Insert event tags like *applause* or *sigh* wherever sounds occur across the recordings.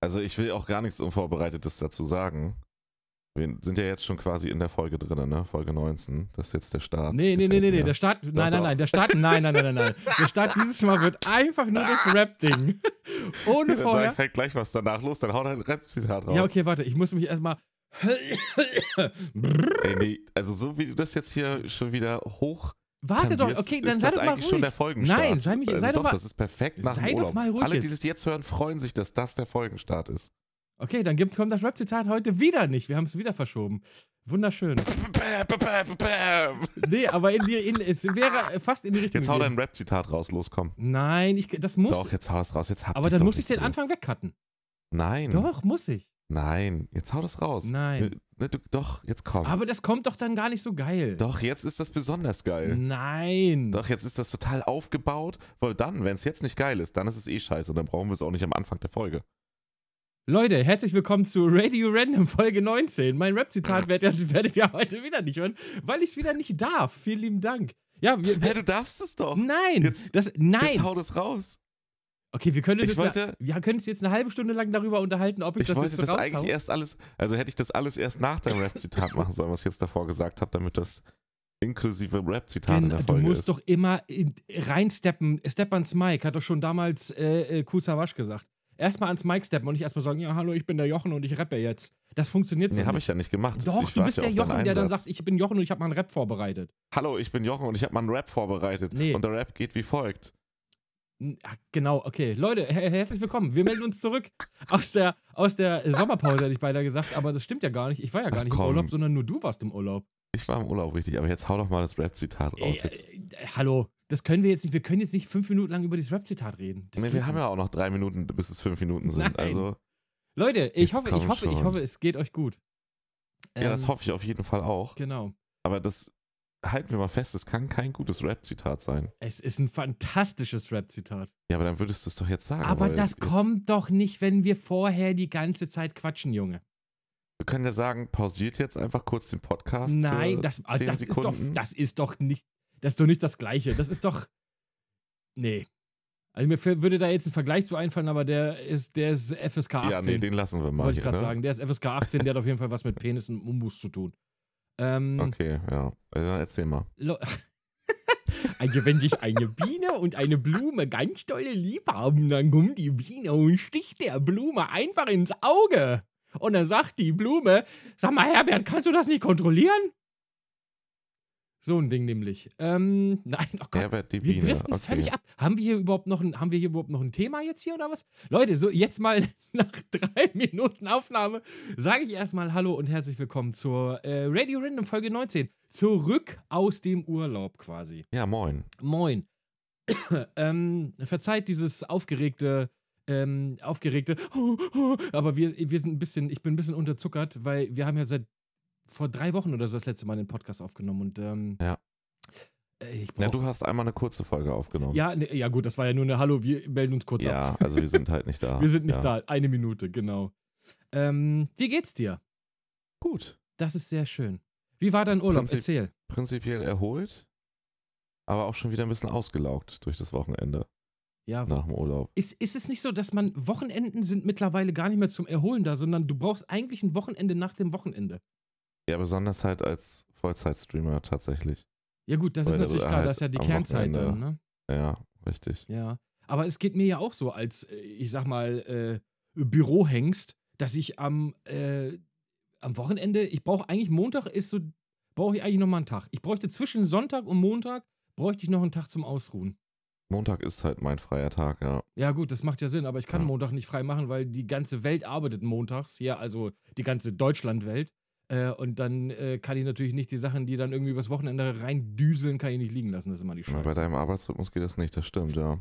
Also ich will auch gar nichts Unvorbereitetes dazu sagen. Wir sind ja jetzt schon quasi in der Folge drin, ne? Folge 19. Das ist jetzt der Start. Nee, nee, nee, nee, nee. Der Start. Nein, nein, nein. Der Start. Nein, nein, nein, nein, nein. Der Start dieses Mal wird einfach nur das Rap-Ding. Ohne Dann sag vorher. ich halt gleich was danach los, dann hau dein Rap-Zitat raus. Ja, okay, warte. Ich muss mich erstmal. Ey, nee, also so wie du das jetzt hier schon wieder hoch Warte doch, okay, dann sei doch mal eigentlich schon der ruhig. Folgenstart. Nein, sei mich- also sei doch doch, mal- das ist perfekt nach sei dem doch Urlaub. mal ruhig Alle, die das jetzt hören, freuen sich, dass das der Folgenstart ist. Okay, dann gibt, kommt das Rap-Zitat heute wieder nicht. Wir haben es wieder verschoben. Wunderschön. Nee, aber in die, in, es wäre fast in die Richtung. Jetzt hau dein Rap-Zitat raus, los, komm. Nein, ich, das muss. Doch, jetzt hau es raus. Jetzt hab aber dann doch muss ich den. Anfang wegcutten. Nein. Doch, muss ich. Nein, jetzt hau das raus. Nein. Ne, du, doch, jetzt komm. Aber das kommt doch dann gar nicht so geil. Doch, jetzt ist das besonders geil. Nein. Doch, jetzt ist das total aufgebaut, weil dann, wenn es jetzt nicht geil ist, dann ist es eh scheiße und dann brauchen wir es auch nicht am Anfang der Folge. Leute, herzlich willkommen zu Radio Random Folge 19. Mein Rap-Zitat *laughs* werdet, ihr- werdet ihr heute wieder nicht hören, weil ich es wieder nicht darf. Vielen lieben Dank. Ja, wir, wir, du darfst es doch. nein. Jetzt- das, nein. Jetzt hau das raus. Okay, wir können, uns jetzt, wollte- wir können uns jetzt eine halbe Stunde lang darüber unterhalten, ob ich, Ich das wollte jetzt das so eigentlich raushau. erst alles, also hätte ich das alles erst nach deinem Rap-Zitat machen sollen, was ich jetzt davor gesagt habe, damit das inklusive Rap-Zitat in der du Folge musst ist. doch immer in, reinsteppen. Step ans Mike, hat doch schon damals äh, äh, Kuzawasch gesagt. Erstmal ans Mike steppen und nicht erstmal sagen, ja, hallo, ich bin der Jochen und ich rappe jetzt. Das funktioniert so Nee, habe ich ja nicht gemacht. Doch, ich du bist ja der Jochen, der dann sagt, ich bin Jochen und ich habe mal einen Rap vorbereitet. Hallo, ich bin Jochen und ich habe mal einen Rap vorbereitet. Nee. Und der Rap geht wie folgt. Ach, Genau, okay. Leute, her herzlich willkommen. Wir melden uns zurück aus der, aus der Sommerpause, hätte ich beinahe gesagt. Aber das stimmt ja gar nicht. Ich war ja gar Ach, nicht im komm. Urlaub, sondern nur du warst im Urlaub. Ich war im Urlaub richtig, aber jetzt hau doch mal das Rap-Zitat raus. Ey, Jetzt. äh, äh, hallo, das können wir jetzt nicht. Wir können jetzt nicht fünf Minuten lang über dieses Rap-Zitat reden. Das Nee, wir haben nicht. ja auch noch drei Minuten, bis es fünf Minuten sind. Nein. Also, Leute, ich hoffe, ich hoffe, ich hoffe, es geht euch gut. ja, das Ähm, hoffe ich auf jeden Fall auch. Genau. Aber das halten wir mal fest, es kann kein gutes Rap-Zitat sein. Es ist ein fantastisches Rap-Zitat. Ja, aber dann würdest du es doch jetzt sagen. Aber das kommt doch nicht, wenn wir vorher die ganze Zeit quatschen, Junge. Wir können ja sagen, pausiert jetzt einfach kurz den Podcast. Nein, das, 10 das, ist doch, das ist doch nicht. Das ist doch nicht das Gleiche. Das ist doch. Nee. Also mir würde da jetzt ein Vergleich zu einfallen, aber der ist, der ist FSK 18. Ja, nee, den lassen wir mal. wollte ich gerade ne? sagen. Der ist FSK 18, der hat auf jeden Fall was mit Penis und Umbus zu tun. Ähm, Okay, ja. Dann erzähl mal. *laughs* Also wenn sich eine Biene und eine Blume ganz dolle lieb haben, dann kommt die Biene und sticht der Blume einfach ins Auge. Und dann sagt die Blume, sag mal Herbert, kannst du das nicht kontrollieren? So ein Ding nämlich. Ähm, *laughs* nein, oh Gott. Herbert die Wir driften okay. völlig ab. Haben wir hier überhaupt noch ein, haben wir hier überhaupt noch ein Thema jetzt hier oder was? Leute, so jetzt mal *laughs* nach drei *laughs* Minuten Aufnahme sage ich erstmal Hallo und herzlich willkommen zur äh, Radio Random Folge 19. Zurück aus dem Urlaub quasi. Ja, moin. Moin. *coughs* ähm, verzeiht dieses aufgeregte, ähm, aufgeregte, aber wir, wir sind ein bisschen, ich bin ein bisschen unterzuckert, weil wir haben ja seit vor drei Wochen oder so das letzte Mal den Podcast aufgenommen und ähm, Ja. äh, Ja, brauch, du hast einmal eine kurze Folge aufgenommen. ja, ne, ja gut, das war ja nur eine Hallo, wir melden uns kurz ab. Ja, *laughs* also wir sind halt nicht da. Wir sind nicht ja. da. Eine Minute, genau. Ähm, wie geht's dir? Gut. Das ist sehr schön. Wie war dein Urlaub? Prinzip- Erzähl. Prinzipiell erholt, aber auch schon wieder ein bisschen ausgelaugt durch das Wochenende Ja, nach dem Urlaub. ist, ist es nicht so, dass man Wochenenden sind mittlerweile gar nicht mehr zum Erholen da, sondern du brauchst eigentlich ein Wochenende nach dem Wochenende? Ja, besonders halt als Vollzeitstreamer tatsächlich. Ja gut, das ist Weil natürlich du klar, halt das ist ja die Kernzeit dann, ne? Ja, richtig. Ja. Aber es geht mir ja auch so als, äh, ich sag mal, äh, Bürohengst, dass ich am, äh, am Wochenende, ich brauche eigentlich Montag ist so, brauche ich eigentlich nochmal einen Tag. Ich bräuchte zwischen Sonntag und Montag, bräuchte ich noch einen Tag zum Ausruhen. Montag ist halt mein freier Tag, ja. Ja, gut, das macht ja Sinn, aber ich kann Ja. Montag nicht frei machen, weil die ganze Welt arbeitet montags, ja, also die ganze Deutschlandwelt. Äh, und dann äh, kann ich natürlich nicht die Sachen, die dann irgendwie übers Wochenende reindüseln, kann ich nicht liegen lassen. Das ist immer die Ja, Bei Scheiße. deinem Arbeitsrhythmus geht das nicht, das stimmt, ja.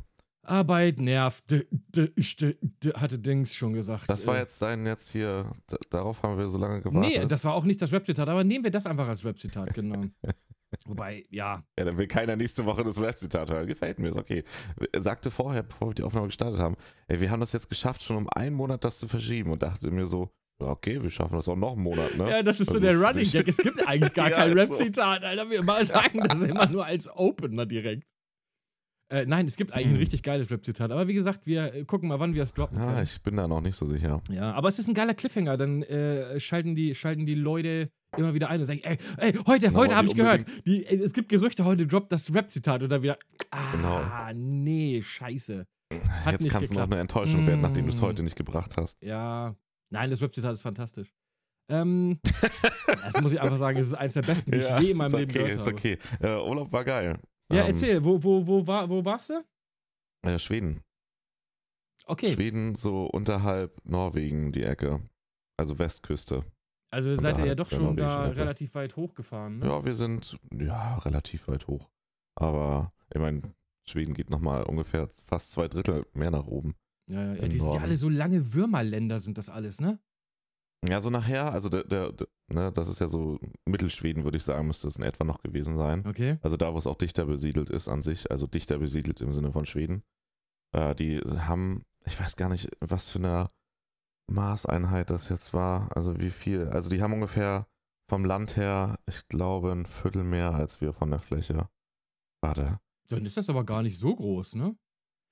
Arbeit nervt, d- d- d- d- hatte Dings schon gesagt. Das war Äh, jetzt dein jetzt hier, darauf haben wir so lange gewartet. Nee, das war auch nicht das Rap-Zitat, aber nehmen wir das einfach als Rap-Zitat, genau. *laughs* Wobei, ja, ja, dann will keiner nächste Woche das Rap-Zitat hören. Gefällt mir, ist okay. Er sagte vorher, bevor wir die Aufnahme gestartet haben, ey, wir haben das jetzt geschafft, schon um einen Monat das zu verschieben und dachte mir so, okay, wir schaffen das auch noch einen Monat, ne? Ja, das ist so Also der ist Running Gag. Es gibt eigentlich gar *laughs* Ja, kein ist so. Rap-Zitat, Alter. Wir mal sagen das immer nur als Opener direkt. Äh, nein, es gibt eigentlich ein Hm. richtig geiles Rap-Zitat. Aber wie gesagt, wir äh, gucken mal, wann wir es droppen. Ja, können. ich bin da noch nicht so sicher. Ja, aber es ist ein geiler Cliffhanger. Dann äh, schalten, die, schalten die Leute immer wieder ein und sagen, ey, ey heute, Genau, heute habe ich gehört, die, äh, es gibt Gerüchte, heute droppt das Rap-Zitat und dann wieder, ah, nee, scheiße. Hat Jetzt kann es noch geklappt. eine Enttäuschung werden, nachdem du es Mm. heute nicht gebracht hast. Ja, nein, das Rap-Zitat ist fantastisch. Ähm, *laughs* das muss ich einfach sagen, es ist eines der besten, die ich je in meinem ist Leben okay, gehört ist habe. okay. Äh, Urlaub war geil. Ja, Ähm, erzähl, wo, wo, wo, war, wo warst du? Äh, Schweden. Okay, Schweden so unterhalb Norwegen die Ecke. Also Westküste. also seid ihr ja unterhalb doch schon da Grenze. relativ weit hochgefahren, ne? Ja, wir sind ja relativ weit hoch. Aber ich meine, Schweden geht nochmal ungefähr fast zwei Drittel mehr nach oben. Ja, ja, die sind ja alle so lange Würmerländer, sind das alles, ne? Ja, so nachher, also der, der, der ne, das ist ja so Mittelschweden, würde ich sagen, müsste es in etwa noch gewesen sein. Okay. Also da, wo es auch dichter besiedelt ist an sich, also dichter besiedelt im Sinne von Schweden. Äh, die haben, ich weiß gar nicht, was für eine Maßeinheit das jetzt war, also wie viel. Also die haben ungefähr vom Land her, ich glaube, ein Viertel mehr als wir von der Fläche. Warte. Dann ist das aber gar nicht so groß, ne?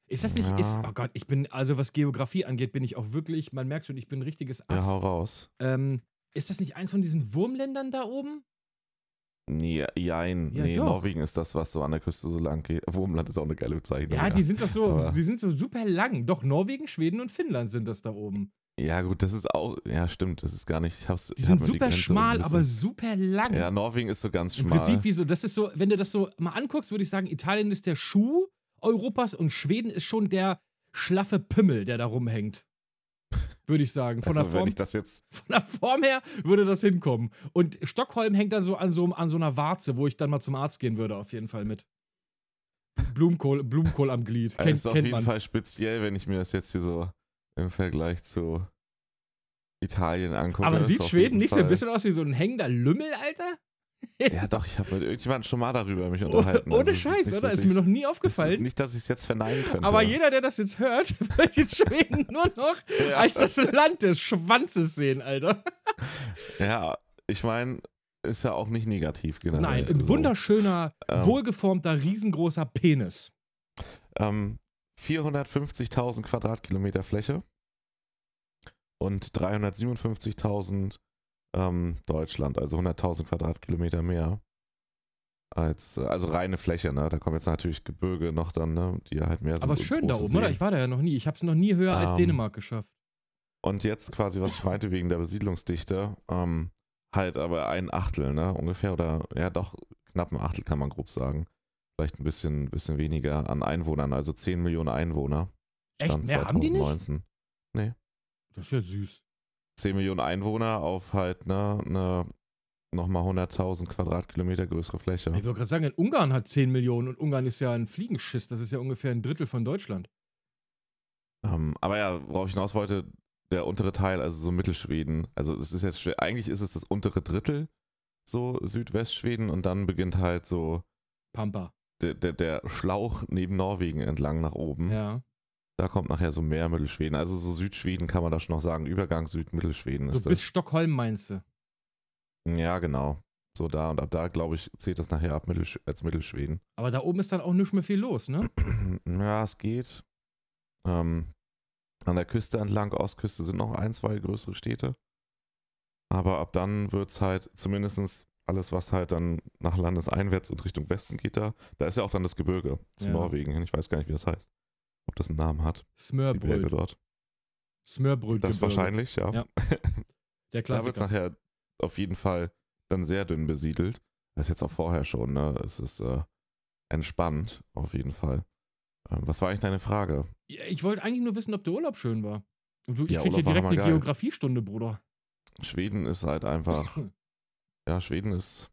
Ist das nicht, ist, Ja. oh Gott, ich bin, also was Geografie angeht, bin ich auch wirklich, man merkt schon, ich bin ein richtiges Ja, Ass. hau raus. ähm, ist das nicht eins von diesen Wurmländern da oben? Nee, jein. Ja, nee, doch. Norwegen ist das, was so an der Küste so lang geht. Wurmland ist auch eine geile Bezeichnung. Ja, die sind doch so, Aber- die sind so super lang. Doch, Norwegen, Schweden und Finnland sind das da oben. Ja, gut, das ist auch, ja, stimmt, das ist gar nicht, ich hab's, Die ich sind hab super Grenze schmal, aber super lang. Ja, Norwegen ist so ganz Im schmal. Prinzip wie so, das ist so, wenn du das so mal anguckst, würde ich sagen, Italien ist der Schuh Europas und Schweden ist schon der schlaffe Pimmel, der da rumhängt. Würde ich sagen. Von, also, der Form, ich das jetzt, von der Form her würde das hinkommen. Und Stockholm hängt dann so an so, an so einer Warze, wo ich dann mal zum Arzt gehen würde, auf jeden Fall mit. Blumenkohl, Blumenkohl am Glied. Kennt, ist auf jeden man. Fall speziell, wenn ich mir das jetzt hier so im Vergleich zu Italien angucke. Aber sieht Schweden nicht so ein bisschen aus wie so ein hängender Lümmel, Alter? Ja, doch, ich habe mit irgendjemandem schon mal darüber mich unterhalten. Ohne Also, Scheiß, nicht, oder? Ist mir noch nie Es ist aufgefallen. nicht, dass ich es jetzt verneinen könnte. Aber jeder, der das jetzt hört, *laughs* wird den Schweden nur noch Ja. als das Land des Schwanzes sehen, Alter. Ja, ich meine, ist ja auch nicht negativ generell. Nein, ein so. wunderschöner, Ähm. wohlgeformter, riesengroßer Penis. Ähm, 450.000 Quadratkilometer Fläche und 357.000 ähm, Deutschland, also 100.000 Quadratkilometer mehr. Als, äh, also reine Fläche, ne? Da kommen jetzt natürlich Gebirge noch dann, ne? Die halt mehr sind. Aber schön da oben, oder? Ich war da ja noch nie. Ich habe es noch nie höher als Ähm. Dänemark geschafft. Und jetzt quasi, was ich meinte wegen der Besiedlungsdichte, ähm, halt aber ein Achtel, ne? Ungefähr oder ja doch knapp ein Achtel kann man grob sagen. Vielleicht ein bisschen, bisschen weniger an Einwohnern, also 10 Millionen Einwohner. Echt? Mehr haben die nicht? 2019. Das ist ja süß. 10 Millionen Einwohner auf halt ne, ne nochmal 100.000 Quadratkilometer größere Fläche. Ich wollte gerade sagen, in Ungarn hat 10 Millionen und Ungarn ist ja ein Fliegenschiss. Das ist ja ungefähr ein Drittel von Deutschland. Ähm, aber ja, worauf ich hinaus wollte, der untere Teil, also so Mittelschweden, also es ist jetzt schwer, eigentlich ist es das untere Drittel, so Südwestschweden und dann beginnt halt so Pampa. der, der, der Schlauch neben Norwegen entlang nach oben. Ja. Da kommt nachher so mehr Mittelschweden. Also so Südschweden kann man da schon noch sagen. Übergang Süd-Mittelschweden So ist bis das. Stockholm meinst du? Ja, genau. So da und ab da, glaube ich, zählt das nachher ab Mittelsch als Mittelschweden. Aber da oben ist dann auch nicht mehr viel los, ne? *clears throat* Ja, es geht. Ähm, an der Küste entlang, Ostküste, sind noch ein, zwei größere Städte. Aber ab dann wird es halt zumindest alles, was halt dann nach Landeseinwärts und Richtung Westen geht da. Da ist ja auch dann das Gebirge zu Ja. Norwegen hin. Ich weiß gar nicht, wie das heißt. Ob das einen Namen hat. Die Berge Smörbröt. dort. Smörbröt. Das wahrscheinlich, ja. Ja, *laughs* Der da wird es Klassiker. nachher auf jeden Fall dann sehr dünn besiedelt. Das ist jetzt auch vorher schon, ne? Es ist äh, entspannt, auf jeden Fall. Ähm, was war eigentlich deine Frage? Ich wollte eigentlich nur wissen, ob der Urlaub schön war. Und du, ich Ja, krieg hier Urlaub war direkt eine hammergeil. Geografiestunde, Bruder. Schweden ist halt einfach, *laughs* ja, Schweden ist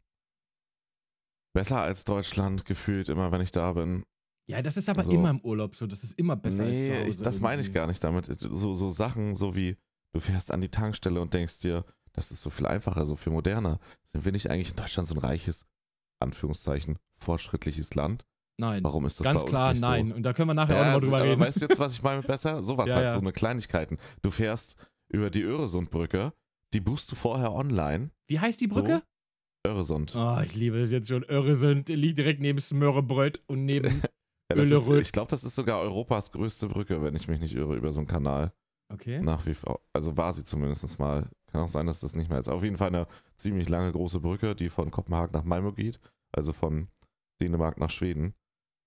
besser als Deutschland gefühlt immer, wenn ich da bin. Ja, das ist aber Also- immer im Urlaub so. Das ist immer besser als zu nee, Hause. ich, das meine ich gar nicht damit. So, so Sachen, so wie du fährst an die Tankstelle und denkst dir, das ist so viel einfacher, so viel moderner. Sind wir nicht eigentlich in Deutschland so ein reiches, Anführungszeichen, fortschrittliches Land? Nein. Warum ist das Ganz bei uns klar, nicht nein. so? Und da können wir nachher auch Ja, nochmal es- drüber reden. weißt du jetzt, was ich meine mit besser? *laughs* Sowas Ja, halt, ja. so eine Kleinigkeiten. Du fährst über die Öresundbrücke, die buchst du vorher online. Wie heißt die Brücke? Öresund. Oh, ich liebe es jetzt schon. Öresund liegt direkt neben Smörrebröt und neben *laughs* Ja, ist, ich glaube, das ist sogar Europas größte Brücke, wenn ich mich nicht irre, über so einen Kanal. Okay. Nach wie vor. Also war sie zumindest mal. Kann auch sein, dass das nicht mehr ist. Auf jeden Fall eine ziemlich lange große Brücke, die von Kopenhagen nach Malmö geht. Also von Dänemark nach Schweden.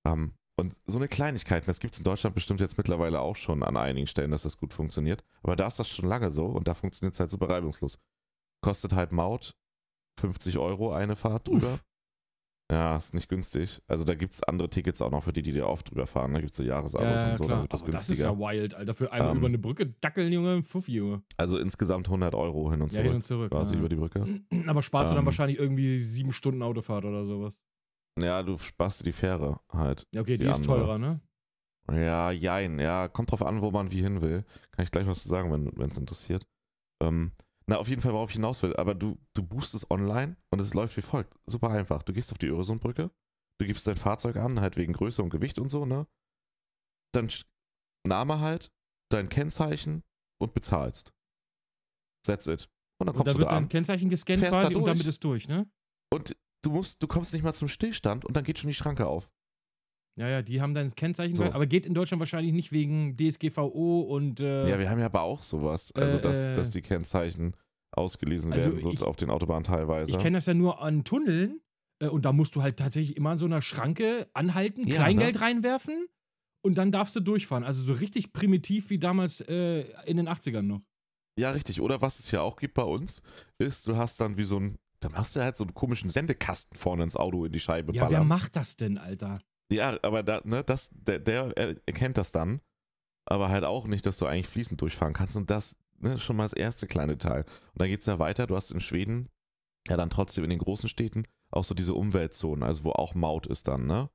Ähm, und so eine Kleinigkeit, das gibt es in Deutschland bestimmt jetzt mittlerweile auch schon an einigen Stellen, dass das gut funktioniert. Aber da ist das schon lange so und da funktioniert es halt super reibungslos. Kostet halt Maut 50 Euro eine Fahrt drüber. Ja, ist nicht günstig. Also da gibt es andere Tickets auch noch für die, die da oft drüber fahren. Da gibt es so Jahresabos Ja, ja, und so, klar. da wird das Aber das ist günstiger. ja wild, Alter. Für einmal Ähm, über eine Brücke dackeln, Junge, Fuffi, Junge. also insgesamt 100 Euro hin und Ja, zurück. hin und zurück. quasi ja. über die Brücke. *clears throat* Aber sparst du dann Ähm, wahrscheinlich irgendwie sieben Stunden Autofahrt oder sowas. Ja, du sparst dir die Fähre halt. Ja, okay, die, Die ist andere. teurer, ne? Ja, jein. Ja, kommt drauf an, wo man wie hin will. Kann ich gleich was zu sagen, wenn es interessiert. Ähm, na, auf jeden Fall, worauf ich hinaus will. Aber du, du buchst es online und es läuft wie folgt. Super einfach. Du gehst auf die Öresundbrücke, du gibst dein Fahrzeug an, halt wegen Größe und Gewicht und so, ne? Dann Name halt, dein Kennzeichen und bezahlst. That's it. Und dann Und kommst da du wird da dein an. Kennzeichen gescannt Fährst da quasi und damit ist durch, ne? Und du musst, du kommst nicht mal zum Stillstand und dann geht schon die Schranke auf. Ja, ja, die haben dann das Kennzeichen, So. aber geht in Deutschland wahrscheinlich nicht wegen DSGVO und äh, Ja, wir haben ja aber auch sowas. Also, Äh, dass, äh. dass die Kennzeichen ausgelesen Also werden, so ich- auf den Autobahnen teilweise. ich kenne das ja nur an Tunneln äh, und da musst du halt tatsächlich immer an so einer Schranke anhalten, Ja, Kleingeld ne? reinwerfen und dann darfst du durchfahren. Also so richtig primitiv wie damals äh, in den 80ern noch. ja, richtig. Oder was es ja auch gibt bei uns, ist, du hast dann wie so ein, dann machst du halt so einen komischen Sendekasten vorne ins Auto in die Scheibe Ja, wer ballern. macht das denn, Alter? Ja, aber da, ne, das, der, der er- erkennt das dann, aber halt auch nicht, dass du eigentlich fließend durchfahren kannst. Und das ne, ist schon mal das erste kleine Teil. Und dann geht es ja weiter. Du hast in Schweden, ja dann trotzdem in den großen Städten, auch so diese Umweltzonen, also wo auch Maut ist dann, ne?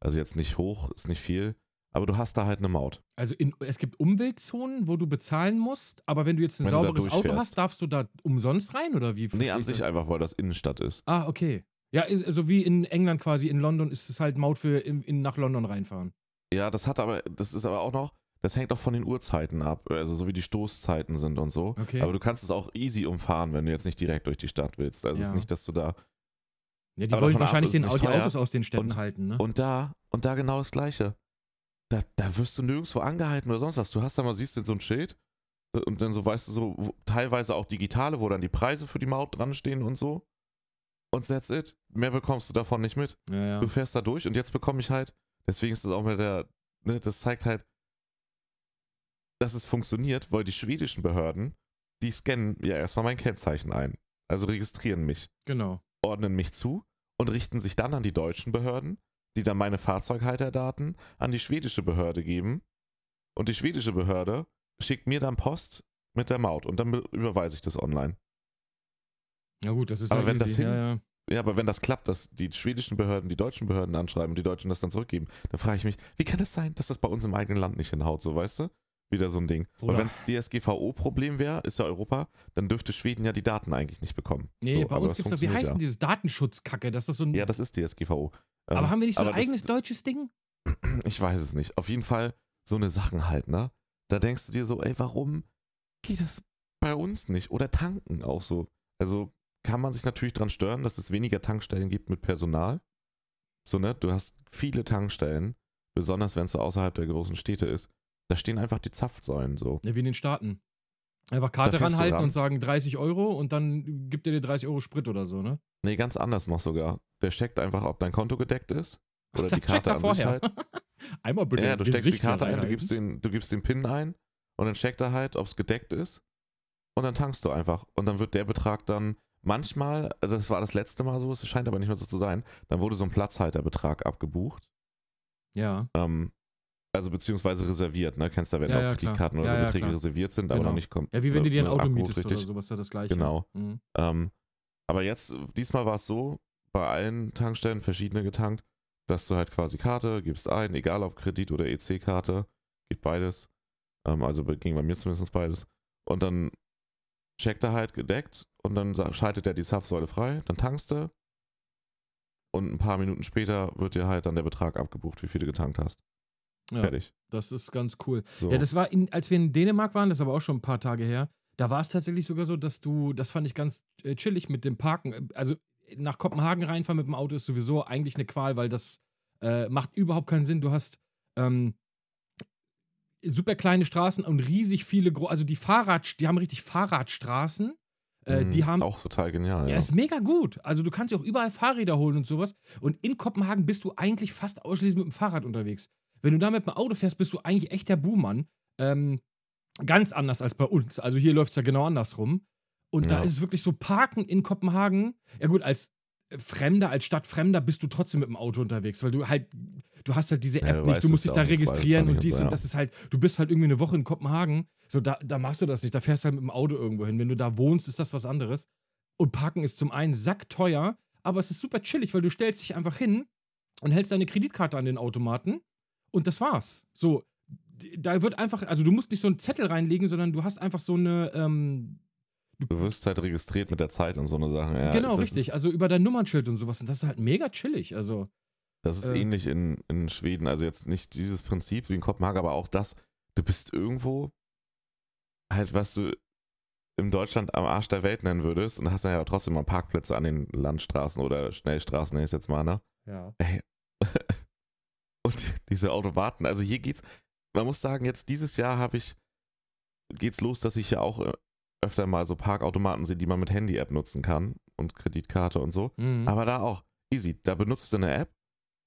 Also jetzt nicht hoch, ist nicht viel, aber du hast da halt eine Maut. Also in, es gibt Umweltzonen, wo du bezahlen musst, aber wenn du jetzt ein Wenn sauberes Auto hast, darfst du da umsonst rein oder wie? Nee, an ich sich das? einfach, weil das Innenstadt ist. Ah, okay. Ja, ist, also wie in England quasi, in London ist es halt Maut für in, in, nach London reinfahren. Ja, das hat aber, das ist aber auch noch, das hängt auch von den Uhrzeiten ab, also so wie die Stoßzeiten sind und so. Okay. Aber du kannst es auch easy umfahren, wenn du jetzt nicht direkt durch die Stadt willst. Also es Ja. ist nicht, dass du da Ja, die wollen ab wahrscheinlich es den, die. Autos aus den Städten Und- halten, ne? Und da, und da genau das Gleiche. Da, da wirst du nirgendwo angehalten oder sonst was. Du hast da mal, siehst du so ein Schild äh, und dann so, weißt du, so wo, teilweise auch digitale, wo dann die Preise für die Maut dran stehen und so. Und that's it. Mehr bekommst du davon nicht mit. ja, ja. Du fährst da durch und jetzt bekomme ich halt, deswegen ist das auch mit der, ne, das zeigt halt, dass es funktioniert, weil die schwedischen Behörden, die scannen ja erstmal mein Kennzeichen ein. Also registrieren mich Genau. ordnen mich zu und richten sich dann an die deutschen Behörden, die dann meine Fahrzeughalterdaten an die schwedische Behörde geben. Und die schwedische Behörde schickt mir dann Post mit der Maut und dann be- überweise ich das online. Ja gut, das ist Aber ja wenn easy. das hin- ja, ja. Ja, aber wenn das klappt, dass die schwedischen Behörden die deutschen Behörden anschreiben und die Deutschen das dann zurückgeben, dann frage ich mich, wie kann es sein, dass das bei uns im eigenen Land nicht hinhaut, so weißt du? Wieder so ein Ding. Bruder. Und wenn es DSGVO-Problem wäre, ist ja Europa, dann dürfte Schweden ja die Daten eigentlich nicht bekommen. Nee, so, bei uns gibt es doch, wie heißt denn ja. dieses Datenschutzkacke? Das ist doch so ein. Ja, das ist DSGVO. Ähm, aber haben wir nicht so ein aber das- eigenes deutsches Ding? *clears throat* Ich weiß es nicht. Auf jeden Fall so eine Sachen halt, ne? Da denkst du dir so, ey, warum geht es bei uns nicht? Oder tanken auch so. Also kann man sich natürlich dran stören, dass es weniger Tankstellen gibt mit Personal. So, ne? Du hast viele Tankstellen, besonders wenn es so außerhalb der großen Städte ist. Da stehen einfach die Zapfsäulen so. Ja, wie in den Staaten. Einfach Karte ranhalten ran. und sagen 30 Euro und dann gibt er dir 30 Euro Sprit oder so, ne? Nee, ganz anders noch sogar. Der checkt einfach, ob dein Konto gedeckt ist. Oder die Das *laughs* checkt Karte an sich halt. *laughs* Einmal bitte. Ja, du steckst die Gesicht Karte ein, du gibst, den, du gibst den PIN ein und dann checkt er halt, ob es gedeckt ist. Und dann tankst du einfach. Und dann wird der Betrag dann manchmal, also das war das letzte Mal so, es scheint aber nicht mehr so zu sein, dann wurde so ein Platzhalterbetrag abgebucht. Ja. Ähm, also beziehungsweise reserviert, ne? Kennst du, wenn Ja, auf ja, Kreditkarten klar. oder Ja, so Beträge reserviert sind, aber Genau. noch nicht kommt. Ja, wie wenn du dir ein Auto abgebucht, mietest richtig. oder sowas, ja das gleiche. Genau. Mhm. Ähm, aber jetzt, diesmal war es so, bei allen Tankstellen verschiedene getankt, dass du halt quasi Karte gibst ein, egal ob Kredit oder EC-Karte, geht beides. Ähm, also ging bei mir zumindest beides. Und dann checkt er halt gedeckt und dann schaltet er die Zapfsäule frei, dann tankst du. Und ein paar Minuten später wird dir halt dann der Betrag abgebucht, wie viel du getankt hast. Ja, Fertig. das ist ganz cool. So. Ja, das war, in, als wir in Dänemark waren, das ist aber auch schon ein paar Tage her, da war es tatsächlich sogar so, dass du, das fand ich ganz äh, chillig mit dem Parken. Also nach Kopenhagen reinfahren mit dem Auto ist sowieso eigentlich eine Qual, weil das Äh, macht überhaupt keinen Sinn. Du hast ähm, super kleine Straßen und riesig viele, gro also die Fahrrad, die haben richtig Fahrradstraßen. Äh, die Mhm, haben, Auch total genial, ja, ist mega gut. Also du kannst ja auch überall Fahrräder holen und sowas. Und in Kopenhagen bist du eigentlich fast ausschließlich mit dem Fahrrad unterwegs. Wenn du da mit dem Auto fährst, bist du eigentlich echt der Buhmann. Ähm, ganz anders als bei uns. Also hier läuft es ja genau andersrum. Und da Ja. ist es wirklich so, Parken in Kopenhagen. Ja gut, als Fremder, als Stadtfremder bist du trotzdem mit dem Auto unterwegs, weil du halt, du hast halt diese Ja, App du nicht, weißt du musst dich ja da registrieren und dies und ja. das ist halt, du bist halt irgendwie eine Woche in Kopenhagen, so da, da machst du das nicht, da fährst du halt mit dem Auto irgendwo hin. Wenn du da wohnst, ist das was anderes. Und Parken ist zum einen sackteuer, aber es ist super chillig, weil du stellst dich einfach hin und hältst deine Kreditkarte an den Automaten und das war's. So, da wird einfach, also du musst nicht so einen Zettel reinlegen, sondern du hast einfach so eine, ähm, Halt registriert mit der Zeit und so eine Sache. Ja, genau, richtig, Ist, also über dein Nummernschild und sowas und das ist halt mega chillig, also. das ist äh, ähnlich in, in Schweden. Also jetzt nicht dieses Prinzip wie in Kopenhagen, aber auch das, du bist irgendwo halt, was du in Deutschland am Arsch der Welt nennen würdest und hast dann ja trotzdem mal Parkplätze an den Landstraßen oder Schnellstraßen, nenne ich es jetzt mal, ne? Ja. Ey. *laughs* Und diese Automaten, also hier geht's, man muss sagen, jetzt dieses Jahr habe ich, geht's los, dass ich ja auch äh, öfter mal so Parkautomaten sehe, die man mit Handy-App nutzen kann und Kreditkarte und so. Mhm. Aber da auch, easy, da benutzt du eine App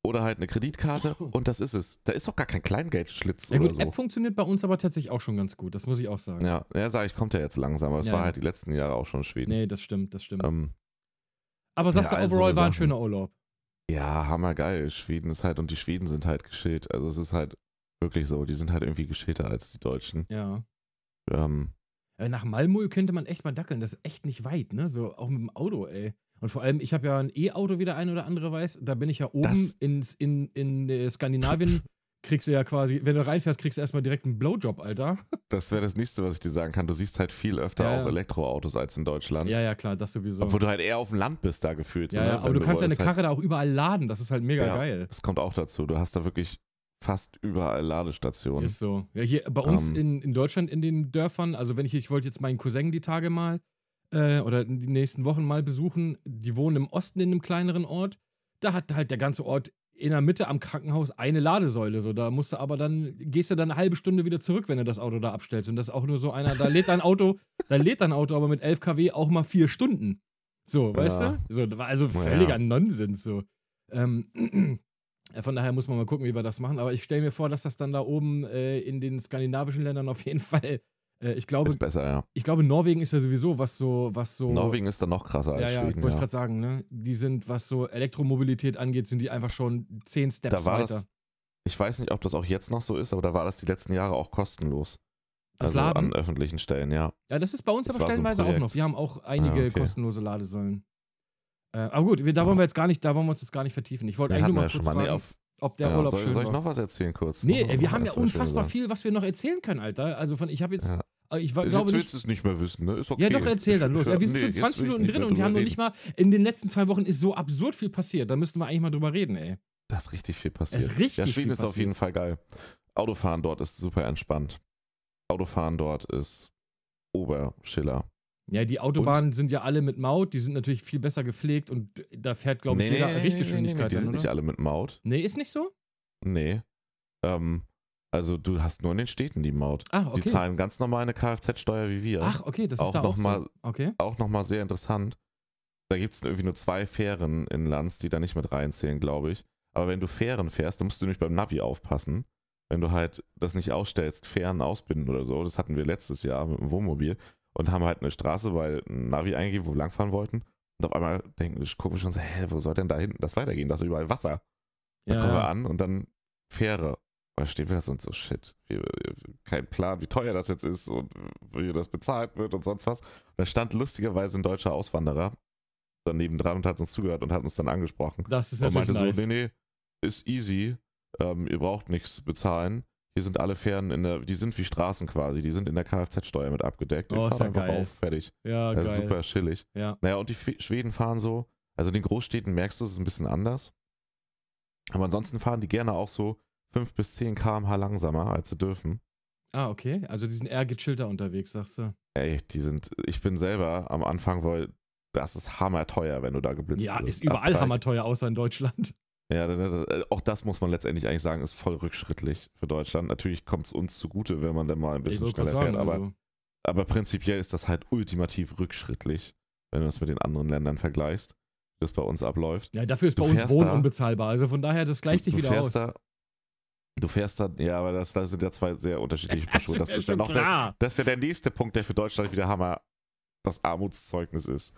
oder halt eine Kreditkarte und das ist es. Da ist auch gar kein Kleingeldschlitz ja oder gut, so. App funktioniert bei uns aber tatsächlich auch schon ganz gut, das muss ich auch sagen. ja, ja, sag ich, kommt ja jetzt langsam, aber es Ja, war ja. halt die letzten Jahre auch schon in Schweden. Nee, das stimmt, das stimmt. Ähm, aber sagst du, also overall war ein schöner Urlaub. ja, hammergeil. Schweden ist halt, und die Schweden sind halt geschillt. Also es ist halt wirklich so, die sind halt irgendwie geschillter als die Deutschen. Ja. Ähm, Äh, Nach Malmö könnte man echt mal dackeln. Das ist echt nicht weit, ne? So auch mit dem Auto, ey. Und vor allem, ich habe ja ein E-Auto, wie der eine oder andere weiß. Da bin ich ja oben Das- in, in, in äh, Skandinavien. *laughs* Kriegst du ja quasi, wenn du reinfährst, kriegst du erstmal direkt einen Blowjob, Alter. das wäre das nächste, was ich dir sagen kann. Du siehst halt viel öfter Ja, auch. Elektroautos als in Deutschland. Ja, ja, klar, das sowieso. Obwohl du halt eher auf dem Land bist da gefühlt. so, ja, ne? ja, aber du kannst deine halt- Karre da auch überall laden. Das ist halt mega Ja. geil. Das kommt auch dazu. Du hast da wirklich fast überall Ladestationen. Ist so. Ja, hier bei uns Ähm. in, in Deutschland in den Dörfern, also wenn ich, ich wollte jetzt meinen Cousin die Tage mal äh, oder die nächsten Wochen mal besuchen, die wohnen im Osten in einem kleineren Ort. Da hat halt der ganze Ort in der Mitte am Krankenhaus eine Ladesäule. So, da musst du aber dann, gehst du dann eine halbe Stunde wieder zurück, wenn du das Auto da abstellst. Und das ist auch nur so einer, da lädt dein Auto, *laughs* da lädt dein Auto aber mit 11 kW auch mal vier Stunden. So, weißt Ja. du? So, also Ja. völliger Nonsens. So. Ähm, Ja, Von daher muss man mal gucken, wie wir das machen. Aber ich stelle mir vor, dass das dann da oben äh, in den skandinavischen Ländern auf jeden *laughs* Fall. Äh, ich, glaube, Ist besser, ja. ich glaube, Norwegen ist ja sowieso, was so, was so. Norwegen ist dann noch krasser als ja, ja, Schweden. wollte ich Ja. gerade sagen, ne? Die sind, was so Elektromobilität angeht, sind die einfach schon zehn Steps Da war weiter. das, ich weiß nicht, ob das auch jetzt noch so ist, aber da war das die letzten Jahre auch kostenlos. Das also Laden? an öffentlichen Stellen, ja. Ja, das ist bei uns Das aber war so stellenweise auch noch. Wir haben auch einige Ah, okay. kostenlose Ladesäulen. Äh, aber gut, wir, da wollen wir jetzt gar nicht, da wollen wir uns jetzt gar nicht vertiefen. Ich wollte eigentlich nur mal kurz mal. Nee, fragen, auf, ob der ja, Urlaub soll, schön soll ich war. noch was erzählen kurz? Nee, Noch- ey, wir haben ja unfassbar viel, was wir noch erzählen können, Alter. Also von, ich habe jetzt, Ja. ich wa- Jetzt willst du es nicht mehr wissen, ne? Ist okay. Ja, doch, erzähl dann los. Ja, wir sind Nee, schon jetzt 20 will ich Minuten drin und wir haben noch nicht mal. In den letzten zwei Wochen ist so absurd viel passiert. Da müssten wir eigentlich mal drüber reden, ey. Da ist richtig viel passiert. Es ist richtig ja, Schweden viel ist auf passiert. jeden Fall geil. Autofahren dort ist super entspannt. Autofahren dort ist Oberschiller. Ja, die Autobahnen sind ja alle mit Maut. Die sind natürlich viel besser gepflegt und da fährt, glaube ich, jeder Richtgeschwindigkeit. die dann, sind oder? nicht alle mit Maut. Nee, ist nicht so? Nee. Ähm, also du hast nur in den Städten die Maut. Ach, okay. Die zahlen ganz normal eine Kfz-Steuer wie wir. Ach, okay, das Auch ist da noch auch mal- so. Okay. Auch nochmal sehr interessant. Da gibt es irgendwie nur zwei Fähren in Lanz, die da nicht mit reinzählen, glaube ich. Aber wenn du Fähren fährst, dann musst du nämlich beim Navi aufpassen. Wenn du halt das nicht ausstellst, Fähren ausbinden oder so. Das hatten wir letztes Jahr mit dem Wohnmobil und haben halt eine Straße bei ein Navi eingegeben, wo wir langfahren wollten. Und auf einmal denken, ich gucke schon so, hä, wo soll denn da hinten das weitergehen? Da ist überall Wasser. Dann kommen wir Ja, an und dann Fähre. Da stehen wir da so und so, shit, wir, kein Plan, wie teuer das jetzt ist und wie das bezahlt wird und sonst was. Und da stand lustigerweise ein deutscher Auswanderer daneben dran und hat uns zugehört und hat uns dann angesprochen. das ist Und natürlich meinte nice. so, nee, nee, ist easy, ähm, ihr braucht nichts bezahlen. Hier sind alle Fähren in der, die sind wie Straßen quasi, die sind in der Kfz-Steuer mit abgedeckt. Oh, ich ist fahr ja einfach geil. auf, fertig. Ja, Das geil. ist super chillig. Ja. Naja, und die F Schweden fahren so, also in den Großstädten merkst du, es ist ein bisschen anders. Aber ansonsten fahren die gerne auch so 5 bis 10 km/h langsamer, als sie dürfen. Ah, okay. Also die sind eher gechillter unterwegs, sagst du. Ey, die sind, ich bin selber am Anfang, weil das ist hammerteuer, wenn du da geblitzt Ja, wirst. ist überall hammerteuer, außer in Deutschland. Ja, auch das muss man letztendlich eigentlich sagen, ist voll rückschrittlich für Deutschland. Natürlich kommt es uns zugute, wenn man dann mal ein bisschen schneller gerade fährt, sagen, aber, also, aber prinzipiell ist das halt ultimativ rückschrittlich, wenn du das mit den anderen Ländern vergleichst, wie das bei uns abläuft. ja, dafür ist Du bei uns Wohnen da- unbezahlbar. Also von daher, das gleicht du, sich wieder aus. Da, du fährst da, ja, aber das, das sind ja zwei sehr unterschiedliche Paar *laughs* Schuhe. Das ist ja noch der, das ist ja der nächste Punkt, der für Deutschland wieder Hammer das Armutszeugnis ist.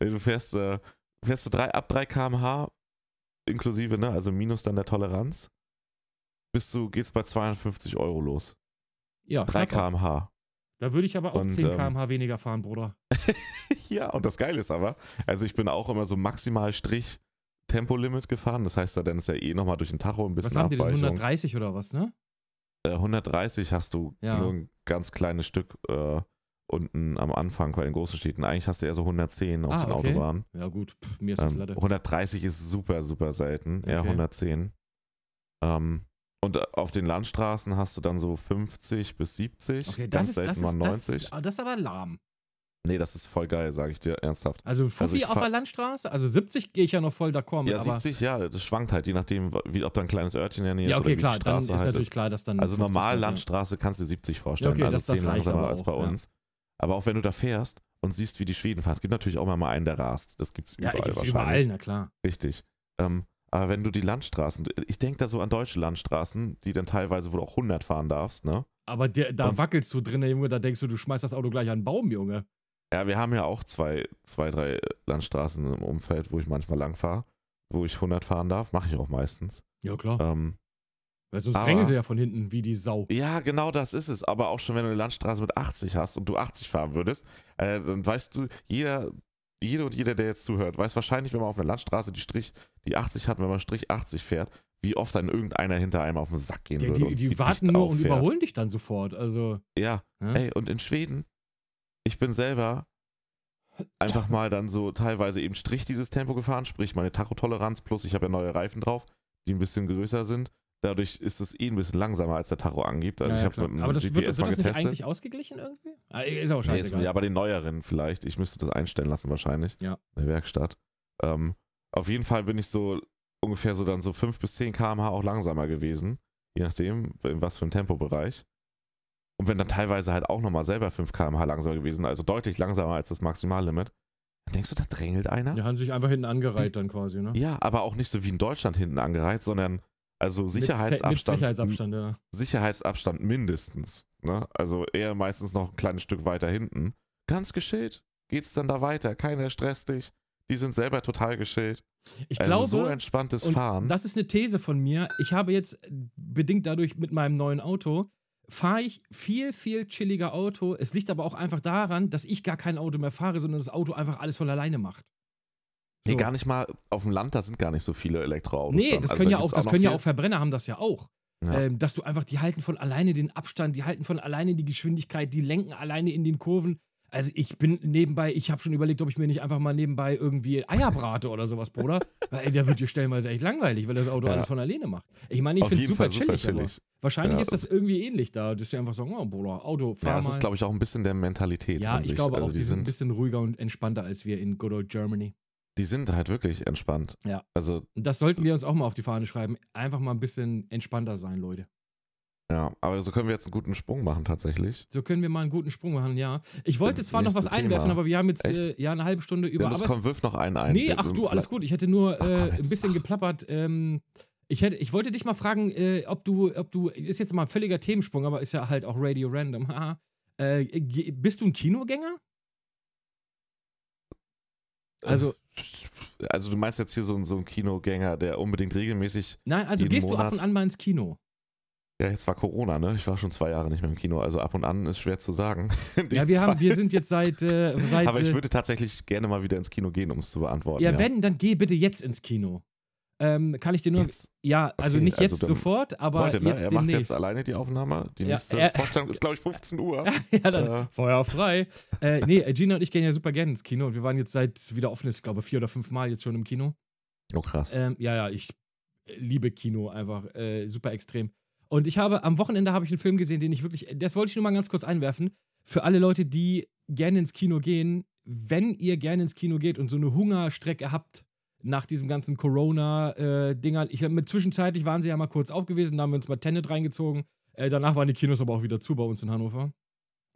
Du fährst, äh, fährst du drei, ab 3 km/h inklusive, ne, also minus dann der Toleranz, bist du, geht's bei 250 Euro los. Ja, 3 knapp. km/h. Da würde ich aber auch Und, 10 ähm, km/h weniger fahren, Bruder. *laughs* Ja, und das Geile ist aber, also ich bin auch immer so maximal Strich Tempolimit gefahren. Das heißt, da dann ist ja eh nochmal durch den Tacho ein Was bisschen haben die denn? Abweichung. 130 oder was, ne? Äh, 130 hast du Ja. nur ein ganz kleines Stück äh, unten am Anfang bei den großen Städten. Eigentlich hast du eher so 110 auf Ah, den okay. Autobahnen. Ja, gut, pff, mir ist das Ähm, Latte. 130 ist super, super selten. Eher Okay. 110. Ähm, und äh, auf den Landstraßen hast du dann so 50 bis 70. Okay, das ganz ist, selten das, mal ist, 90. das, ist, das ist aber lahm. nee, das ist voll geil, sage ich dir ernsthaft. Also Fuffi ich auf der Landstraße, also 70 gehe ich ja noch voll d'accord mit, Ja, aber 70, ja, das schwankt halt, je nachdem, wie, ob da ein kleines Örtchen in der Nähe ja, ist okay, oder wie klar, die dann Straße ist halt natürlich ist. klar, dass dann Also 50 normal ja. Landstraße kannst du 70 vorstellen, okay, also das- das 10 reicht langsamer als bei ja. Aber auch wenn du da fährst und siehst, wie die Schweden fahren, es gibt natürlich auch mal einen, der rast. Das gibt's Ja, überall gibt's wahrscheinlich. überall, na klar. Richtig. Ähm, aber wenn du die Landstraßen, ich denke da so an deutsche Landstraßen, die dann teilweise, wo du auch 100 fahren darfst, ne? Aber der, da Und- wackelst du drin, Junge, da denkst du, du schmeißt das Auto gleich an einen Baum, Junge. Ja, wir haben ja auch zwei, zwei, drei Landstraßen im Umfeld, wo ich manchmal lang fahre, wo ich 100 fahren darf, mache ich auch meistens. Ja, klar. Ähm, Weil sonst aber- drängeln sie ja von hinten wie die Sau. Ja, genau das ist es. Aber auch schon, wenn du eine Landstraße mit 80 hast und du 80 fahren würdest, äh, dann weißt du, jeder, jede und jeder, der jetzt zuhört, weiß wahrscheinlich, wenn man auf einer Landstraße die Strich, die 80 hat, wenn man Strich 80 fährt, wie oft dann irgendeiner hinter einem auf den Sack gehen Ja, würde. die und die wie warten nur und auffährt. überholen dich dann sofort. Also, Ja, ja? ey, und in Schweden, ich bin selber einfach mal dann so teilweise eben Strich dieses Tempo gefahren, sprich meine Tachotoleranz plus ich habe ja neue Reifen drauf, die ein bisschen größer sind. Dadurch ist es eh ein bisschen langsamer, als der Tacho angibt. Also Ja, ich ja, habe klar. mit dem Aber das wird, GPS wird mal das nicht getestet. eigentlich ausgeglichen irgendwie? Ah, ist auch Nee, scheißegal. ja, bei den neueren vielleicht. Ich müsste das einstellen lassen wahrscheinlich. Ja. In der Werkstatt. Ähm, auf jeden Fall bin ich so ungefähr so dann so 5 bis 10 km/h auch langsamer gewesen. Je nachdem, in was für einem Tempobereich. Und wenn dann teilweise halt auch nochmal selber 5 km/h langsamer gewesen, also deutlich langsamer als das Maximallimit, dann denkst du, da drängelt einer? Die haben sich einfach hinten angereiht dann quasi, ne? Ja, aber auch nicht so wie in Deutschland hinten angereiht, sondern also Sicherheitsabstand. mit Sicherheitsabstand, ja. Sicherheitsabstand mindestens. Ne? Also eher meistens noch ein kleines Stück weiter hinten. Ganz geschillt. Geht's dann da weiter? Keiner stresst dich. Die sind selber total geschillt. Ich also glaube, so entspanntes Fahren. das ist eine These von mir. Ich habe jetzt, bedingt dadurch mit meinem neuen Auto, fahre ich viel, viel chilliger Auto. Es liegt aber auch einfach daran, dass ich gar kein Auto mehr fahre, sondern das Auto einfach alles von alleine macht. Nee, So. gar nicht mal auf dem Land, da sind gar nicht so viele Elektroautos. Nee, dann. das Also können da ja auch, das noch können ja auch Verbrenner haben das ja auch. Ja. Ähm, dass du einfach, die halten von alleine den Abstand, die halten von alleine die Geschwindigkeit, die lenken alleine in den Kurven. Also ich bin nebenbei, ich habe schon überlegt, ob ich mir nicht einfach mal nebenbei irgendwie Eier brate oder sowas, Bruder. *laughs* Weil der wird dir stellenweise echt langweilig, weil das Auto Ja. alles von alleine macht. Ich meine, ich finde es super super chillig, wahrscheinlich Ja, ist das irgendwie ähnlich da, dass sie einfach sagen, oh, Bruder, Auto, fahr Ja, es mal. ist, glaube ich, auch ein bisschen der Mentalität. ja, ich sich. glaube also auch, die sind ein bisschen ruhiger und entspannter als wir in good old Germany. Die sind halt wirklich entspannt. Ja. Also, das sollten wir uns auch mal auf die Fahne schreiben. Einfach mal ein bisschen entspannter sein, Leute. ja, aber so können wir jetzt einen guten Sprung machen tatsächlich. So können wir mal einen guten Sprung machen, ja. Ich wollte zwar noch was nächste einwerfen, Thema. aber wir haben jetzt äh, ja eine halbe Stunde über. Wenn aber kommt, wirf noch einen ein. nee, ach du, alles gut. Ich hätte nur Ach, äh, komm ein jetzt. bisschen geplappert. Ähm, ich, hätte, ich wollte dich mal fragen, äh, ob du, ob du, ist jetzt mal ein völliger Themensprung, aber ist ja halt auch Radio Random. *laughs* äh, bist du ein Kinogänger? Also, Also du meinst jetzt hier so, so ein Kinogänger, der unbedingt regelmäßig. nein, also gehst du ab Monat- und an mal ins Kino? Ja, jetzt war Corona, ne? Ich war schon zwei Jahre nicht mehr im Kino, also ab und an ist schwer zu sagen. *laughs* Ja, wir, haben, wir sind jetzt seit. Äh, *laughs* seit Aber ich äh, würde tatsächlich gerne mal wieder ins Kino gehen, um es zu beantworten. ja, wenn, dann geh bitte jetzt ins Kino. Ähm, kann ich dir nur. Jetzt, Ja, also Okay, nicht also jetzt dann- sofort, aber Leute, ne? jetzt er macht demnächst. jetzt alleine die Aufnahme. Die Ja, nächste er- Vorstellung ist, glaube ich, 15 Uhr. *laughs* ja, dann Äh. Feuer frei. äh, nee, Gina und ich gehen ja super gerne ins Kino und wir waren jetzt seit es wieder offen ist, ich glaube vier oder fünf Mal jetzt schon im Kino. Oh, krass. Ähm, ja, ja, ich liebe Kino einfach äh, super extrem. Und ich habe am Wochenende habe ich einen Film gesehen, den ich wirklich, das wollte ich nur mal ganz kurz einwerfen. Für alle Leute, die gerne ins Kino gehen, wenn ihr gerne ins Kino geht und so eine Hungerstrecke habt, nach diesem ganzen Corona-Dinger. ich mit zwischenzeitlich waren sie ja mal kurz auf gewesen, da haben wir uns mal Tenet reingezogen. Äh, danach waren die Kinos aber auch wieder zu bei uns in Hannover.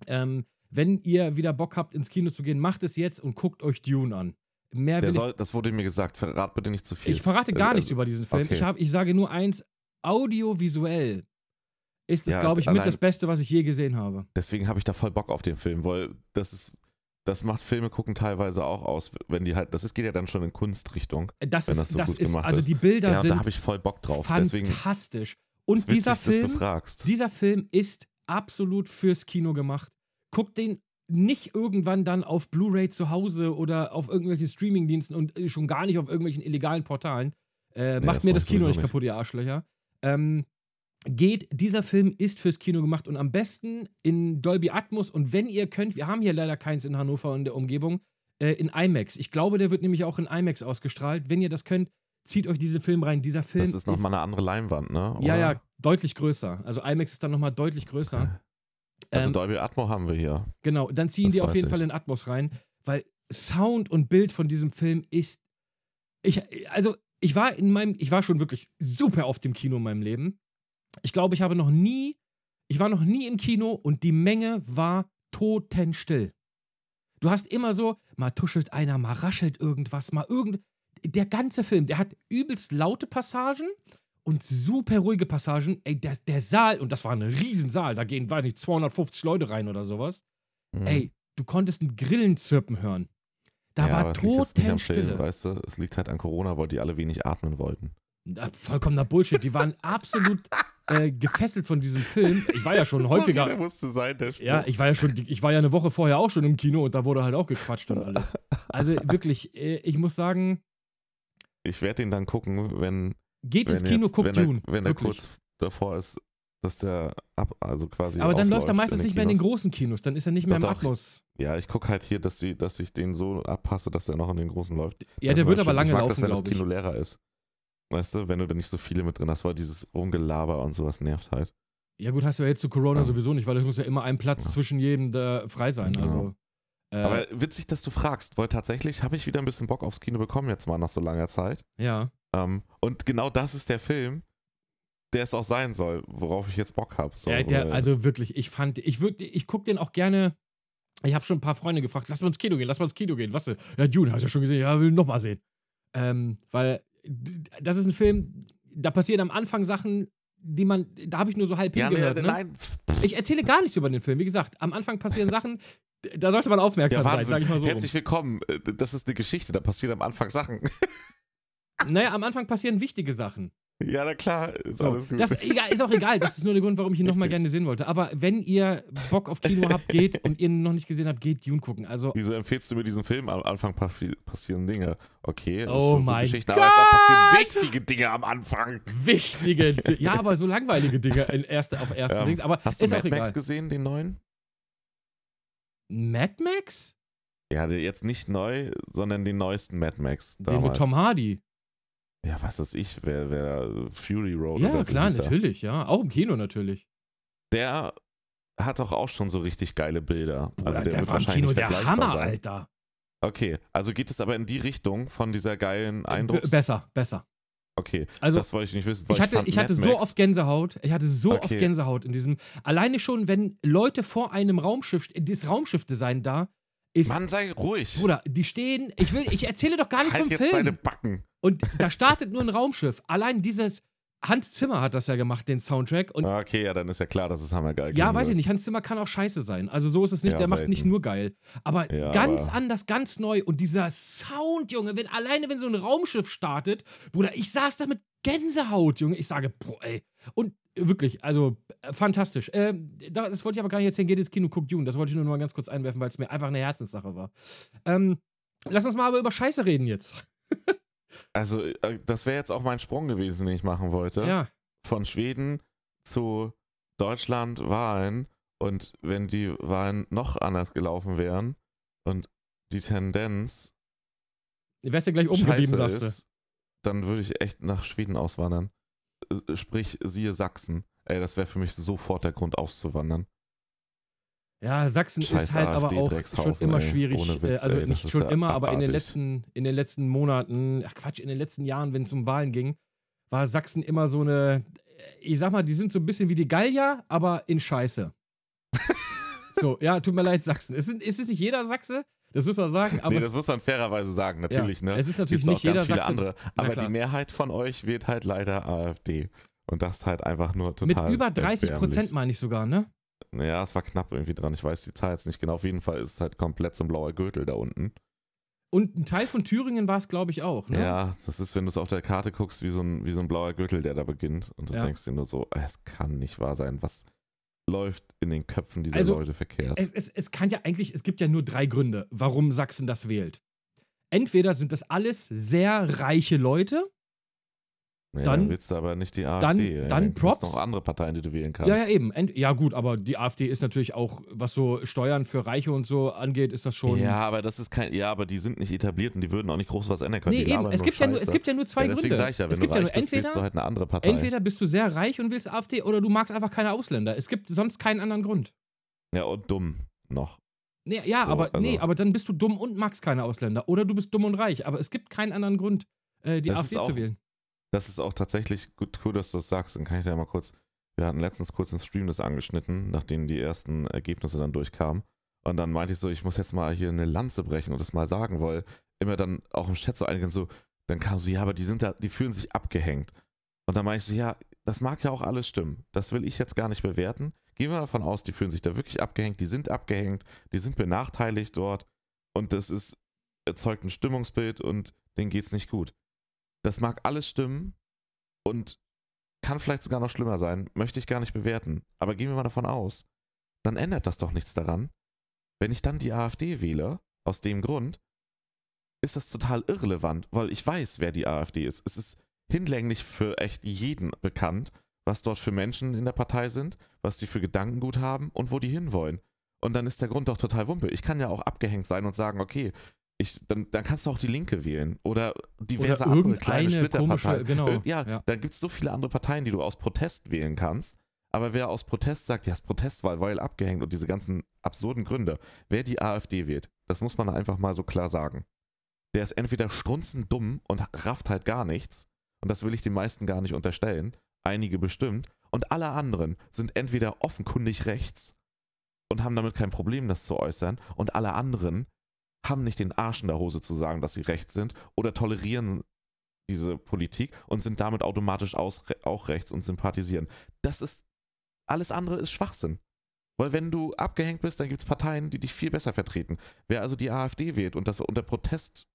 Ähm, wenn ihr wieder Bock habt, ins Kino zu gehen, macht es jetzt und guckt euch Dune an. Mehr soll, das wurde mir gesagt, verrat bitte nicht zu ich, viel. ich verrate gar Also, nichts über diesen Film. okay. Ich, hab, ich sage nur eins: audiovisuell ist es, Ja, glaube ich, mit das Beste, was ich je gesehen habe. Deswegen habe ich da voll Bock auf den Film, weil das ist, das macht Filme gucken teilweise auch aus, wenn die halt, das ist, geht ja dann schon in Kunstrichtung. Das Wenn ist, das so das gut ist, gemacht also die Bilder Ja, sind da habe ich voll Bock drauf. Deswegen fantastisch. es Und witzig, dieser Film, dieser Film ist absolut fürs Kino gemacht. Guckt den nicht irgendwann dann auf Blu-ray zu Hause oder auf irgendwelchen Streamingdiensten und äh, schon gar nicht auf irgendwelchen illegalen Portalen. Äh, Nee, macht das mir das Kino nicht. kaputt, ihr Arschlöcher. Ähm, geht, dieser Film ist fürs Kino gemacht und am besten in Dolby Atmos und wenn ihr könnt, wir haben hier leider keins in Hannover und der Umgebung, äh, in IMAX. Ich glaube, der wird nämlich auch in IMAX ausgestrahlt. Wenn ihr das könnt, zieht euch diesen Film rein. Dieser Film Das ist nochmal eine andere Leinwand, ne? ja, Oder? ja, deutlich größer. Also IMAX ist dann nochmal deutlich größer. Okay. Also Ähm, Dolby Atmo haben wir hier. Genau, dann ziehen Das die auf jeden ich. Fall in Atmos rein, weil Sound und Bild von diesem Film ist. Ich, also, ich war in meinem, ich war schon wirklich super oft im Kino in meinem Leben. Ich glaube, ich habe noch nie, ich war noch nie im Kino und die Menge war totenstill. Du hast immer so, mal tuschelt einer, mal raschelt irgendwas, mal irgend. Der ganze Film, der hat übelst laute Passagen und super ruhige Passagen. Ey, der, der Saal, und das war ein Riesensaal, da gehen, weiß nicht, 250 Leute rein oder sowas. Mhm. Ey, du konntest ein Grillen zirpen hören. Da ja, war Totenstille. weißt du? Es liegt halt an Corona, weil die alle wenig atmen wollten. Ah, Vollkommener Bullshit. Die waren *laughs* absolut äh, gefesselt von diesem Film. Ich war ja schon *laughs* häufiger. Der musste sein, der Spruch. Ja, ich war ja schon, ich war ja eine Woche vorher auch schon im Kino und da wurde halt auch gequatscht und alles. Also wirklich, äh, ich muss sagen, Ich werde den dann gucken, wenn, geht wenn, ins Kino, jetzt, guckt wenn, Dune. wenn der wirklich. kurz davor ist, dass der ab, also quasi Aber dann läuft er meistens nicht mehr in den großen Kinos, dann ist er nicht mehr im Doch, doch. Atmos. Ja, ich gucke halt hier, dass, die, dass ich den so abpasse, dass der noch in den großen läuft. Ja, Also der wird weißt aber lange ich mag laufen, das, wenn das. Kino leerer ist. Weißt du, wenn du da nicht so viele mit drin hast, weil dieses Rumgelaber und sowas nervt halt. Ja gut, hast du ja jetzt zu Corona Ja. sowieso nicht, weil es muss ja immer ein Platz Ja. zwischen jedem da frei sein. Ja. Also, äh, Aber witzig, dass du fragst, weil tatsächlich habe ich wieder ein bisschen Bock aufs Kino bekommen, jetzt mal nach so langer Zeit. ja. Ähm, und genau das ist der Film, der es auch sein soll, worauf ich jetzt Bock habe. So, Ja, der, weil- also wirklich, ich fand, ich würde, ich gucke den auch gerne. Ich habe schon ein paar Freunde gefragt, lass mal ins Kino gehen, lass mal ins Kino gehen. Was denn? Ja, Dune, hast du ja schon gesehen, ja, will noch mal sehen. Ähm, weil das ist ein Film, da passieren am Anfang Sachen, die man, da habe ich nur so halb ja, hingehört. ne? nein, Ich erzähle gar nichts über den Film. Wie gesagt, am Anfang passieren Sachen, da sollte man aufmerksam ja, sein, sag ich mal so. Herzlich willkommen. Äh, Das ist eine Geschichte, da passieren am Anfang Sachen. Naja, am Anfang passieren wichtige Sachen. Ja, na klar, ist So, alles gut. das egal, ist auch egal. Das ist nur der Grund, warum ich ihn nochmal gerne sehen wollte. Aber wenn ihr Bock auf Kino habt, geht und ihr ihn noch nicht gesehen habt, geht Dune gucken. Also, Wieso empfehlst du mir diesen Film? Am Anfang passi- passieren Dinge. Okay, das Oh ist so mein Geschichten, aber es passieren Gott! wichtige Dinge am Anfang. wichtige, *laughs* Di- ja, aber so langweilige Dinge in erste, auf ersten Ähm, Dings. Aber hast du ist auch Mad Max egal. gesehen, den neuen? Mad Max? Ja, jetzt nicht neu, sondern den neuesten Mad Max. Den Damals. mit Tom Hardy. Ja, was weiß ich, wer, wer Fury Road Ja, oder so klar, hieß er. natürlich, ja. Auch im Kino natürlich. Der hat doch auch schon so richtig geile Bilder. Also Bruder, der, wird war im wahrscheinlich Kino der Hammer, sein. Alter. Okay, also geht es aber in die Richtung von dieser geilen Eindrucks... B besser, besser. Okay, Also, das wollte ich nicht wissen, weil ich hatte, fand ich hatte so oft Gänsehaut. Ich hatte so oft Okay. Gänsehaut in diesem. Alleine schon, wenn Leute vor einem Raumschiff, das Raumschiff-Design da ist. Mann, sei ruhig. Bruder, die stehen. Ich will, ich erzähle doch gar nichts halt vom jetzt deine Film. Backen. Und da startet nur ein Raumschiff. Allein dieses. Hans Zimmer hat das ja gemacht, den Soundtrack. Und Ah, Okay, ja, dann ist ja klar, dass es hammergeil ja, weiß ich nicht. Hans Zimmer kann auch scheiße sein. Also so ist es nicht. Ja, der macht nicht nur geil. Aber Ja, ganz aber- anders, ganz neu. Und dieser Sound, Junge, wenn alleine wenn so ein Raumschiff startet, Bruder, ich saß da mit Gänsehaut, Junge. Ich sage, boah, ey. Und wirklich, also äh, fantastisch. Ähm, das wollte ich aber gar nicht erzählen. Geht ins Kino, guckt Dune. Das wollte ich nur noch mal ganz kurz einwerfen, weil es mir einfach eine Herzenssache war. Ähm, lass uns mal aber über Scheiße reden jetzt. *laughs* Also, äh, das wäre jetzt auch mein Sprung gewesen, den ich machen wollte. Ja. Von Schweden zu Deutschland Wahlen. Und wenn die Wahlen noch anders gelaufen wären und die Tendenz Wärst du gleich oben geblieben, scheiße sagst du. ist, dann würde ich echt nach Schweden auswandern. Äh, Sprich, siehe Sachsen. Ey, das wäre für mich sofort der Grund auszuwandern. Ja, Sachsen Scheiß ist halt aber auch schon immer schwierig. Witz, äh, also ey, nicht schon ja immer, aber in den abartig. letzten, in den letzten Monaten, ach Quatsch, in den letzten Jahren, wenn es um Wahlen ging, war Sachsen immer so eine, ich sag mal, die sind so ein bisschen wie die Gallier, aber in Scheiße. *laughs* so, ja, tut mir leid, Sachsen. Es ist, es ist nicht jeder Sachse, das muss man sagen, aber nee, es- das muss man fairerweise sagen, natürlich. Ja, ne? es ist natürlich Gibt's nicht jeder ganz viele Sachse, andere. Aber die Mehrheit von euch wählt halt leider AfD. Und das ist halt einfach nur total. mit über 30 Prozent meine ich sogar, ne? Ja, es war knapp irgendwie dran. Ich weiß die Zahl jetzt nicht genau. Auf jeden Fall ist es halt komplett so ein blauer Gürtel da unten. Und ein Teil von Thüringen war es, glaube ich, auch, ne? Ja, das ist, wenn du es auf der Karte guckst, wie so, ein, wie so ein blauer Gürtel, der da beginnt. Und du Ja. denkst dir nur so, es kann nicht wahr sein. Was läuft in den Köpfen dieser Also, Leute verkehrt? Es, es, es kann ja eigentlich, es gibt ja nur drei Gründe, warum Sachsen das wählt. Entweder sind das alles sehr reiche Leute. Ja, dann- willst du aber nicht die AfD. dann- dann Props. noch andere Parteien, die du wählen kannst. Ja, ja, eben. Ja, gut, aber die AfD ist natürlich auch, was so Steuern für Reiche und so angeht, ist das schon. Ja, aber das ist kein, ja, aber die sind nicht etabliert und die würden auch nicht groß was ändern können. nee, die eben. Es gibt, ja nur, es gibt ja nur zwei ja, deswegen Gründe. sag ich ja, wenn es du gibt ja reich nur bist, du entweder, halt eine andere Partei. entweder bist du sehr reich und willst AfD oder du magst einfach keine Ausländer. Es gibt sonst keinen anderen Grund. ja, und dumm noch. Nee, ja, So, aber, nee, also- aber dann bist du dumm und magst keine Ausländer. Oder du bist dumm und reich. Aber es gibt keinen anderen Grund, äh, die Das AfD ist zu auch- wählen. Das ist auch tatsächlich gut, cool, dass du das sagst. Dann kann ich da mal kurz. Wir hatten letztens kurz im Stream das angeschnitten, nachdem die ersten Ergebnisse dann durchkamen. Und dann meinte ich so, ich muss jetzt mal hier eine Lanze brechen und das mal sagen, weil immer dann auch im Chat so einige so, dann kam so, ja, aber die sind da, die fühlen sich abgehängt. Und dann meinte ich so, ja, das mag ja auch alles stimmen. Das will ich jetzt gar nicht bewerten. Gehen wir davon aus, die fühlen sich da wirklich abgehängt, die sind abgehängt, die sind benachteiligt dort und das ist, erzeugt ein Stimmungsbild und denen geht's nicht gut. Das mag alles stimmen und kann vielleicht sogar noch schlimmer sein, möchte ich gar nicht bewerten. Aber gehen wir mal davon aus, dann ändert das doch nichts daran. Wenn ich dann die AfD wähle, aus dem Grund, ist das total irrelevant, weil ich weiß, wer die AfD ist. Es ist hinlänglich für echt jeden bekannt, was dort für Menschen in der Partei sind, was die für Gedankengut haben und wo die hinwollen. Und dann ist der Grund doch total wumpe. Ich kann ja auch abgehängt sein und sagen, okay, ich, dann, dann kannst du auch die Linke wählen oder diverse Oder andere kleine Splitterparteien. genau, Ir- Ja, ja. dann gibt es so viele andere Parteien, die du aus Protest wählen kannst. Aber wer aus Protest sagt, ja, ist Protestwahl, weil abgehängt und diese ganzen absurden Gründe, wer die AfD wählt, das muss man einfach mal so klar sagen. Der ist entweder strunzend dumm und rafft halt gar nichts, und das will ich den meisten gar nicht unterstellen, einige bestimmt, und alle anderen sind entweder offenkundig rechts und haben damit kein Problem, das zu äußern, und alle anderen haben nicht den Arsch in der Hose zu sagen, dass sie rechts sind oder tolerieren diese Politik und sind damit automatisch aus, auch rechts und sympathisieren. Das ist, alles andere ist Schwachsinn. Weil wenn du abgehängt bist, dann gibt es Parteien, die dich viel besser vertreten. Wer also die AfD wählt und das unter Protest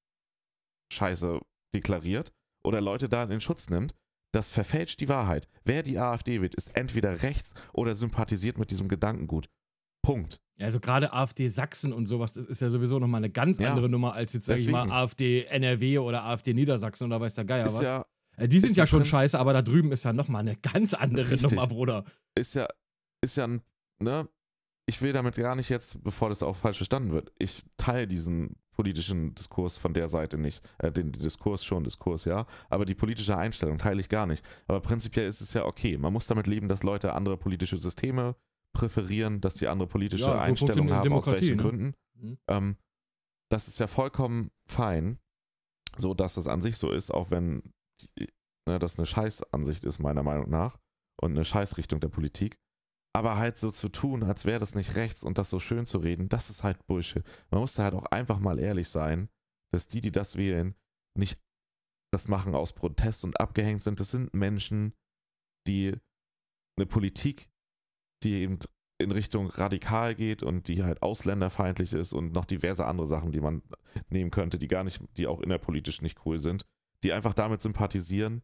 Scheiße deklariert oder Leute da in den Schutz nimmt, das verfälscht die Wahrheit. Wer die AfD wählt, ist entweder rechts oder sympathisiert mit diesem Gedankengut. Punkt. Also gerade AfD Sachsen und sowas, das ist ja sowieso nochmal eine ganz Ja, andere Nummer als jetzt, sag ich mal, deswegen. AfD NRW oder AfD Niedersachsen oder weiß der Geier ist was. ja, Äh, die sind ja schon Prinzip- scheiße, aber da drüben ist ja nochmal eine ganz andere Richtig. Nummer, Bruder. ist ja, ist ja ein, ne, ich will damit gar nicht jetzt, bevor das auch falsch verstanden wird, ich teile diesen politischen Diskurs von der Seite nicht. Äh, den Diskurs schon, Diskurs, ja. Aber die politische Einstellung teile ich gar nicht. Aber prinzipiell ist es ja okay. Man muss damit leben, dass Leute andere politische Systeme präferieren, dass die andere politische Ja, funktioniert haben, aus welchen ne? Gründen. Mhm. Ähm, das ist ja vollkommen fein, so dass es an sich so ist, auch wenn die, ne, das eine Scheißansicht ist, meiner Meinung nach, und eine Scheißrichtung der Politik. Aber halt so zu tun, als wäre das nicht rechts und das so schön zu reden, das ist halt Bullshit. Man muss da halt auch einfach mal ehrlich sein, dass die, die das wählen, nicht das machen aus Protest und abgehängt sind. Das sind Menschen, die eine Politik, die eben in Richtung radikal geht und die halt ausländerfeindlich ist und noch diverse andere Sachen, die man nehmen könnte, die gar nicht, die auch innerpolitisch nicht cool sind, die einfach damit sympathisieren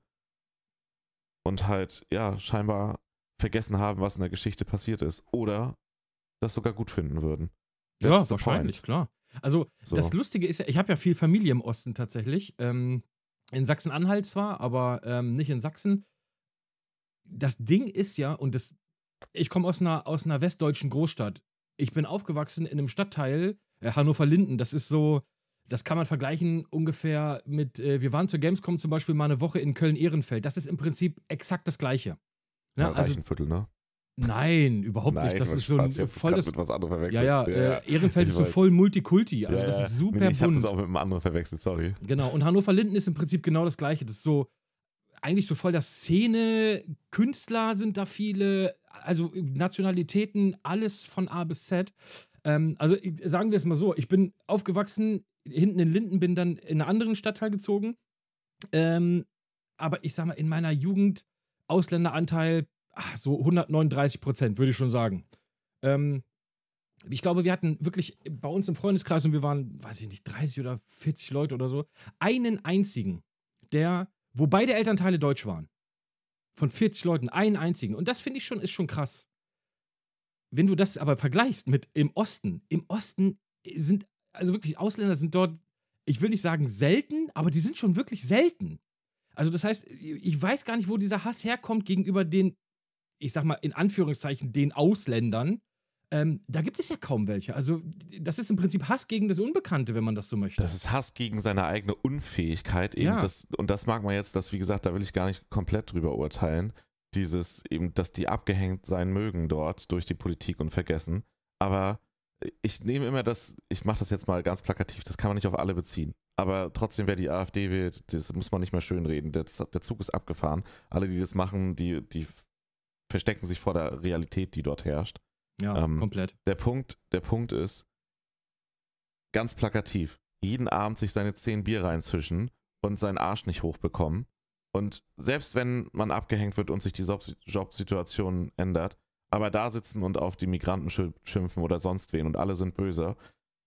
und halt, ja, scheinbar vergessen haben, was in der Geschichte passiert ist. Oder das sogar gut finden würden. Ja, That's the wahrscheinlich, point. klar. Also So. das Lustige ist ja, ich habe ja viel Familie im Osten tatsächlich. Ähm, in Sachsen-Anhalt zwar, aber ähm, nicht in Sachsen. Das Ding ist ja, und das, ich komme aus einer, aus einer westdeutschen Großstadt. Ich bin aufgewachsen in einem Stadtteil, äh, Hannover-Linden. Das ist so, das kann man vergleichen ungefähr mit, äh, wir waren zur Gamescom zum Beispiel mal eine Woche in Köln-Ehrenfeld. Das ist im Prinzip exakt das Gleiche. ja, Ja, also Reichenviertel, ne? Nein, überhaupt Nein, nicht. Das ist so ein Spaß, ich hab's voll grad das. mit was anderes Ja, verwechselt. ja, äh, Ehrenfeld ich ist so weiß. voll Multikulti. Also Ja, das ja. ist super nee, nee, Ich habe bunt. das auch mit einem anderen verwechselt, sorry. Genau. Und Hannover-Linden ist im Prinzip genau das Gleiche. Das ist so, eigentlich so voll das Szene, Künstler sind da viele, also Nationalitäten, alles von A bis Z. Ähm, also sagen wir es mal so, ich bin aufgewachsen, hinten in Linden, bin dann in einen anderen Stadtteil gezogen. Ähm, aber ich sag mal, in meiner Jugend Ausländeranteil ah, so 139 Prozent, würde ich schon sagen. Ähm, ich glaube, wir hatten wirklich bei uns im Freundeskreis und wir waren, weiß ich nicht, 30 oder 40 Leute oder so, einen einzigen, der, wo beide Elternteile deutsch waren. Von 40 Leuten, einen einzigen. Und das finde ich schon, ist schon krass. Wenn du das aber vergleichst mit im Osten, im Osten sind, also wirklich, Ausländer sind dort, ich will nicht sagen selten, aber die sind schon wirklich selten. Also das heißt, ich weiß gar nicht, wo dieser Hass herkommt gegenüber den, ich sag mal in Anführungszeichen, den Ausländern. Ähm, da gibt es ja kaum welche. Also das ist im Prinzip Hass gegen das Unbekannte, wenn man das so möchte. Das ist Hass gegen seine eigene Unfähigkeit. Eben Ja. das, und das mag man jetzt, das, wie gesagt, da will ich gar nicht komplett drüber urteilen. Dieses eben, dass die abgehängt sein mögen dort durch die Politik und vergessen. Aber ich nehme immer das, ich mache das jetzt mal ganz plakativ, das kann man nicht auf alle beziehen. Aber trotzdem, wer die AfD wählt, das muss man nicht mehr schönreden. Der, der Zug ist abgefahren. Alle, die das machen, die, die verstecken sich vor der Realität, die dort herrscht. Ja, ähm, komplett. Der Punkt, der Punkt ist, ganz plakativ, jeden Abend sich seine zehn Bier reinzwischen und seinen Arsch nicht hochbekommen. Und selbst wenn man abgehängt wird und sich die Job- Jobsituation ändert, aber da sitzen und auf die Migranten schimpfen oder sonst wen und alle sind böse,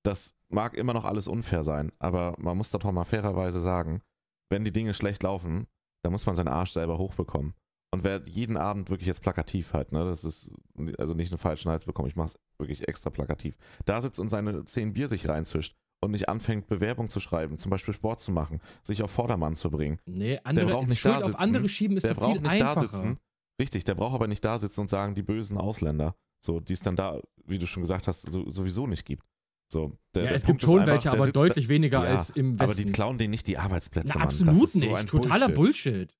das mag immer noch alles unfair sein, aber man muss doch mal fairerweise sagen, wenn die Dinge schlecht laufen, dann muss man seinen Arsch selber hochbekommen. Und wer jeden Abend wirklich jetzt plakativ halt, ne, das ist also nicht einen falschen Hals bekommen, ich mach's wirklich extra plakativ, da sitzt und seine zehn Bier sich reinzwischt und nicht anfängt, Bewerbung zu schreiben, zum Beispiel Sport zu machen, sich auf Vordermann zu bringen. Nee, andere, braucht nicht Schuld da auf sitzen. andere schieben ist der braucht viel nicht einfacher. da sitzen. Richtig, der braucht aber nicht da sitzen und sagen, die bösen Ausländer. So, die es dann da, wie du schon gesagt hast, so, sowieso nicht gibt. So, der, Ja, der es Punkt gibt schon einfach, welche, der aber deutlich weniger ja, als im Da, Westen. aber die klauen denen nicht die Arbeitsplätze, Na, Mann. absolut das ist nicht. So Totaler Bullshit. Bullshit.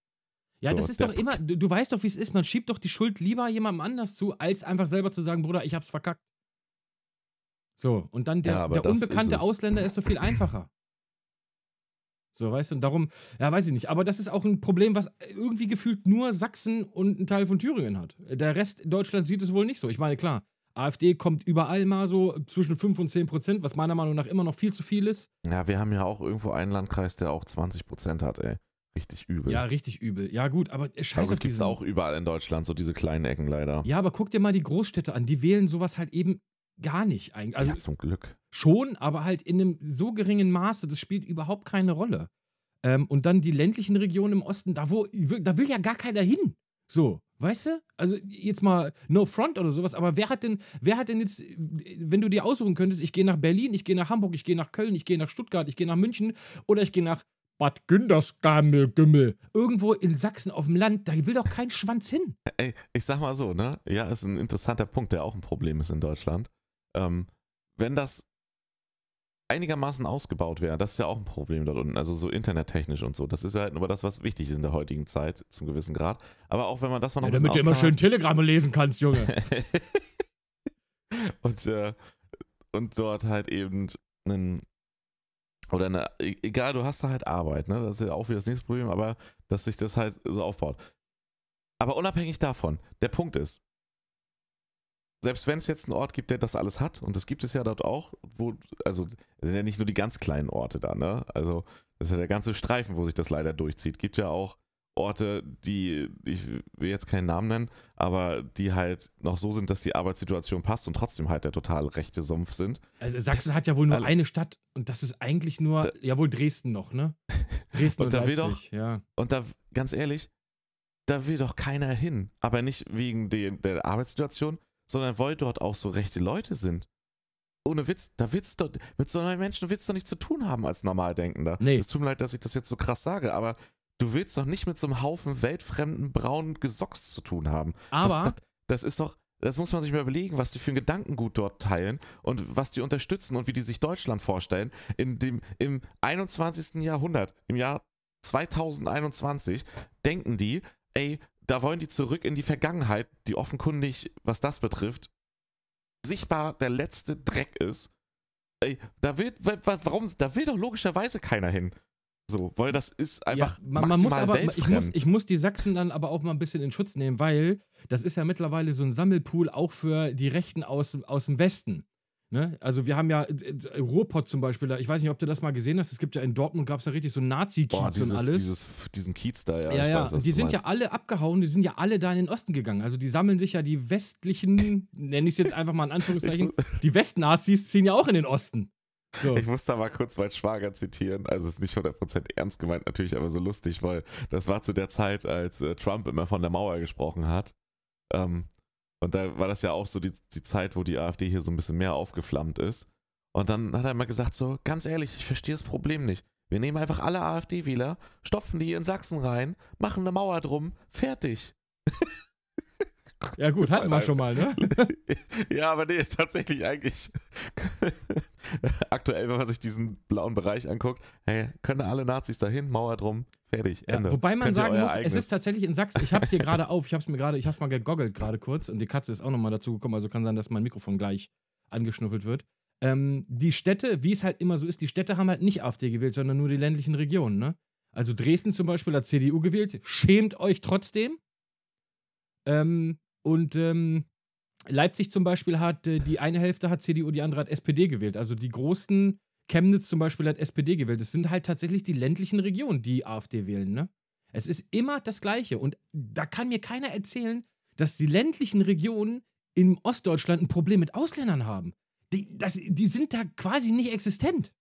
Ja, So, das ist doch immer, du, du weißt doch, wie es ist. Man schiebt doch die Schuld lieber jemandem anders zu, als einfach selber zu sagen, Bruder, ich hab's verkackt. So, und dann der, Ja, der ist unbekannte es. Ausländer ist so viel einfacher. So, weißt du, und darum, ja, weiß ich nicht. Aber das ist auch ein Problem, was irgendwie gefühlt nur Sachsen und ein Teil von Thüringen hat. Der Rest Deutschlands sieht es wohl nicht so. Ich meine, klar, AfD kommt überall mal so zwischen 5 und 10 Prozent, was meiner Meinung nach immer noch viel zu viel ist. Ja, wir haben ja auch irgendwo einen Landkreis, der auch 20% hat, ey. Richtig übel. Ja, richtig übel. Ja, gut, aber aber scheiß gut, auf gibt es auch überall in Deutschland, so diese kleinen Ecken leider. Ja, aber guck dir mal die Großstädte an. Die wählen sowas halt eben gar nicht eigentlich. Also ja, zum Glück. schon, aber halt in einem so geringen Maße, das spielt überhaupt keine Rolle. Ähm, und dann die ländlichen Regionen im Osten, da, wo, da will ja gar keiner hin. So, weißt du? Also jetzt mal no front oder sowas, aber wer hat denn, wer hat denn jetzt, wenn du dir aussuchen könntest, ich gehe nach Berlin, ich gehe nach Hamburg, ich gehe nach Köln, ich gehe nach Stuttgart, ich gehe nach München oder ich gehe nach Bad Gündersgammel, Gümmel. Irgendwo in Sachsen auf dem Land, da will doch kein Schwanz hin. Ey, ich sag mal so, ne? Ja, ist ein interessanter Punkt, der auch ein Problem ist in Deutschland. Ähm, wenn das einigermaßen ausgebaut wäre, das ist ja auch ein Problem dort unten, also so internettechnisch und so. Das ist ja halt nur das, was wichtig ist in der heutigen Zeit, zum gewissen Grad. Aber auch wenn man das mal noch Ja, damit du immer schön Telegramme lesen kannst, Junge. *laughs* und, äh, und dort halt eben einen oder eine, e- egal, du hast da halt Arbeit, ne? Das ist ja auch wieder das nächste Problem, aber dass sich das halt so aufbaut. Aber unabhängig davon, der Punkt ist, selbst wenn es jetzt einen Ort gibt, der das alles hat, und das gibt es ja dort auch, wo, also, es sind ja nicht nur die ganz kleinen Orte da, ne? Also, das ist ja der ganze Streifen, wo sich das leider durchzieht. Gibt ja auch Orte, die, ich will jetzt keinen Namen nennen, aber die halt noch so sind, dass die Arbeitssituation passt und trotzdem halt der total rechte Sumpf sind. Also Sachsen Das- hat ja wohl nur alle- eine Stadt und das ist eigentlich nur, Da- ja wohl Dresden noch, ne? Dresden *laughs* Und und, da will Leipzig, ja. Und da, ganz ehrlich, da will doch keiner hin. Aber nicht wegen de, der Arbeitssituation, sondern weil dort auch so rechte Leute sind. Ohne Witz, da willst du, mit so einem Menschen willst du nichts zu tun haben als Normaldenkender. Nee. Es tut mir leid, dass ich das jetzt so krass sage, aber du willst doch nicht mit so einem Haufen weltfremden braunen Gesocks zu tun haben. Aber, Das, das, das ist doch, das muss man sich mal überlegen, was die für ein Gedankengut dort teilen und was die unterstützen und wie die sich Deutschland vorstellen in dem, im 21. Jahrhundert, im Jahr 2021, denken die, ey, da wollen die zurück in die Vergangenheit, die offenkundig, was das betrifft, sichtbar der letzte Dreck ist. Ey, da will, warum, da will doch logischerweise keiner hin. So, weil das ist einfach ja, man, man muss aber, ich muss, ich muss die Sachsen dann aber auch mal ein bisschen in Schutz nehmen, weil das ist ja mittlerweile so ein Sammelpool auch für die Rechten aus, aus dem Westen. Ne? Also wir haben ja äh, äh, Ruhrpott zum Beispiel, ich weiß nicht, ob du das mal gesehen hast, es gibt ja in Dortmund gab es ja richtig so Nazi-Kiez und alles. Dieses, diesen Kiez da, ja. Ja, ja, weiß, die sind meinst. ja alle abgehauen, die sind ja alle da in den Osten gegangen. Also die sammeln sich ja die westlichen, *laughs* nenne ich es jetzt einfach mal in Anführungszeichen, die Westnazis ziehen ja auch in den Osten. So. Ich muss da mal kurz meinen Schwager zitieren. Also es ist nicht 100% ernst gemeint natürlich, aber so lustig, weil das war zu der Zeit, als äh, Trump immer von der Mauer gesprochen hat. Ähm, und da war das ja auch so die, die Zeit, wo die AfD hier so ein bisschen mehr aufgeflammt ist. Und dann hat er immer gesagt so, ganz ehrlich, ich verstehe das Problem nicht. Wir nehmen einfach alle AfD-Wähler, stopfen die in Sachsen rein, machen eine Mauer drum, fertig. *laughs* Ja gut, hatten wir schon mal, ne? *laughs* ja, aber nee, tatsächlich eigentlich *laughs* aktuell, wenn man sich diesen blauen Bereich anguckt, hey, können alle Nazis dahin, Mauer drum, fertig, Ende. Ja, wobei man Könnt sagen muss, es ist tatsächlich in Sachsen, ich habe es hier gerade auf, ich habe es mir gerade, ich habe mal gegoggelt gerade kurz und die Katze ist auch nochmal dazu gekommen, also kann sein, dass mein Mikrofon gleich angeschnuffelt wird. Ähm, die Städte, wie es halt immer so ist, die Städte haben halt nicht AfD gewählt, sondern nur die ländlichen Regionen, ne? Also Dresden zum Beispiel hat CDU gewählt, schämt euch trotzdem. Ähm, und ähm, Leipzig zum Beispiel hat äh, die eine Hälfte hat CDU, die andere hat SPD gewählt. Also die großen Chemnitz zum Beispiel hat SPD gewählt. Es sind halt tatsächlich die ländlichen Regionen, die AfD wählen. Ne? Es ist immer das Gleiche. Und da kann mir keiner erzählen, dass die ländlichen Regionen in Ostdeutschland ein Problem mit Ausländern haben. Die, das, die sind da quasi nicht existent.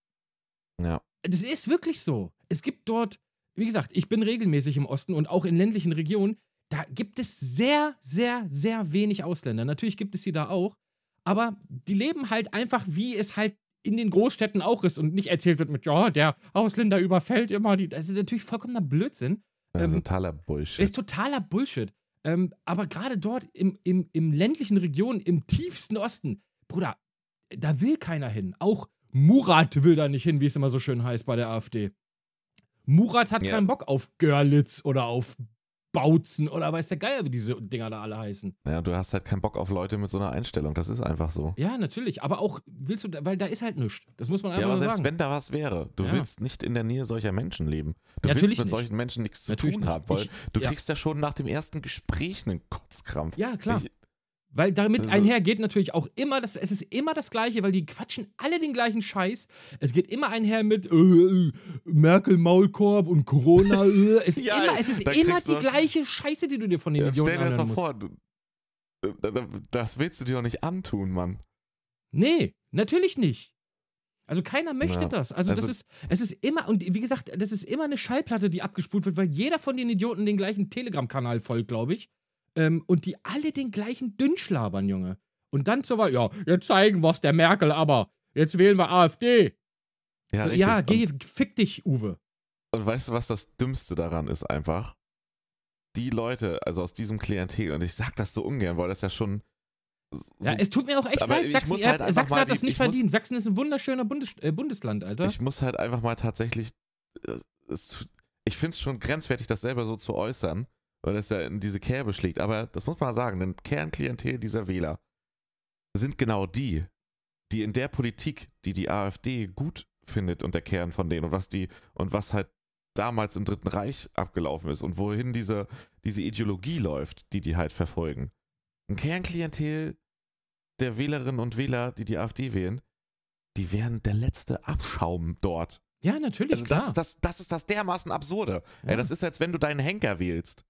Ja. Das ist wirklich so. Es gibt dort, wie gesagt, ich bin regelmäßig im Osten und auch in ländlichen Regionen da gibt es sehr, sehr, sehr wenig Ausländer. Natürlich gibt es sie da auch, aber die leben halt einfach, wie es halt in den Großstädten auch ist und nicht erzählt wird mit, ja, der Ausländer überfällt immer die. Das ist natürlich vollkommener Blödsinn. Das ist ähm, totaler Bullshit. Ist totaler Bullshit. Ähm, aber gerade dort im, im, im ländlichen Region, im tiefsten Osten, Bruder, da will keiner hin. Auch Murat will da nicht hin, wie es immer so schön heißt bei der AfD. Murat hat ja. keinen Bock auf Görlitz oder auf Bautzen oder weiß der Geier, wie diese Dinger da alle heißen. Ja, du hast halt keinen Bock auf Leute mit so einer Einstellung. Das ist einfach so. Ja, natürlich. Aber auch willst du, weil da ist halt nichts. Das muss man einfach ja, aber selbst sagen. wenn da was wäre, du ja. willst nicht in der Nähe solcher Menschen leben. Du ja, willst mit nicht. solchen Menschen nichts zu natürlich tun haben, weil ich, du ja. kriegst ja schon nach dem ersten Gespräch einen Kotzkrampf. Ja, klar. Ich, weil damit also, einher geht natürlich auch immer das, es ist immer das Gleiche, weil die quatschen alle den gleichen Scheiß. Es geht immer einher mit äh, Merkel Maulkorb und Corona. Äh. Es, *laughs* ja, immer, es ist immer die gleiche Scheiße, die du dir von den ja, Idioten Stell dir das mal musst. vor, du, äh, das willst du dir doch nicht antun, Mann. Nee, natürlich nicht. Also keiner möchte ja, das. Also, also, das ist, es ist immer, und wie gesagt, das ist immer eine Schallplatte, die abgespult wird, weil jeder von den Idioten den gleichen Telegram-Kanal folgt, glaube ich. Ähm, und die alle den gleichen Dünnschlabern, Junge. Und dann zur Wahl, ja, jetzt zeigen wir es der Merkel, aber jetzt wählen wir AfD. Ja, richtig. ja geh, fick dich, Uwe. Und weißt du, was das Dümmste daran ist einfach? Die Leute, also aus diesem Klientel, und ich sag das so ungern, weil das ja schon. So, ja, es tut mir auch echt leid. Sachsen, halt Sachsen hat das nicht verdient. Muss, Sachsen ist ein wunderschöner Bundes, äh, Bundesland, Alter. Ich muss halt einfach mal tatsächlich. Äh, es, ich finde es schon grenzwertig, das selber so zu äußern weil das ja in diese Kerbe schlägt. Aber das muss man sagen, denn Kernklientel dieser Wähler sind genau die, die in der Politik, die die AfD gut findet und der Kern von denen und was die und was halt damals im Dritten Reich abgelaufen ist und wohin diese, diese Ideologie läuft, die die halt verfolgen. Ein Kernklientel der Wählerinnen und Wähler, die die AfD wählen, die wären der letzte Abschaum dort. Ja, natürlich. Also das, das, das ist das dermaßen Absurde. Ja. Ey, das ist, als wenn du deinen Henker wählst.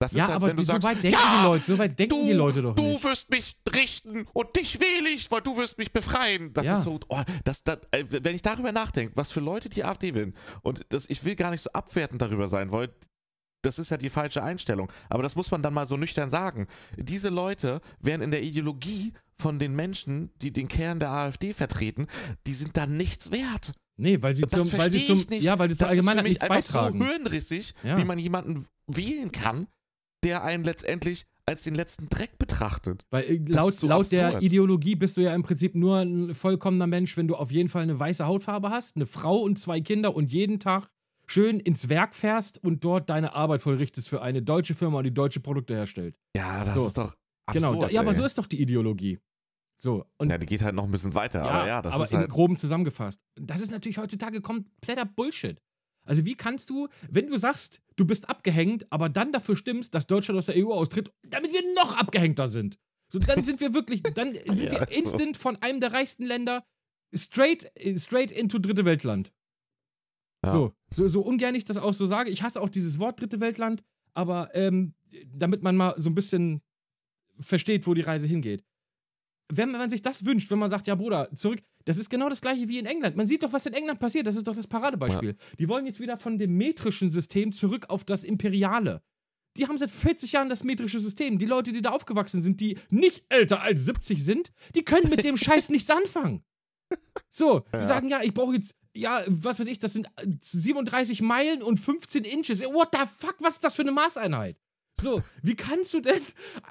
Das ja, ist, als aber wenn du so sagst, weit denken ja, die Leute, so weit denken du, die Leute doch nicht. Du wirst mich richten und dich wähle ich, weil du wirst mich befreien. Das ja. ist so, oh, das, das, äh, wenn ich darüber nachdenke, was für Leute die AfD wählen, und das, ich will gar nicht so abwertend darüber sein, weil das ist ja die falsche Einstellung. Aber das muss man dann mal so nüchtern sagen. Diese Leute wären in der Ideologie von den Menschen, die den Kern der AfD vertreten, die sind da nichts wert. Nee, weil sie das zum, weil sie zum, nicht. ja, weil sie zur Allgemeinheit nichts beitragen. so hirnrissig, ja. wie man jemanden wählen kann, der einen letztendlich als den letzten Dreck betrachtet. Weil äh, laut, so laut der Ideologie bist du ja im Prinzip nur ein vollkommener Mensch, wenn du auf jeden Fall eine weiße Hautfarbe hast, eine Frau und zwei Kinder und jeden Tag schön ins Werk fährst und dort deine Arbeit vollrichtest für eine deutsche Firma, die deutsche Produkte herstellt. Ja, das So. ist doch absurd. genau, da, ja, aber so ist doch die Ideologie. So, und Ja, die geht halt noch ein bisschen weiter, aber ja, das aber ist im halt. Groben zusammengefasst. Das ist natürlich heutzutage kompletter Bullshit. Also wie kannst du, wenn du sagst, du bist abgehängt, aber dann dafür stimmst, dass Deutschland aus der EU austritt, damit wir noch abgehängter sind. So, dann sind wir wirklich, dann *laughs* sind Ja, wir ist so. instant von einem der reichsten Länder straight, straight into dritte Weltland. Ja. So, so, so ungern ich das auch so sage. Ich hasse auch dieses Wort dritte Weltland, aber ähm, damit man mal so ein bisschen versteht, wo die Reise hingeht. Wenn man sich das wünscht, wenn man sagt, ja Bruder, zurück, das ist genau das gleiche wie in England. Man sieht doch, was in England passiert, das ist doch das Paradebeispiel. Die wollen jetzt wieder von dem metrischen System zurück auf das imperiale. Die haben seit 40 Jahren das metrische System. Die Leute, die da aufgewachsen sind, die nicht älter als 70 sind, die können mit dem Scheiß *laughs* nichts anfangen. So, die Ja. sagen, ja, ich brauche jetzt, ja, was weiß ich, das sind äh, 37 Meilen und 15 Inches. What the fuck, was ist das für eine Maßeinheit? So, wie kannst du denn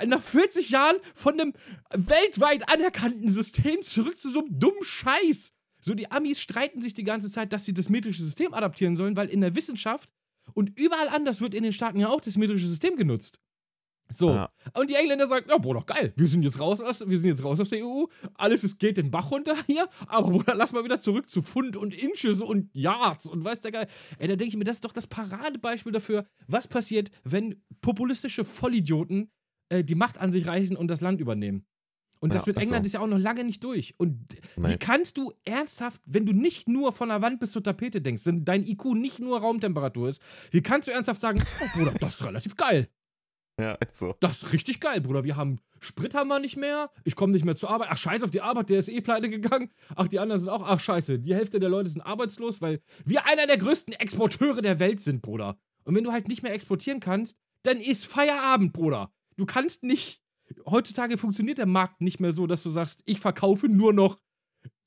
nach 40 Jahren von einem weltweit anerkannten System zurück zu so einem dummen Scheiß? So, die Amis streiten sich die ganze Zeit, dass sie das metrische System adaptieren sollen, weil in der Wissenschaft und überall anders wird in den Staaten ja auch das metrische System genutzt. So. Ja. Und die Engländer sagen, ja, Bruder, geil, wir sind jetzt raus aus, wir sind jetzt raus aus der EU, alles ist, geht den Bach runter hier, aber Bruder, lass mal wieder zurück zu Pfund und Inches und Yards und weiß der Geil. Ey, da denke ich mir, das ist doch das Paradebeispiel dafür, was passiert, wenn populistische Vollidioten äh, die Macht an sich reißen und das Land übernehmen. Und das Ja, mit England so. ist ja auch noch lange nicht durch. Und wie Nee. kannst du ernsthaft, wenn du nicht nur von der Wand bis zur Tapete denkst, wenn dein IQ nicht nur Raumtemperatur ist, wie kannst du ernsthaft sagen, oh Bruder, das ist relativ geil. Ja, ist *laughs* so. Das ist richtig geil, Bruder. Wir haben Sprit haben wir nicht mehr. Ich komme nicht mehr zur Arbeit. Ach, scheiß auf die Arbeit, der ist eh pleite gegangen. Ach, die anderen sind auch, ach, scheiße. Die Hälfte der Leute sind arbeitslos, weil wir einer der größten Exporteure der Welt sind, Bruder. Und wenn du halt nicht mehr exportieren kannst, dann ist Feierabend, Bruder. Du kannst nicht. Heutzutage funktioniert der Markt nicht mehr so, dass du sagst, ich verkaufe nur noch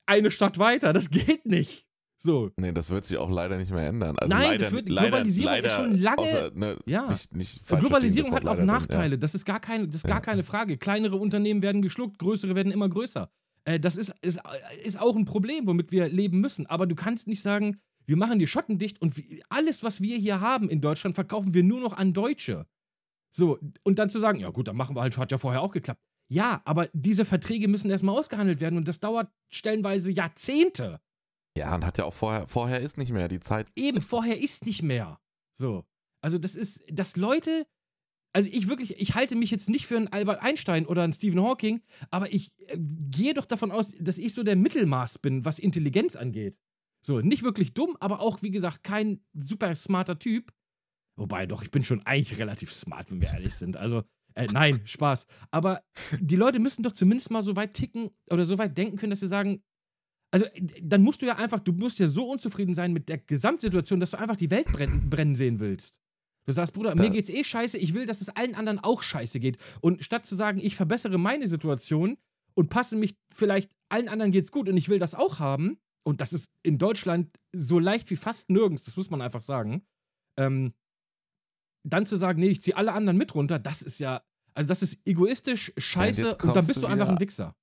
eine Stadt weiter. Das geht nicht. So. Nee, das wird sich auch leider nicht mehr ändern. Also Nein, leider, das wird- leider, Globalisierung ist leider, schon lange- Außer, ne, Ja. Nicht, nicht Globalisierung hat auch Wort leider, Nachteile. Das ist gar keine, das ist gar Ja. keine Frage. Kleinere Unternehmen werden geschluckt, größere werden immer größer. Äh, das ist, ist, ist auch ein Problem, womit wir leben müssen. Aber du kannst nicht sagen, wir machen die Schotten dicht und alles, was wir hier haben in Deutschland, verkaufen wir nur noch an Deutsche. So, und dann zu sagen, ja gut, dann machen wir halt, hat ja vorher auch geklappt. Ja, aber diese Verträge müssen erstmal ausgehandelt werden und das dauert stellenweise Jahrzehnte. Ja. und hat ja auch vorher, vorher ist nicht mehr die Zeit. Eben, vorher ist nicht mehr. So. Also, das ist, dass Leute. Also, ich wirklich, ich halte mich jetzt nicht für einen Albert Einstein oder einen Stephen Hawking, aber ich äh, gehe doch davon aus, dass ich so der Mittelmaß bin, was Intelligenz angeht. So, nicht wirklich dumm, aber auch, wie gesagt, kein super smarter Typ. Wobei, doch, ich bin schon eigentlich relativ smart, wenn wir ehrlich sind. Also, äh, nein, Spaß. Aber die Leute müssen doch zumindest mal so weit ticken oder so weit denken können, dass sie sagen, also äh, dann musst du ja einfach, du musst ja so unzufrieden sein mit der Gesamtsituation, dass du einfach die Welt brennen, brennen sehen willst. Du sagst, Bruder, Da- mir geht's eh scheiße, ich will, dass es allen anderen auch scheiße geht. Und statt zu sagen, ich verbessere meine Situation und passe mich vielleicht, allen anderen geht's gut und ich will das auch haben, und das ist in Deutschland so leicht wie fast nirgends, das muss man einfach sagen, ähm, dann zu sagen, nee, ich ziehe alle anderen mit runter, das ist ja, also das ist egoistisch, scheiße, jetzt und dann bist du du einfach wieder- ein Wichser.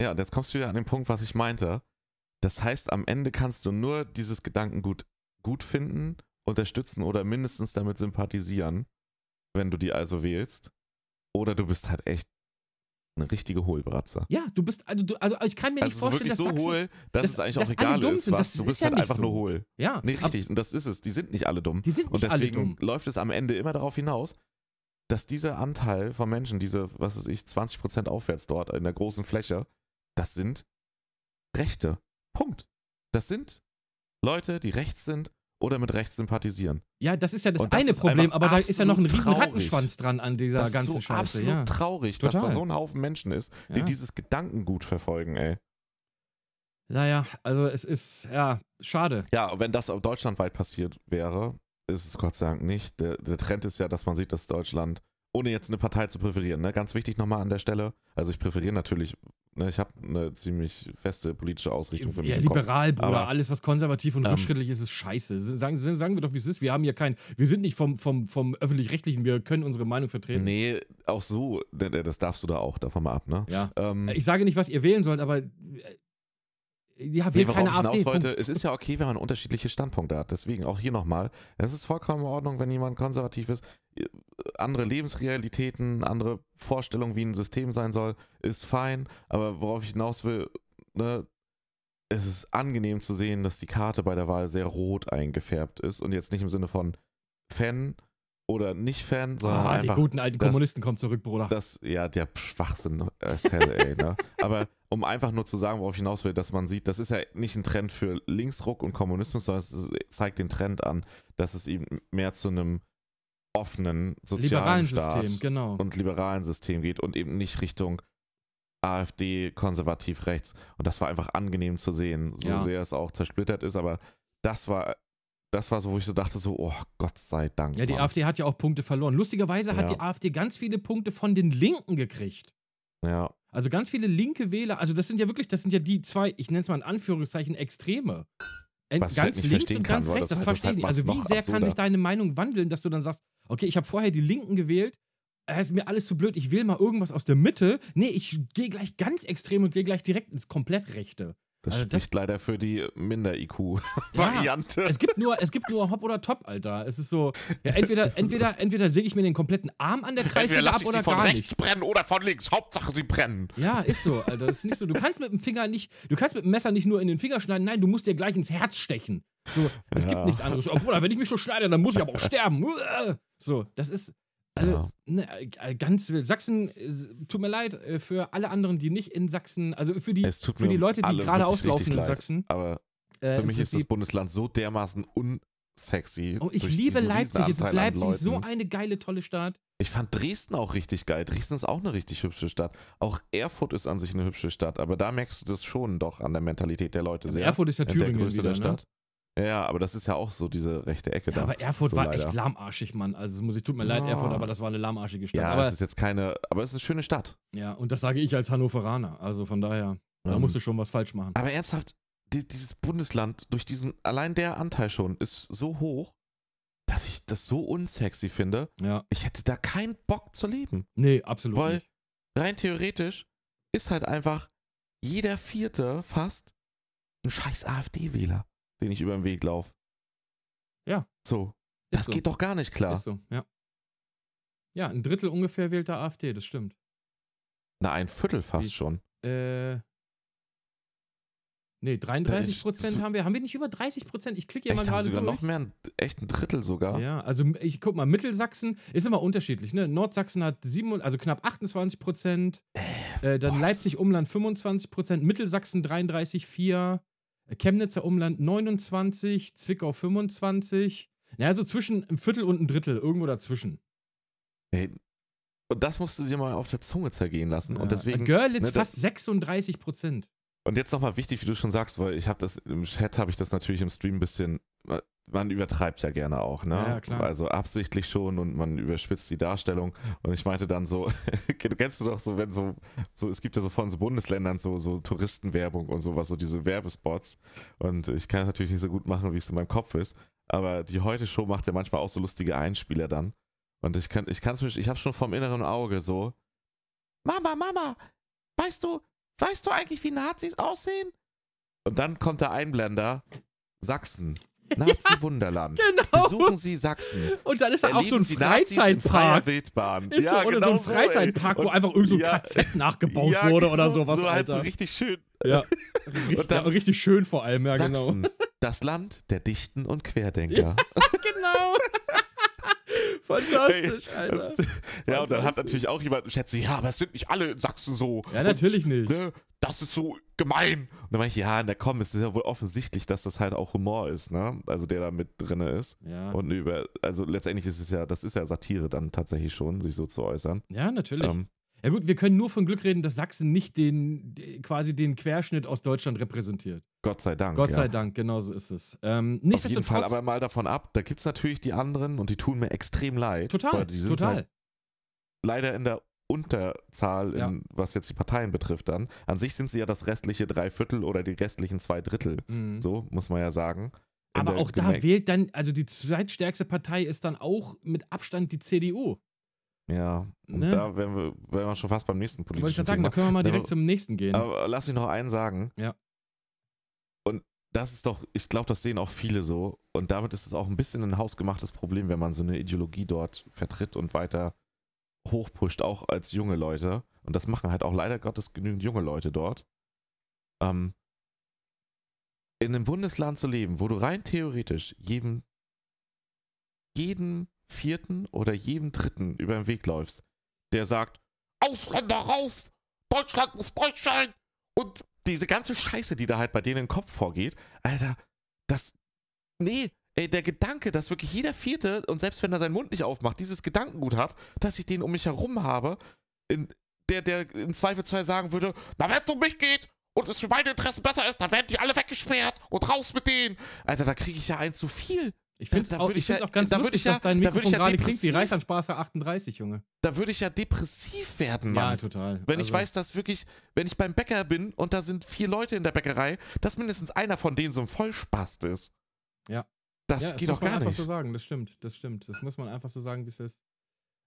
Ja, und jetzt kommst du wieder an den Punkt, was ich meinte. Das heißt, am Ende kannst du nur dieses Gedankengut gut finden, unterstützen oder mindestens damit sympathisieren, wenn du die also wählst. Oder du bist halt echt eine richtige Hohlbratze. Ja, du bist, also, du, also ich kann mir Also nicht es ist vorstellen, wirklich dass so Sachsen, hohl, dass dass- es eigentlich dass auch alle egal ist, was. Du ist bist ja halt einfach so. nur hohl. Ja, Nee, richtig. Und das ist es. Die sind nicht alle dumm. Die sind Und nicht alle deswegen dumm. läuft es am Ende immer darauf hinaus, dass dieser Anteil von Menschen, diese, was weiß ich, 20% aufwärts dort in der großen Fläche, das sind Rechte. Punkt. Das sind Leute, die rechts sind oder mit rechts sympathisieren. Ja, das ist ja das Und eine Problem, aber da ist ja noch ein riesen traurig. Rattenschwanz dran an dieser das ist ganzen so Scheiße. absolut Ja. traurig, dass Total. da so ein Haufen Menschen ist, die Ja. dieses Gedankengut verfolgen, ey. Naja, also es ist, ja, schade. Ja, wenn das auch deutschlandweit passiert wäre, ist es Gott sei Dank nicht. Der, der Trend ist ja, dass man sieht, dass Deutschland, ohne jetzt eine Partei zu präferieren, ne, ganz wichtig nochmal an der Stelle, also ich präferiere natürlich, ne, ich habe eine ziemlich feste politische Ausrichtung für mich Ja, im Kopf. liberal, Bruder. aber- alles, was konservativ und Ähm, rückschrittlich ist, ist scheiße. Sagen, sagen wir doch, wie es ist. Wir haben hier kein, wir sind nicht vom, vom, vom Öffentlich-Rechtlichen, wir können unsere Meinung vertreten. Nee, auch so, das darfst du da auch davon mal ab, ne? Ja. Ähm, Ich sage nicht, was ihr wählen sollt, aber äh, ja, Nee, wählt worauf keine ich AfD. wollte, es ist ja okay, wenn man unterschiedliche Standpunkte hat. Deswegen auch hier nochmal. Es ist vollkommen in Ordnung, wenn jemand konservativ ist. Andere Lebensrealitäten, andere Vorstellungen, wie ein System sein soll, ist fein. Aber worauf ich hinaus will, ne, es ist angenehm zu sehen, dass die Karte bei der Wahl sehr rot eingefärbt ist. Und jetzt nicht im Sinne von Fan oder nicht Fan, sondern Ah, die einfach guten alten das- Kommunisten kommen zurück, Bruder. das, ja, der Schwachsinn ist hell, ey, ne? *laughs* Aber um einfach nur zu sagen, worauf ich hinaus will, dass man sieht, das ist ja nicht ein Trend für Linksruck und Kommunismus, sondern es zeigt den Trend an, dass es eben mehr zu einem offenen sozialen Liberalen Staat System, genau. und liberalen System geht und eben nicht Richtung AfD, konservativ rechts. Und das war einfach angenehm zu sehen, so Ja. sehr es auch zersplittert ist, aber das war, das war so, wo ich so dachte, so, oh Gott sei Dank. Ja, die Mann. AfD hat ja auch Punkte verloren. Lustigerweise hat Ja. die AfD ganz viele Punkte von den Linken gekriegt. Ja, Also ganz viele linke Wähler, also das sind ja wirklich, das sind ja die zwei, ich nenne es mal in Anführungszeichen, Extreme. Was ich halt verstehen und kann, ganz weil rechts, das- das, das verstehe halt ich nicht. Also wie sehr kann absurder. sich deine Meinung wandeln, dass du dann sagst, okay, ich habe vorher die Linken gewählt, es ist mir alles zu blöd, ich wähle mal irgendwas aus der Mitte. Nee, ich gehe gleich ganz extrem und gehe gleich direkt ins komplett Rechte. Das Also das- spricht leider für die Minder-IQ-Variante. Es gibt nur, es gibt nur Hop oder Top, Alter. Es ist so, ja, entweder, *laughs* entweder, entweder säge ich mir den kompletten Arm an der Kreissäge ab oder gar nicht. brennen oder von links. Hauptsache sie brennen. Ja, ist so, Alter. Das ist nicht so. Du kannst mit dem Finger nicht, du kannst mit dem Messer nicht nur in den Finger schneiden, nein, du musst dir gleich ins Herz stechen. So, es gibt Ja. nichts anderes. Oh, Bruder, wenn ich mich schon schneide, dann muss ich aber auch sterben. So, das ist. Also, Ja. ne, äh, ganz wild. Sachsen, äh, tut mir leid äh, für alle anderen, die nicht in Sachsen, also für die, für die Leute, die gerade auslaufen in leid. Sachsen. Aber Äh, für mich ist das Bundesland so dermaßen unsexy. Oh, ich liebe Leipzig. Es ist Leipzig so Leuten. eine geile, tolle Stadt. Ich fand Dresden auch richtig geil. Dresden ist auch eine richtig hübsche Stadt. Auch Erfurt ist an sich eine hübsche Stadt, aber da merkst du das schon doch an der Mentalität der Leute Also sehr. Erfurt ist ja in der Thüringen Größe wieder, der ne? Ja, aber das ist ja auch so diese rechte Ecke Ja, da. aber Erfurt so war leider. echt lahmarschig, Mann. Also, muss ich, tut mir leid, Ja. Erfurt, aber das war eine lahmarschige Stadt. Ja, aber, es ist jetzt keine, aber es ist eine schöne Stadt. ja, und das sage ich als Hannoveraner. Also von daher, da Ähm, musst du schon was falsch machen. Aber ernsthaft, die, dieses Bundesland, durch diesen, allein der Anteil schon, ist so hoch, dass ich das so unsexy finde. Ja. Ich hätte da keinen Bock zu leben. Nee, absolut Weil- nicht. Rein theoretisch ist halt einfach jeder Vierte fast ein scheiß AfD-Wähler, den ich über den Weg laufe. Ja. So. Ist Das so. geht doch gar nicht klar. Ist so, ja. Ja, ein Drittel ungefähr wählt der AfD, das stimmt. Na, ein Viertel fast Wie- schon. Äh. Nee, 33 ist Prozent haben wir. Haben wir nicht über 30 Prozent? Ich klicke hier mal Echt, haben gerade sogar durch. noch mehr, ein, echt ein Drittel sogar. Ja, also ich guck mal, Mittelsachsen ist immer unterschiedlich. Ne? Nordsachsen hat sieben, also knapp 28 Prozent. Äh, dann boah, Leipzig Umland 25 Prozent, Mittelsachsen 33,4, äh, Chemnitzer Umland 29, Zwickau 25. Naja, so zwischen ein Viertel und ein Drittel, irgendwo dazwischen. Ey, und das musst du dir mal auf der Zunge zergehen lassen. Und Ja. deswegen. Görlitz ne, fast 36 Prozent. Und jetzt nochmal wichtig, wie du schon sagst, weil ich habe das im Chat habe ich das natürlich im Stream ein bisschen. Man übertreibt ja gerne auch, ne? Ja, klar. Also absichtlich schon und man überspitzt die Darstellung. Und ich meinte dann so, *laughs* du kennst du doch so, wenn so, so, es gibt ja so von so Bundesländern so, so Touristenwerbung und sowas, so diese Werbespots. Und ich kann es natürlich nicht so gut machen, wie es in meinem Kopf ist. Aber die Heute-Show macht ja manchmal auch so lustige Einspieler dann. Und ich kann, ich kann es mir, ich habe schon vom inneren Auge so, Mama, Mama, weißt du, weißt du eigentlich, wie Nazis aussehen? Und dann kommt der Einblender, Sachsen, *laughs* Nazi-Wunderland. Genau. Besuchen Sie Sachsen. Und dann ist da auch so ein Sie Freizeitpark. Wildbahn. Ist so, oder so ein Freizeitpark, wo einfach irgend so ein ja, KZ *laughs* nachgebaut ja, wurde oder so, sowas. So halt so richtig schön. Ja. *laughs* Richtig, Und dann- ja, richtig schön vor allem, ja, genau. Sachsen, das Land der Dichten und Querdenker. Genau. Fantastisch, Alter. Das, ja, und dann hat natürlich auch jemand schätzt, so, ja, aber es sind nicht alle in Sachsen so. Ja, natürlich nicht. Ne, das ist so gemein. Und dann meine ich, ja, na komm, es ist ja wohl offensichtlich, dass das halt auch Humor ist, ne? Also der da mit drinne ist. Ja. Und über, also letztendlich ist es ja, das ist ja Satire dann tatsächlich schon, sich so zu äußern. ja, natürlich. Ähm, ja gut, wir können nur von Glück reden, dass Sachsen nicht den, de- quasi den Querschnitt aus Deutschland repräsentiert. Gott sei Dank. Gott ja. sei Dank, genau so ist es. Ähm, Auf jeden Fall aber mal davon ab, da gibt es natürlich die anderen und die tun mir extrem leid. total, weil die sind total. Halt leider in der Unterzahl, in, Ja. was jetzt die Parteien betrifft dann. An sich sind sie ja das restliche Dreiviertel oder die restlichen zwei Drittel. Mhm. So, muss man ja sagen. Aber auch da Gemeng- wählt dann, also die zweitstärkste Partei ist dann auch mit Abstand die CDU. Ja, und Ne? da wären wir, wären wir schon fast beim nächsten Wollte ich politischen gerade sagen, da Thema. können wir mal direkt aber- zum nächsten gehen. Aber lass mich noch einen sagen. Ja. das ist doch, ich glaube, das sehen auch viele so. Und damit ist es auch ein bisschen ein hausgemachtes Problem, wenn man so eine Ideologie dort vertritt und weiter hochpusht, auch als junge Leute. Und das machen halt auch leider Gottes genügend junge Leute dort. Ähm, in einem Bundesland zu leben, wo du rein theoretisch jedem, jeden vierten oder jedem dritten über den Weg läufst, der sagt, Ausländer raus, Deutschland muss deutsch sein und diese ganze Scheiße, die da halt bei denen im Kopf vorgeht, Alter, das, nee, ey, der Gedanke, dass wirklich jeder Vierte, und selbst wenn er seinen Mund nicht aufmacht, dieses Gedankengut hat, dass ich den um mich herum habe, in, der, der in Zweifelsfall sagen würde, na, wenn es um mich geht und es für meine Interessen besser ist, dann werden die alle weggesperrt und raus mit denen. Alter, da kriege ich ja ein zu viel. Ich finde es Da auch, ich ich auch ganz da lustig, ich ja- dass dein Mikrofon ich ja gerade klingt wie Reichsanspaßer 38, Junge. Da würde ich ja depressiv werden, Mann. Ja, total. Wenn ich Also, weiß, dass wirklich, wenn ich beim Bäcker bin und da sind vier Leute in der Bäckerei, dass mindestens einer von denen so ein Vollspast ist. Ja. Das ja, geht das doch muss man gar einfach nicht. so sagen, das stimmt, das stimmt. Das muss man einfach so sagen, wie es ist.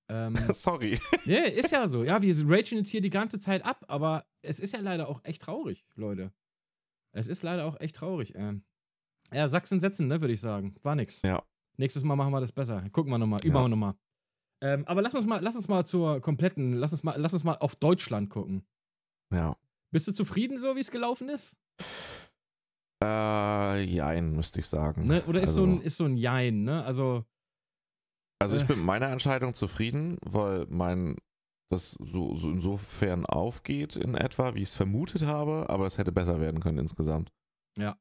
Ähm, *laughs* Sorry. ja, ist ja so. Ja, wir ragen jetzt hier die ganze Zeit ab, aber es ist ja leider auch echt traurig, Leute. Es ist leider auch echt traurig. Ähm, ja, Sachsen setzen, ne, würde ich sagen. War nix. Ja. Nächstes Mal machen wir das besser. Gucken wir nochmal, üben Ja. wir nochmal. Ähm, aber lass uns mal, lass uns mal zur kompletten, lass uns mal, lass uns mal auf Deutschland gucken. Ja. Bist du zufrieden so, wie es gelaufen ist? Äh, jein, müsste ich sagen. Ne? Oder ist, so Also- ein, ist so ein Jein, ne? Also, Also ich Äh. bin mit meiner Entscheidung zufrieden, weil mein das so, so insofern aufgeht in etwa, wie ich es vermutet habe, aber es hätte besser werden können insgesamt. Ja.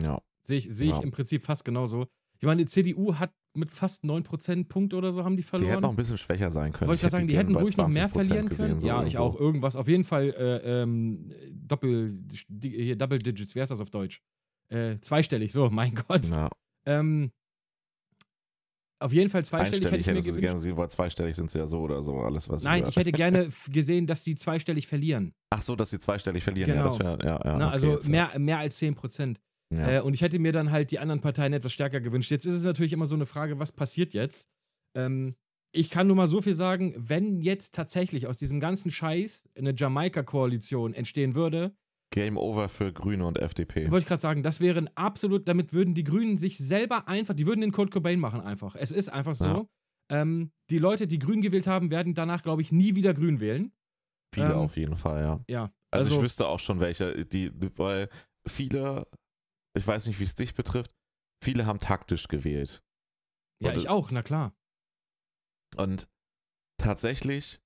Ja. sehe ich, seh ich Ja. im Prinzip fast genauso. Ich meine, die CDU hat mit fast 9 Prozentpunkte oder so haben die Die verloren. hätten noch ein bisschen schwächer sein können. Wollte ich gerade sagen, die hätten ruhig noch mehr 20% verlieren gesehen, können. so ja, ich irgendwo. auch. Irgendwas. Auf jeden Fall äh, ähm, Doppel, die, hier Double Digits. Wie heißt das auf Deutsch? Äh, zweistellig. So, *laughs* mein Gott. Ja, Ähm, auf jeden Fall zweistellig hätte einstellig ich mir hättest du sie gerne gewünscht. gesehen, weil zweistellig sind sie ja so oder so, alles was Nein, über- ich hätte gerne *laughs* gesehen, dass die zweistellig verlieren. Ach so, dass sie zweistellig verlieren. Genau. Ja, das wäre, ja, ja. Ne? okay, also jetzt, ja. mehr, mehr als 10 Prozent. Ja. Äh, und ich hätte mir dann halt die anderen Parteien etwas stärker gewünscht. Jetzt ist es natürlich immer so eine Frage, was passiert jetzt? Ähm, ich kann nur mal so viel sagen, wenn jetzt tatsächlich aus diesem ganzen Scheiß eine Jamaika-Koalition entstehen würde, Game over für Grüne und FDP. wollte ich gerade sagen, das wäre ein absolut, damit würden die Grünen sich selber einfach, die würden den Kurt Cobain machen einfach. Es ist einfach so. Ja. Ähm, die Leute, die Grün gewählt haben, werden danach, glaube ich, nie wieder Grün wählen. Viele ähm, auf jeden Fall, ja. Ja. Also, Also, ich wüsste auch schon welche, die, weil viele, ich weiß nicht, wie es dich betrifft, viele haben taktisch gewählt. ja, oder- ich auch, na klar. Und tatsächlich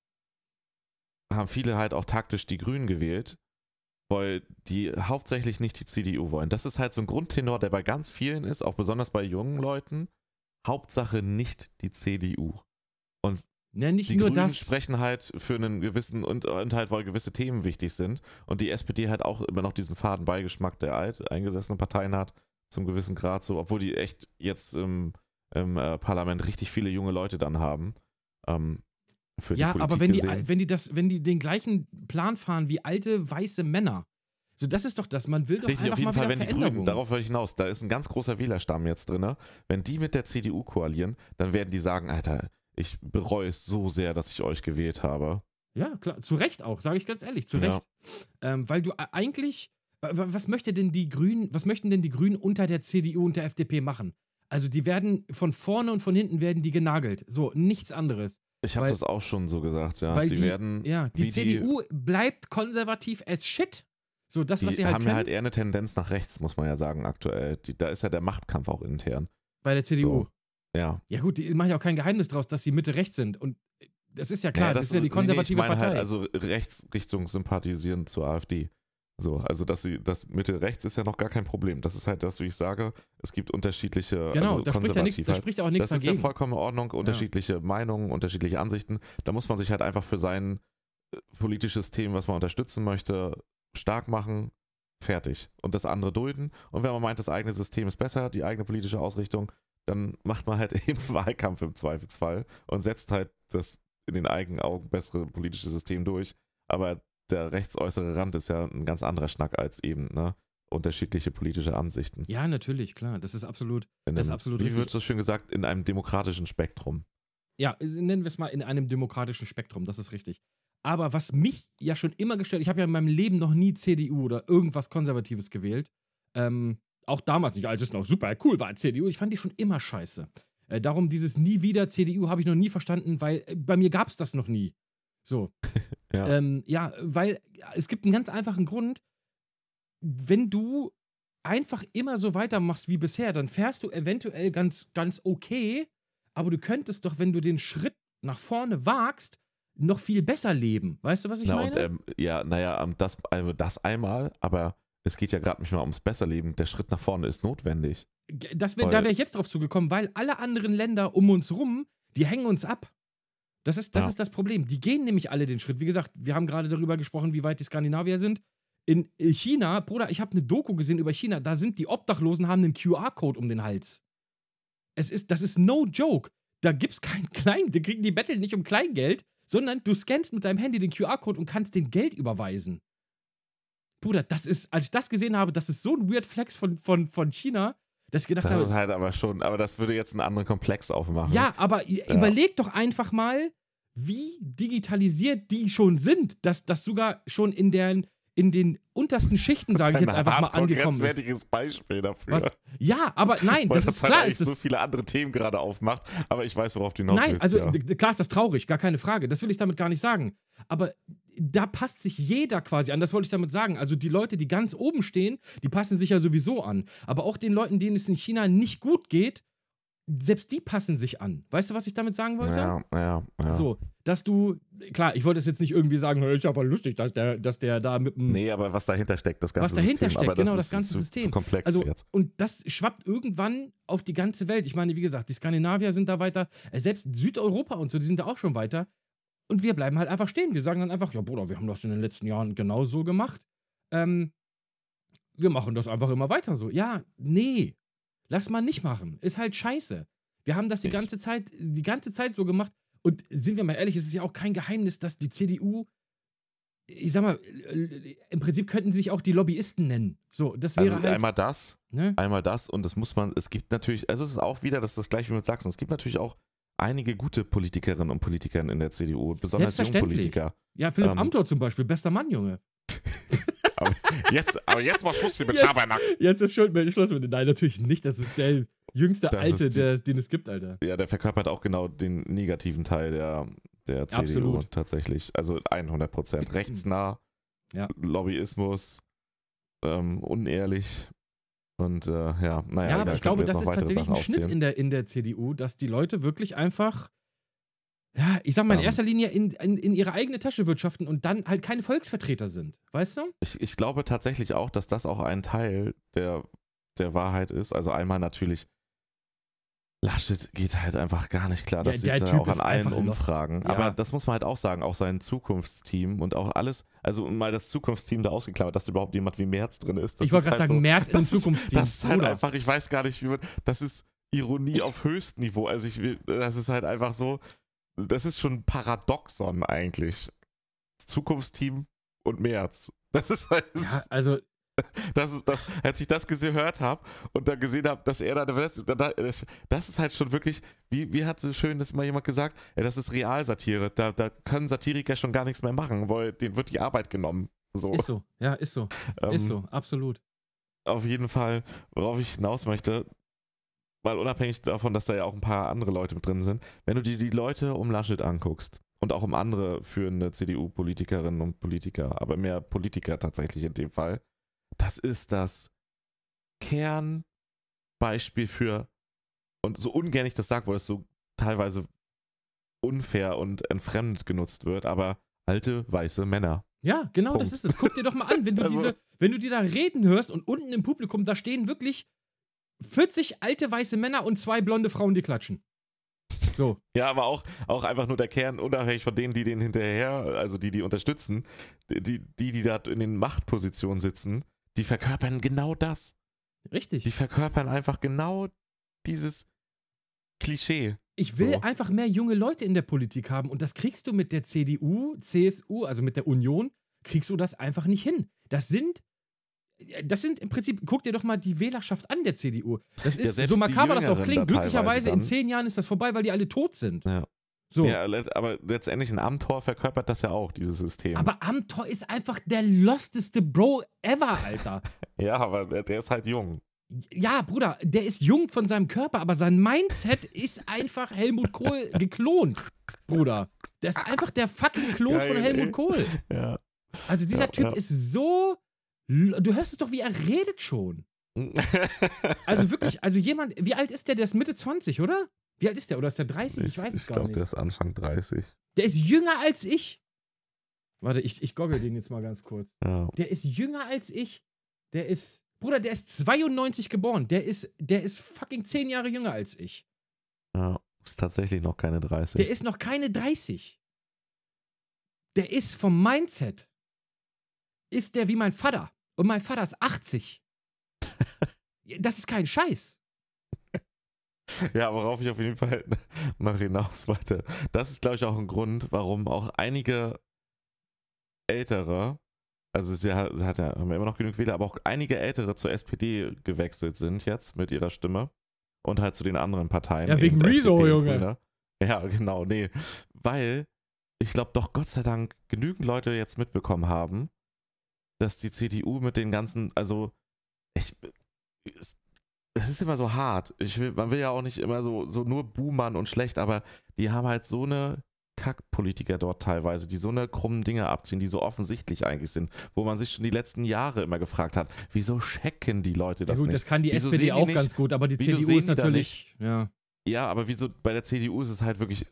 haben viele halt auch taktisch die Grünen gewählt, weil die hauptsächlich nicht die CDU wollen. Das ist halt so ein Grundtenor, der bei ganz vielen ist, auch besonders bei jungen Leuten. Hauptsache nicht die CDU. Ja, nicht Die nur Grünen das. sprechen halt für einen gewissen und, und halt, weil gewisse Themen wichtig sind. Und die SPD halt auch immer noch diesen faden Beigeschmack der alt eingesessenen Parteien hat, zum gewissen Grad so, obwohl die echt jetzt im, im äh, Parlament richtig viele junge Leute dann haben. Ähm, für die Ja, Politik aber wenn die, wenn die das, wenn die den gleichen Plan fahren wie alte weiße Männer, so das ist doch das. Man will doch Richtig, einfach auf jeden mal Fall, wenn die. Grünen, darauf wollte ich hinaus, da ist ein ganz großer Wählerstamm jetzt drin. Wenn die mit der CDU koalieren, dann werden die sagen, Alter, ich bereue es so sehr, dass ich euch gewählt habe. Ja, klar, zu Recht auch, sage ich ganz ehrlich, zu Ja. Recht. Ähm, weil du e- eigentlich, wa- wa- was möchte denn die Grünen, was möchten denn die Grünen unter der CDU und der FDP machen? Also die werden von vorne und von hinten werden die genagelt. So, nichts anderes. Ich habe das auch schon so gesagt, ja. weil die, die- werden, Ja, die CDU bleibt konservativ as shit. So, das, die was sie halt haben können ja halt eher eine Tendenz nach rechts, muss man ja sagen, aktuell. Die, da ist ja der Machtkampf auch intern. bei der CDU. So. Ja. Ja gut, die machen ja auch kein Geheimnis draus, dass sie Mitte rechts sind. Und das ist ja klar, ja, das, ist ja die nee, nee, konservative ich meine Partei. halt also Rechtsrichtung sympathisieren zur AfD. So, also dass sie das Mitte rechts ist ja noch gar kein Problem. Das ist halt das, wie ich sage, es gibt unterschiedliche genau, also da spricht ja nichts, da spricht auch nichts Das ist ja dagegen. vollkommen in Ordnung, unterschiedliche Meinungen, unterschiedliche Ansichten. Da muss man sich halt einfach für sein äh, politisches Thema, was man unterstützen möchte, stark machen, fertig. Und das andere dulden. Und wenn man meint, das eigene System ist besser, die eigene politische Ausrichtung, dann macht man halt *laughs* eben Wahlkampf im Zweifelsfall und setzt halt das in den eigenen Augen bessere politische System durch. Aber der rechtsäußere Rand ist ja ein ganz anderer Schnack als eben, ne? Unterschiedliche politische Ansichten. ja, natürlich, klar. Das ist absolut. In das ist einem- absolut Wie wird so schön gesagt, in einem demokratischen Spektrum. Ja, nennen wir es mal in einem demokratischen Spektrum, das ist richtig. Aber was mich ja schon immer gestört, ich habe ja in meinem Leben noch nie CDU oder irgendwas Konservatives gewählt. Ähm, auch damals nicht, als es noch super cool war, CDU. Ich fand die schon immer scheiße. Äh, darum dieses nie wieder CDU habe ich noch nie verstanden, weil äh, bei mir gab es das noch nie. So. *laughs* Ja. Ähm, ja, weil es gibt einen ganz einfachen Grund. Wenn du einfach immer so weitermachst wie bisher, dann fährst du eventuell ganz, ganz okay, aber du könntest doch, wenn du den Schritt nach vorne wagst, noch viel besser leben. Weißt du, was ich Na, meine? und, ähm, ja, naja, ähm, das, also das einmal, aber es geht ja gerade nicht mal ums Besserleben. Der Schritt nach vorne ist notwendig. Das wär, Weil- da wäre ich jetzt drauf zugekommen, weil alle anderen Länder um uns rum, die hängen uns ab. Das ist das, Ja. ist das Problem. Die gehen nämlich alle den Schritt. Wie gesagt, wir haben gerade darüber gesprochen, wie weit die Skandinavier sind. In China, Bruder, ich habe eine Doku gesehen über China, da sind die Obdachlosen, haben einen QR-Code um den Hals. Es ist, das ist no joke. Da gibt's kein *laughs* Klein, die kriegen die Betteln nicht um Kleingeld, sondern du scannst mit deinem Handy den QR-Code und kannst den Geld überweisen. Bruder, das ist, als ich das gesehen habe, das ist so ein weird Flex von, von, von China, dass ich gedacht Das habe, ist halt aber schon, aber das würde jetzt einen anderen Komplex aufmachen. ja, aber ihr- überleg doch einfach mal, wie digitalisiert die schon sind, dass das sogar schon in, der, in den untersten Schichten, Das ist sage ich jetzt ein einfach mal, angekommen ist. grenzwertiges Beispiel dafür. Was? Ja, aber *laughs* nein, das, das, ist halt klar. Ist das, so viele andere Themen gerade aufmacht, aber ich weiß, worauf du hinaus Nein, willst. also ja. klar ist das traurig, gar keine Frage. Das will ich damit gar nicht sagen. Aber da passt sich jeder quasi an. Das wollte ich damit sagen. Also die Leute, die ganz oben stehen, die passen sich ja sowieso an. Aber auch den Leuten, denen es in China nicht gut geht, selbst die passen sich an. Weißt du, was ich damit sagen wollte? ja, ja, ja. So, dass du, klar, ich wollte es jetzt nicht irgendwie sagen, "Hör, ist ja voll lustig, dass der, dass der da mit dem. Nee, aber was dahinter steckt, das ganze Was dahinter System. steckt, aber genau, das, das ist ganze zu, System. Zu komplex Also, jetzt. und das schwappt irgendwann auf die ganze Welt. Ich meine, wie gesagt, die Skandinavier sind da weiter, äh, selbst Südeuropa und so, die sind da auch schon weiter. Und wir bleiben halt einfach stehen. Wir sagen dann einfach, ja, Bruder, wir haben das in den letzten Jahren genau so gemacht. Ähm, wir machen das einfach immer weiter so. Ja, nee, lass mal nicht machen. Ist halt scheiße. Wir haben das die ganze Zeit, die ganze Zeit so gemacht. Und sind wir mal ehrlich, es ist ja auch kein Geheimnis, dass die CDU, ich sag mal, im Prinzip könnten sich auch die Lobbyisten nennen. So, das wäre Also halt. einmal das, ne? einmal das und das muss man, es gibt natürlich, also es ist auch wieder, das ist das gleiche wie mit Sachsen, es gibt natürlich auch einige gute Politikerinnen und Politiker in der CDU, besonders junge Selbstverständlich. Politiker. Ja, Philipp Ähm, Amthor zum Beispiel, bester Mann, Junge. *laughs* Aber jetzt, aber jetzt mal Schluss hier mit. Schabernack. Jetzt ist schon Schluss mit dem. Nein, natürlich nicht. Das ist der jüngste Das Alte, die- der, den es gibt, Alter. Ja, der verkörpert auch genau den negativen Teil der, der CDU Absolut. tatsächlich. Also 100 Prozent. *clears throat* Rechtsnah, Ja. Lobbyismus, ähm, unehrlich und äh, ja, naja, Ja, aber ich glaube, das ist tatsächlich ein Sachen Schnitt aufzählen. in der, in der CDU, dass die Leute wirklich einfach, ja, ich sag mal, in Ähm. erster Linie in, in, in ihre eigene Tasche wirtschaften und dann halt keine Volksvertreter sind. Weißt du? Ich, ich glaube tatsächlich auch, dass das auch ein Teil der, der Wahrheit ist. Also einmal natürlich, Laschet geht halt einfach gar nicht klar. Ja, Das der sieht man Typ auch an ist allen. Umfragen. Ja. Aber das muss man halt auch sagen, auch sein Zukunftsteam und auch alles, also mal das Zukunftsteam da ausgeklammert, dass da überhaupt jemand wie Merz drin ist. Das ich wollte gerade halt sagen, so, März im *laughs* das ist- Zukunftsteam. Das ist halt Bruder. einfach, ich weiß gar nicht, wie man, das ist Ironie auf höchstem Niveau. Also ich will, das ist halt einfach so, das ist schon ein Paradoxon eigentlich. Zukunftsteam und März. Das ist halt, Ja, also, das das, als ich das gehört habe und dann gesehen habe, dass er da, das, das, das ist halt schon wirklich, wie, wie hat so schön das mal jemand gesagt, ja, das ist Realsatire. Da, da können Satiriker schon gar nichts mehr machen, weil denen wird die Arbeit genommen. So. ist so. Ja, ist so. Ähm, Ist so. Absolut. auf jeden Fall, worauf ich hinaus möchte, mal unabhängig davon, dass da ja auch ein paar andere Leute mit drin sind, wenn du dir die Leute um Laschet anguckst und auch um andere führende CDU-Politikerinnen und Politiker, aber mehr Politiker tatsächlich in dem Fall, das ist das Kernbeispiel für, und so ungern ich das sage, weil es so teilweise unfair und entfremdet genutzt wird, aber alte weiße Männer. Ja, genau, Punkt. das ist es. Guck dir doch mal an, wenn du *laughs* Also- diese, wenn du dir da reden hörst und unten im Publikum, da stehen wirklich 40 alte weiße Männer und zwei blonde Frauen, die klatschen. So. Ja, aber auch, auch einfach nur der Kern, unabhängig von denen, die den hinterher, also die, die unterstützen, die, die, die da in den Machtpositionen sitzen, die verkörpern genau das. Richtig. Die verkörpern einfach genau dieses Klischee. Ich will So. einfach mehr junge Leute in der Politik haben und das kriegst du mit der CDU, CSU, also mit der Union, kriegst du das einfach nicht hin. Das sind das sind im Prinzip, guck dir doch mal die Wählerschaft an der CDU. Das Ja, ist, selbst so makaber das auch klingt, da glücklicherweise in zehn Jahren ist das vorbei, weil die alle tot sind. Ja. So. Ja, aber letztendlich ein Amtor verkörpert das ja auch, dieses System. Aber Amtor ist einfach der losteste Bro ever, Alter. *laughs* ja, aber der, der ist halt jung. Ja, Bruder, der ist jung von seinem Körper, aber sein Mindset ist einfach Helmut Kohl *laughs* geklont, Bruder. Der ist einfach der fucking Klon Geil, von Helmut ey. Kohl. Ja. Also dieser Ja, Typ ja. ist so. Du hörst es doch, wie er redet schon. *laughs* Also wirklich, also jemand, wie alt ist der? Der ist Mitte 20, oder? Wie alt ist der? Oder ist der 30? Ich, weiß es ich gar glaube, nicht. der ist Anfang 30. Der ist jünger als ich. Warte, ich, ich goggle den jetzt mal ganz kurz. Ja. Der ist jünger als ich. Der ist. Bruder, der ist 92 geboren. Der ist, der ist fucking 10 Jahre jünger als ich. ja. Ist tatsächlich noch keine 30. Der ist noch keine 30. Der ist vom Mindset. Ist der wie mein Vater. Und mein Vater ist 80. *laughs* Das ist kein Scheiß. Ja, worauf ich auf jeden Fall *laughs* noch hinaus wollte. Das ist, glaube ich, auch ein Grund, warum auch einige Ältere, also es ja, hat ja, haben immer noch genug Wähler, aber auch einige Ältere zur SPD gewechselt sind jetzt mit ihrer Stimme und halt zu den anderen Parteien. Ja, wegen Rezo, Junge. Ja, genau, nee. Weil ich glaube doch Gott sei Dank genügend Leute jetzt mitbekommen haben, dass die CDU mit den ganzen, also ich, es, ist immer so hart. Will, man will ja auch nicht immer so, so nur boomern und schlecht, aber die haben halt so eine Kackpolitiker dort teilweise, die so eine krummen Dinge abziehen, die so offensichtlich eigentlich sind, wo man sich schon die letzten Jahre immer gefragt hat, wieso checken die Leute Ja, das gut, nicht? das kann die Wieso SPD die auch nicht- ganz gut, aber die CDU ist die natürlich. Ja. Ja, aber wieso bei der CDU ist es halt wirklich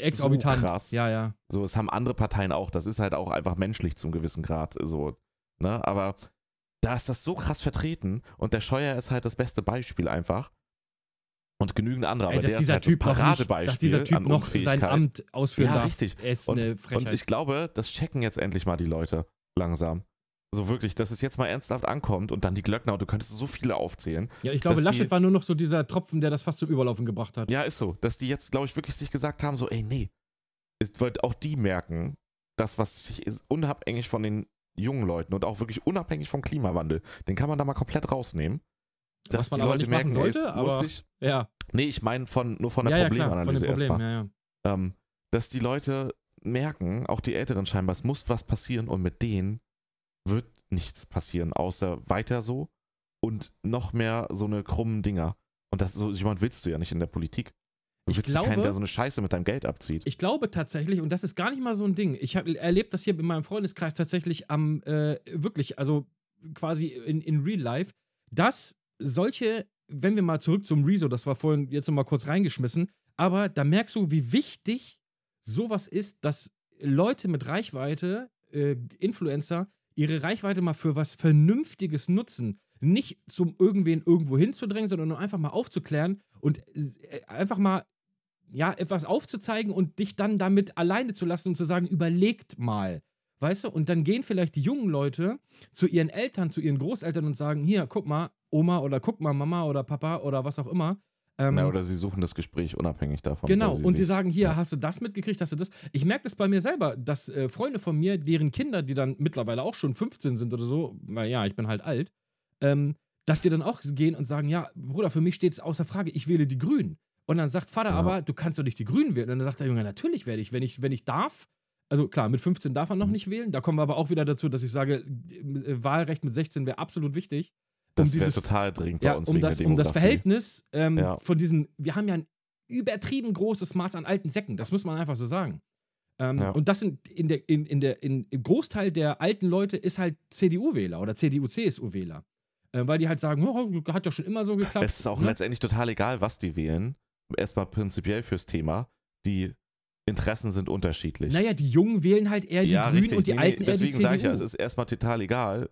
Exorbitant. So krass. Ja, ja. so, es haben andere Parteien auch, das ist halt auch einfach menschlich zum gewissen Grad so, ne, aber da ist das so krass vertreten und der Scheuer ist halt das beste Beispiel einfach. Und genügend andere, Ey, aber dass der ist dieser halt Typ das noch nicht, Paradebeispiel dass dieser Typ an noch sein Unfähigkeit. Amt ausführen Ja, darf, richtig. ist Und, eine und ich glaube, das checken jetzt endlich mal die Leute langsam. So wirklich, dass es jetzt mal ernsthaft ankommt und dann die Glöckner und du könntest so viele aufzählen. ja, ich glaube, Laschet die- war nur noch so dieser Tropfen, der das fast zum Überlaufen gebracht hat. Ja, ist so, dass die jetzt, glaube ich, wirklich sich gesagt haben, so, ey, nee, es wird auch die merken, das, was sich ist, unabhängig von den jungen Leuten und auch wirklich unabhängig vom Klimawandel, den kann man da mal komplett rausnehmen. Dass die Leute merken, ey, sollte, muss aber- sich, Ja, nee, ich meine von, nur von der ja, ja klar, von Problemanalyse den Problemen, erstmal. ja, ja. ähm, dass die Leute merken, auch die Älteren scheinbar, es muss was passieren und mit denen wird nichts passieren, außer weiter so und noch mehr so eine krummen Dinger. Und das so jemand willst du ja nicht in der Politik. Du Ich willst ja keinen, glaube- der so eine Scheiße mit deinem Geld abzieht. Ich glaube tatsächlich, und das ist gar nicht mal so ein Ding, ich habe erlebt das hier in meinem Freundeskreis tatsächlich am, äh, wirklich, also quasi in, in Real Life, dass solche, wenn wir mal zurück zum Rezo, das war vorhin jetzt noch mal kurz reingeschmissen, aber da merkst du, wie wichtig sowas ist, dass Leute mit Reichweite, äh, Influencer, ihre Reichweite mal für was Vernünftiges nutzen. Nicht zum irgendwen irgendwo hinzudrängen, sondern nur einfach mal aufzuklären und äh, einfach mal ja, etwas aufzuzeigen und dich dann damit alleine zu lassen und zu sagen, überlegt mal. Weißt du? Und dann gehen vielleicht die jungen Leute zu ihren Eltern, zu ihren Großeltern und sagen: Hier, guck mal, Oma oder guck mal, Mama oder Papa oder was auch immer. Ähm, Ja, oder sie suchen das Gespräch unabhängig davon. Genau, weil und sie sagen, hier, ja. hast du das mitgekriegt, hast du das? Ich merke das bei mir selber, dass äh, Freunde von mir, deren Kinder, die dann mittlerweile auch schon 15 sind oder so, weil ja, ich bin halt alt, ähm, dass die dann auch gehen und sagen, ja, Bruder, für mich steht es außer Frage, ich wähle die Grünen. Und dann sagt Vater Ja. aber, du kannst doch nicht die Grünen wählen. Und dann sagt der Junge, natürlich werde ich, wenn ich, wenn ich darf. Also klar, mit 15 darf man noch Mhm. nicht wählen. Da kommen wir aber auch wieder dazu, dass ich sage, äh, Wahlrecht mit 16 wäre absolut wichtig. Das um wäre dieses- total dringend Ja, bei uns um wegen das, um das. Verhältnis ähm, Ja. von diesen, wir haben ja ein übertrieben großes Maß an alten Säcken, das muss man einfach so sagen. Ähm, Ja. Und das sind in der, in, in der, in, im Großteil der alten Leute ist halt CDU-Wähler oder CDU-CSU-Wähler. Äh, weil die halt sagen, oh, hat ja schon immer so geklappt. Es ist auch ne? letztendlich total egal, was die wählen. Erstmal prinzipiell fürs Thema. Die Interessen sind unterschiedlich. Naja, die Jungen wählen halt eher die ja, Grünen richtig. und die Nee, Alten nee, eher die deswegen sage ich ja, es ist erstmal total egal,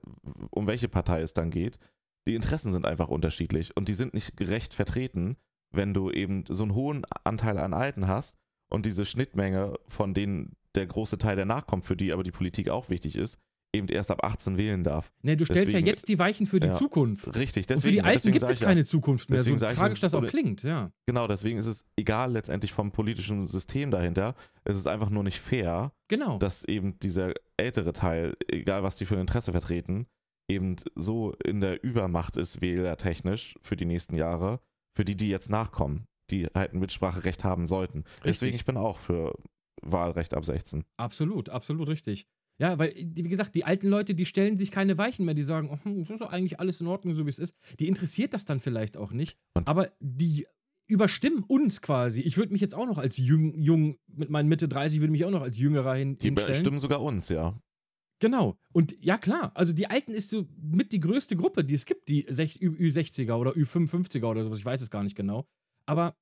um welche Partei es dann geht. Die Interessen sind einfach unterschiedlich und die sind nicht gerecht vertreten, wenn du eben so einen hohen Anteil an Alten hast und diese Schnittmenge, von denen der große Teil danach kommt, für die aber die Politik auch wichtig ist, eben erst ab 18 wählen darf. nee, du stellst deswegen- ja jetzt die Weichen für die Ja. Zukunft. Richtig, und für deswegen. die Alten deswegen gibt es ich ja, keine Zukunft mehr, so Deswegen ich, tragisch ist das auch klingt, ja. Genau, deswegen ist es egal letztendlich vom politischen System dahinter. Es ist einfach nur nicht fair, Genau. dass eben dieser ältere Teil, egal was die für ein Interesse vertreten, eben so in der Übermacht ist, wählertechnisch für die nächsten Jahre, für die, die jetzt nachkommen. die halt ein Mitspracherecht haben sollten. Deswegen, ich bin auch für Wahlrecht ab 16. Absolut, absolut richtig. Ja, weil, wie gesagt, die alten Leute, die stellen sich keine Weichen mehr, die sagen, oh, das ist doch eigentlich alles in Ordnung, so wie es ist. Die interessiert das dann vielleicht auch nicht. Und- aber die überstimmen uns quasi. Ich würde mich jetzt auch noch als jung, jung mit meinen Mitte 30, würde mich auch noch als Jüngerer hin, Die hinstellen. stimmen sogar uns, ja. Genau. Und ja, klar, also die Alten ist so mit die größte Gruppe, die es gibt, die sech- Ü- Ü60er oder Ü55er oder sowas, ich weiß es gar nicht genau. Aber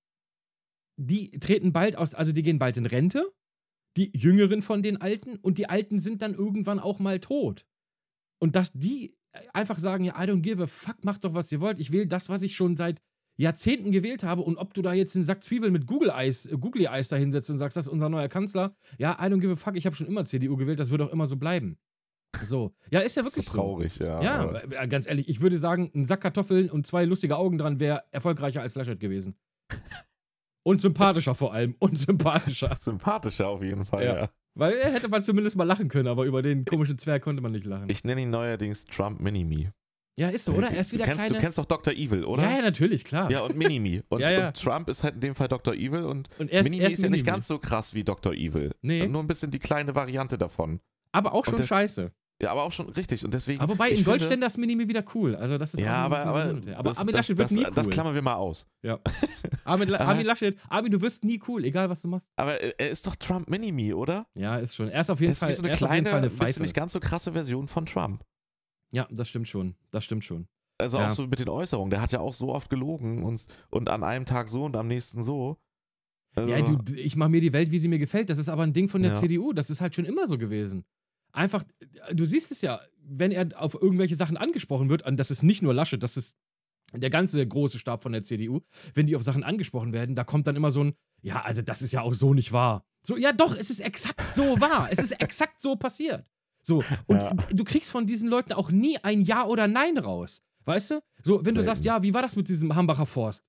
die treten bald aus, also die gehen bald in Rente, die Jüngeren von den Alten und die Alten sind dann irgendwann auch mal tot. Und dass die einfach sagen, ja, I don't give a fuck, macht doch, was ihr wollt. Ich wähle das, was ich schon seit Jahrzehnten gewählt habe. Und ob du da jetzt einen Sack Zwiebeln mit Google-Eis, äh, Googly-Eis da hinsetzt und sagst, das ist unser neuer Kanzler, ja, I don't give a fuck, ich habe schon immer CDU gewählt, das wird auch immer so bleiben. So. Ja, ist ja Das ist wirklich so traurig, ja. Ja, äh, ganz ehrlich, ich würde sagen, ein Sack Kartoffeln und zwei lustige Augen dran wäre erfolgreicher als Laschet gewesen. *laughs* Und sympathischer vor allem. Und sympathischer. *laughs* Sympathischer auf jeden Fall, Ja. ja. Weil er hätte man zumindest mal lachen können, aber über den komischen Zwerg konnte man nicht lachen. Ich nenne ihn neuerdings Trump Minimi. ja, ist so, oder? Er ist wieder du kennst, kleine... Du kennst doch Dr. Evil, oder? ja, ja, natürlich, klar. Ja, und Minimi. *laughs* Und, Ja, ja. und Trump ist halt in dem Fall Dr. Evil und und er ist, Minimi er ist, ja nicht Minimi. ganz so krass wie Dr. Evil. Nee. Nur ein bisschen die kleine Variante davon. Aber auch schon das- scheiße. Ja, aber auch schon richtig. Und deswegen. Aber wobei, in finde- ist Minimi wieder cool. Also das ist Ja, aber, bisschen aber, her. aber das, Armin das, Laschet wird das, nie cool. das klammern wir mal aus. ja. *laughs* Armin. Armin Laschet, Armin, du wirst nie cool, egal was du machst. Aber äh, er ist doch Trump Minimi, oder? Ja, ist schon. Er ist auf Er jeden ist Fall, wie so eine er kleine, Fall eine bisschen nicht ganz so krasse Version von Trump. Ja, das stimmt schon. Das stimmt schon. Also Ja. auch so mit den Äußerungen. Der hat ja auch so oft gelogen und, und an einem Tag so und am nächsten so. Also, Ja, du, ich mache mir die Welt, wie sie mir gefällt. Das ist aber ein Ding von der Ja. CDU. Das ist halt schon immer so gewesen. Einfach, du siehst es ja, wenn er auf irgendwelche Sachen angesprochen wird, und das ist nicht nur Laschet, das ist der ganze große Stab von der CDU, wenn die auf Sachen angesprochen werden, da kommt dann immer so ein, ja, also das ist ja auch so nicht wahr. So, ja doch, es ist exakt so *laughs* wahr. es ist exakt so passiert. So, und Ja. du kriegst von diesen Leuten auch nie ein Ja oder Nein raus. Weißt du? So, wenn du Selten. sagst, ja, wie war das mit diesem Hambacher Forst?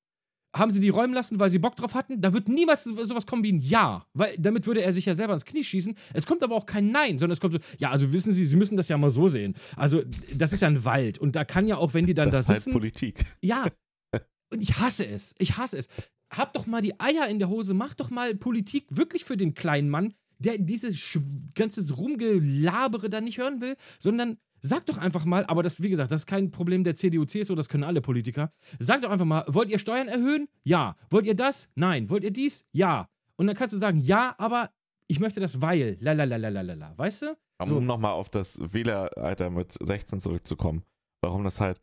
Haben sie die räumen lassen, weil sie Bock drauf hatten? Da wird niemals so- sowas kommen wie ein Ja, weil damit würde er sich ja selber ins Knie schießen. Es kommt aber auch kein Nein, sondern es kommt so, ja, also wissen Sie, Sie müssen das ja mal so sehen. Also, das ist ja ein Wald und da kann ja auch, wenn die dann das da ist halt sitzen, Politik. ja. *laughs* Und ich hasse es. Ich hasse es. Hab doch mal die Eier in der Hose. Mach doch mal Politik wirklich für den kleinen Mann, der dieses ganzes Rumgelabere da nicht hören will, sondern sag doch einfach mal, aber das, wie gesagt, das ist kein Problem der CDU, CSU, das können alle Politiker. Sag doch einfach mal, wollt ihr Steuern erhöhen? Ja. Wollt ihr das? Nein. Wollt ihr dies? Ja. Und dann kannst du sagen, ja, aber ich möchte das, weil. Lalalalalalala. Weißt du? Aber So. Um nochmal auf das Wähleralter mit 16 zurückzukommen, warum das halt,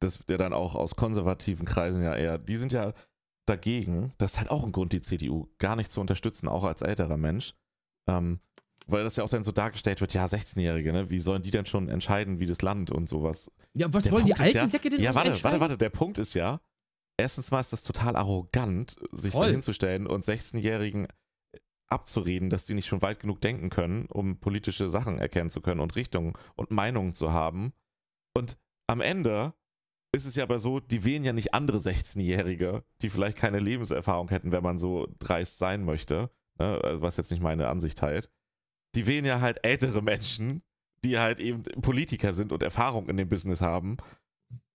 das der dann auch aus konservativen Kreisen ja eher, die sind ja dagegen, das ist halt auch ein Grund, die CDU gar nicht zu unterstützen, auch als älterer Mensch. Ähm, weil das ja auch dann so dargestellt wird, ja, 16-Jährige, ne? Wie sollen die denn schon entscheiden, wie das Land und sowas? Ja, was Der wollen die Punkt ist alten ja, Säcke denn Ja, warte, warte, warte. Der Punkt ist ja, erstens mal ist das total arrogant, sich Voll. dahinzustellen und 16-Jährigen abzureden, dass sie nicht schon weit genug denken können, um politische Sachen erkennen zu können und Richtungen und Meinungen zu haben. Und am Ende ist es ja aber so, die wählen ja nicht andere 16-Jährige, die vielleicht keine Lebenserfahrung hätten, wenn man so dreist sein möchte, ne? also was jetzt nicht meine Ansicht teilt. Die wählen ja halt ältere Menschen, die halt eben Politiker sind und Erfahrung in dem Business haben.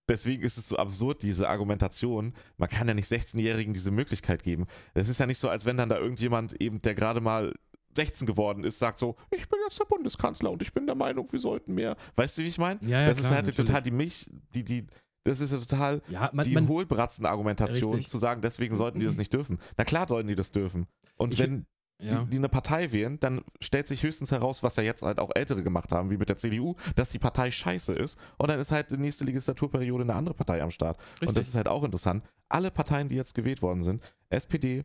Deswegen ist es so absurd, diese Argumentation. Man kann ja nicht 16-Jährigen diese Möglichkeit geben. Es ist ja nicht so, als wenn dann da irgendjemand eben, der gerade mal 16 geworden ist, sagt so, ich bin jetzt der Bundeskanzler und ich bin der Meinung, wir sollten mehr. Weißt du, wie ich meine? Ja, ja, das ist klar, halt natürlich. total die Milch, die, die, das ist ja total Ja, man, die Hohlbratzen-Argumentation, zu sagen, deswegen sollten die das nicht dürfen. Na klar sollten die das dürfen. Und Ich- wenn ja. die, die eine Partei wählen, dann stellt sich höchstens heraus, was ja jetzt halt auch Ältere gemacht haben, wie mit der CDU, dass die Partei scheiße ist. Und dann ist halt die nächste Legislaturperiode eine andere Partei am Start. Richtig. Und das ist halt auch interessant. Alle Parteien, die jetzt gewählt worden sind, SPD,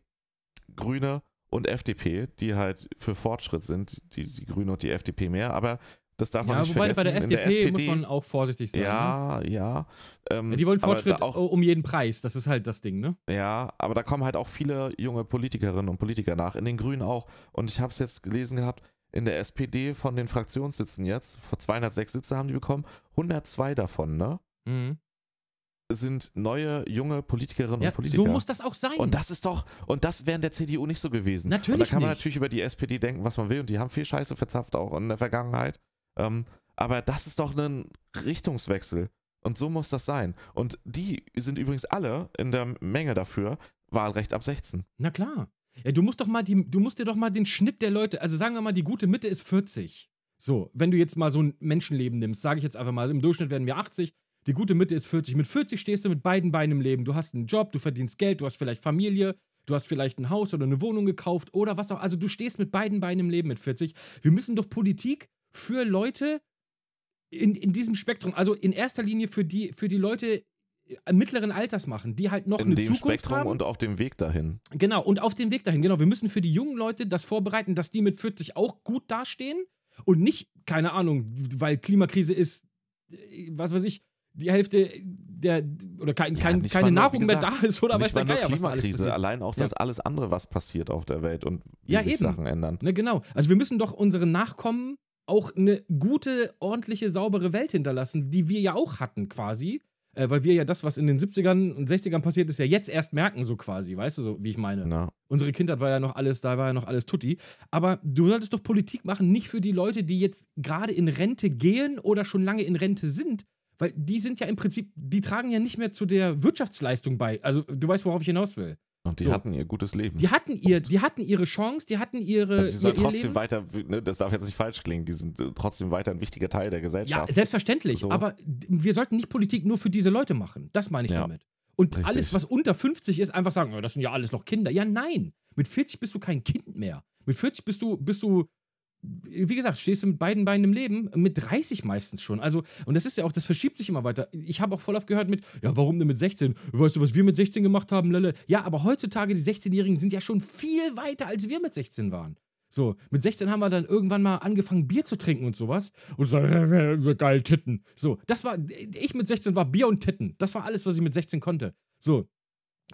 Grüne und FDP, die halt für Fortschritt sind, die, die Grüne und die FDP mehr, aber das darf man ja, nicht wobei vergessen. bei der FDP, der SPD, muss man auch vorsichtig sein. ne? ja, ja. Ähm, Ja, die wollen Fortschritt auch um jeden Preis. Das ist halt das Ding, ne? Ja, aber da kommen halt auch viele junge Politikerinnen und Politiker nach, in den Grünen auch. Und ich habe es jetzt gelesen gehabt, in der SPD von den Fraktionssitzen jetzt, vor 206 Sitze haben die bekommen, 102 davon, ne, Mhm. sind neue junge Politikerinnen Ja, und Politiker. so muss das auch sein. und das ist doch, und das wäre in der CDU nicht so gewesen. Natürlich Und da kann man nicht. natürlich über die SPD denken, was man will, und die haben viel Scheiße verzapft auch in der Vergangenheit. Ähm, aber das ist doch ein Richtungswechsel. Und so muss das sein. Und die sind übrigens alle in der Menge dafür, Wahlrecht ab 16. Na klar. Ja, du musst doch mal die, du musst dir doch mal den Schnitt der Leute, also sagen wir mal, die gute Mitte ist 40. So, wenn du jetzt mal so ein Menschenleben nimmst, sage ich jetzt einfach mal, im Durchschnitt werden wir 80, die gute Mitte ist 40. Mit 40 stehst du mit beiden Beinen im Leben. Du hast einen Job, du verdienst Geld, du hast vielleicht Familie, du hast vielleicht ein Haus oder eine Wohnung gekauft oder was auch. Also du stehst mit beiden Beinen im Leben mit 40. Wir müssen doch Politik für Leute in, in diesem Spektrum, also in erster Linie für die, für die Leute äh, mittleren Alters machen, die halt noch In eine dem Zukunft Spektrum haben. und auf dem Weg dahin. Genau, und auf dem Weg dahin, genau. Wir müssen für die jungen Leute das vorbereiten, dass die mit 40 auch gut dastehen und nicht, keine Ahnung, weil Klimakrise ist, äh, was weiß ich, die Hälfte der, oder kein, Ja, kein, keine nur, Nahrung wie mehr gesagt, da ist oder weiß Nicht mal der Geier, was Klimakrise, passiert. allein auch Ja. das alles andere, was passiert auf der Welt und wie Ja, sich eben. Sachen ändern. Ne, genau. Also wir müssen doch unseren Nachkommen auch eine gute, ordentliche, saubere Welt hinterlassen, die wir ja auch hatten quasi. Äh, weil wir ja das, was in den 70ern und 60ern passiert ist, ja jetzt erst merken, so quasi, weißt du, so wie ich meine. Ja. Unsere Kindheit war ja noch alles, da war ja noch alles tutti. Aber du solltest doch Politik machen, nicht für die Leute, die jetzt gerade in Rente gehen oder schon lange in Rente sind. Weil die sind ja im Prinzip, die tragen ja nicht mehr zu der Wirtschaftsleistung bei. Also du weißt, worauf ich hinaus will. Und die So. hatten ihr gutes Leben. Die hatten, ihr, die hatten ihre Chance, die hatten ihre. also die sollen ihr, trotzdem Leben. weiter, ne, das darf jetzt nicht falsch klingen, die sind trotzdem weiter ein wichtiger Teil der Ja, Gesellschaft. selbstverständlich. So. Aber wir sollten nicht Politik nur für diese Leute machen. Das meine ich Ja. damit. Und Richtig. alles, was unter 50 ist, einfach sagen, "Ja, das sind ja alles noch Kinder. Ja, nein. Mit 40 bist du kein Kind mehr. Mit 40 bist du, bist du, wie gesagt, stehst du mit beiden Beinen im Leben, mit 30 meistens schon. Also, und das ist ja auch, das verschiebt sich immer weiter. Ich habe auch voll oft gehört mit, ja, warum denn mit 16? Weißt du, was wir mit 16 gemacht haben, Lelle? Ja, aber heutzutage, die 16-Jährigen sind ja schon viel weiter, als wir mit 16 waren. So, mit 16 haben wir dann irgendwann mal angefangen, Bier zu trinken und sowas. Und so, äh, geil, Titten. So, das war, ich mit 16 war Bier und Titten. Das war alles, was ich mit 16 konnte. So.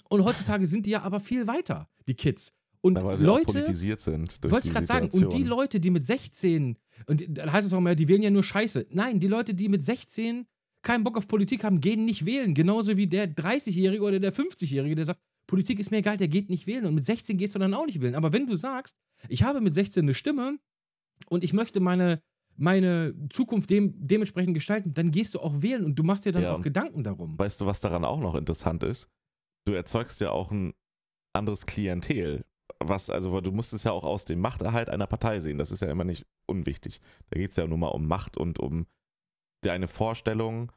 Und heutzutage sind die ja aber viel weiter, die Kids. Und Ja, weil sie Leute, politisiert sind wollte ich gerade sagen, und die Leute, die mit 16, und dann heißt es auch immer, die wählen ja nur Scheiße. Nein, die Leute, die mit 16 keinen Bock auf Politik haben, gehen nicht wählen. Genauso wie der 30-Jährige oder der 50-Jährige, der sagt, Politik ist mir egal, der geht nicht wählen. Und mit 16 gehst du dann auch nicht wählen. Aber wenn du sagst, ich habe mit 16 eine Stimme und ich möchte meine, meine Zukunft dem, dementsprechend gestalten, dann gehst du auch wählen und du machst dir dann Ja, auch Gedanken darum. Weißt du, was daran auch noch interessant ist? Du erzeugst ja auch ein anderes Klientel. Was, also, du musst es ja auch aus dem Machterhalt einer Partei sehen. Das ist ja immer nicht unwichtig. Da geht es ja nur mal um Macht und um deine Vorstellung,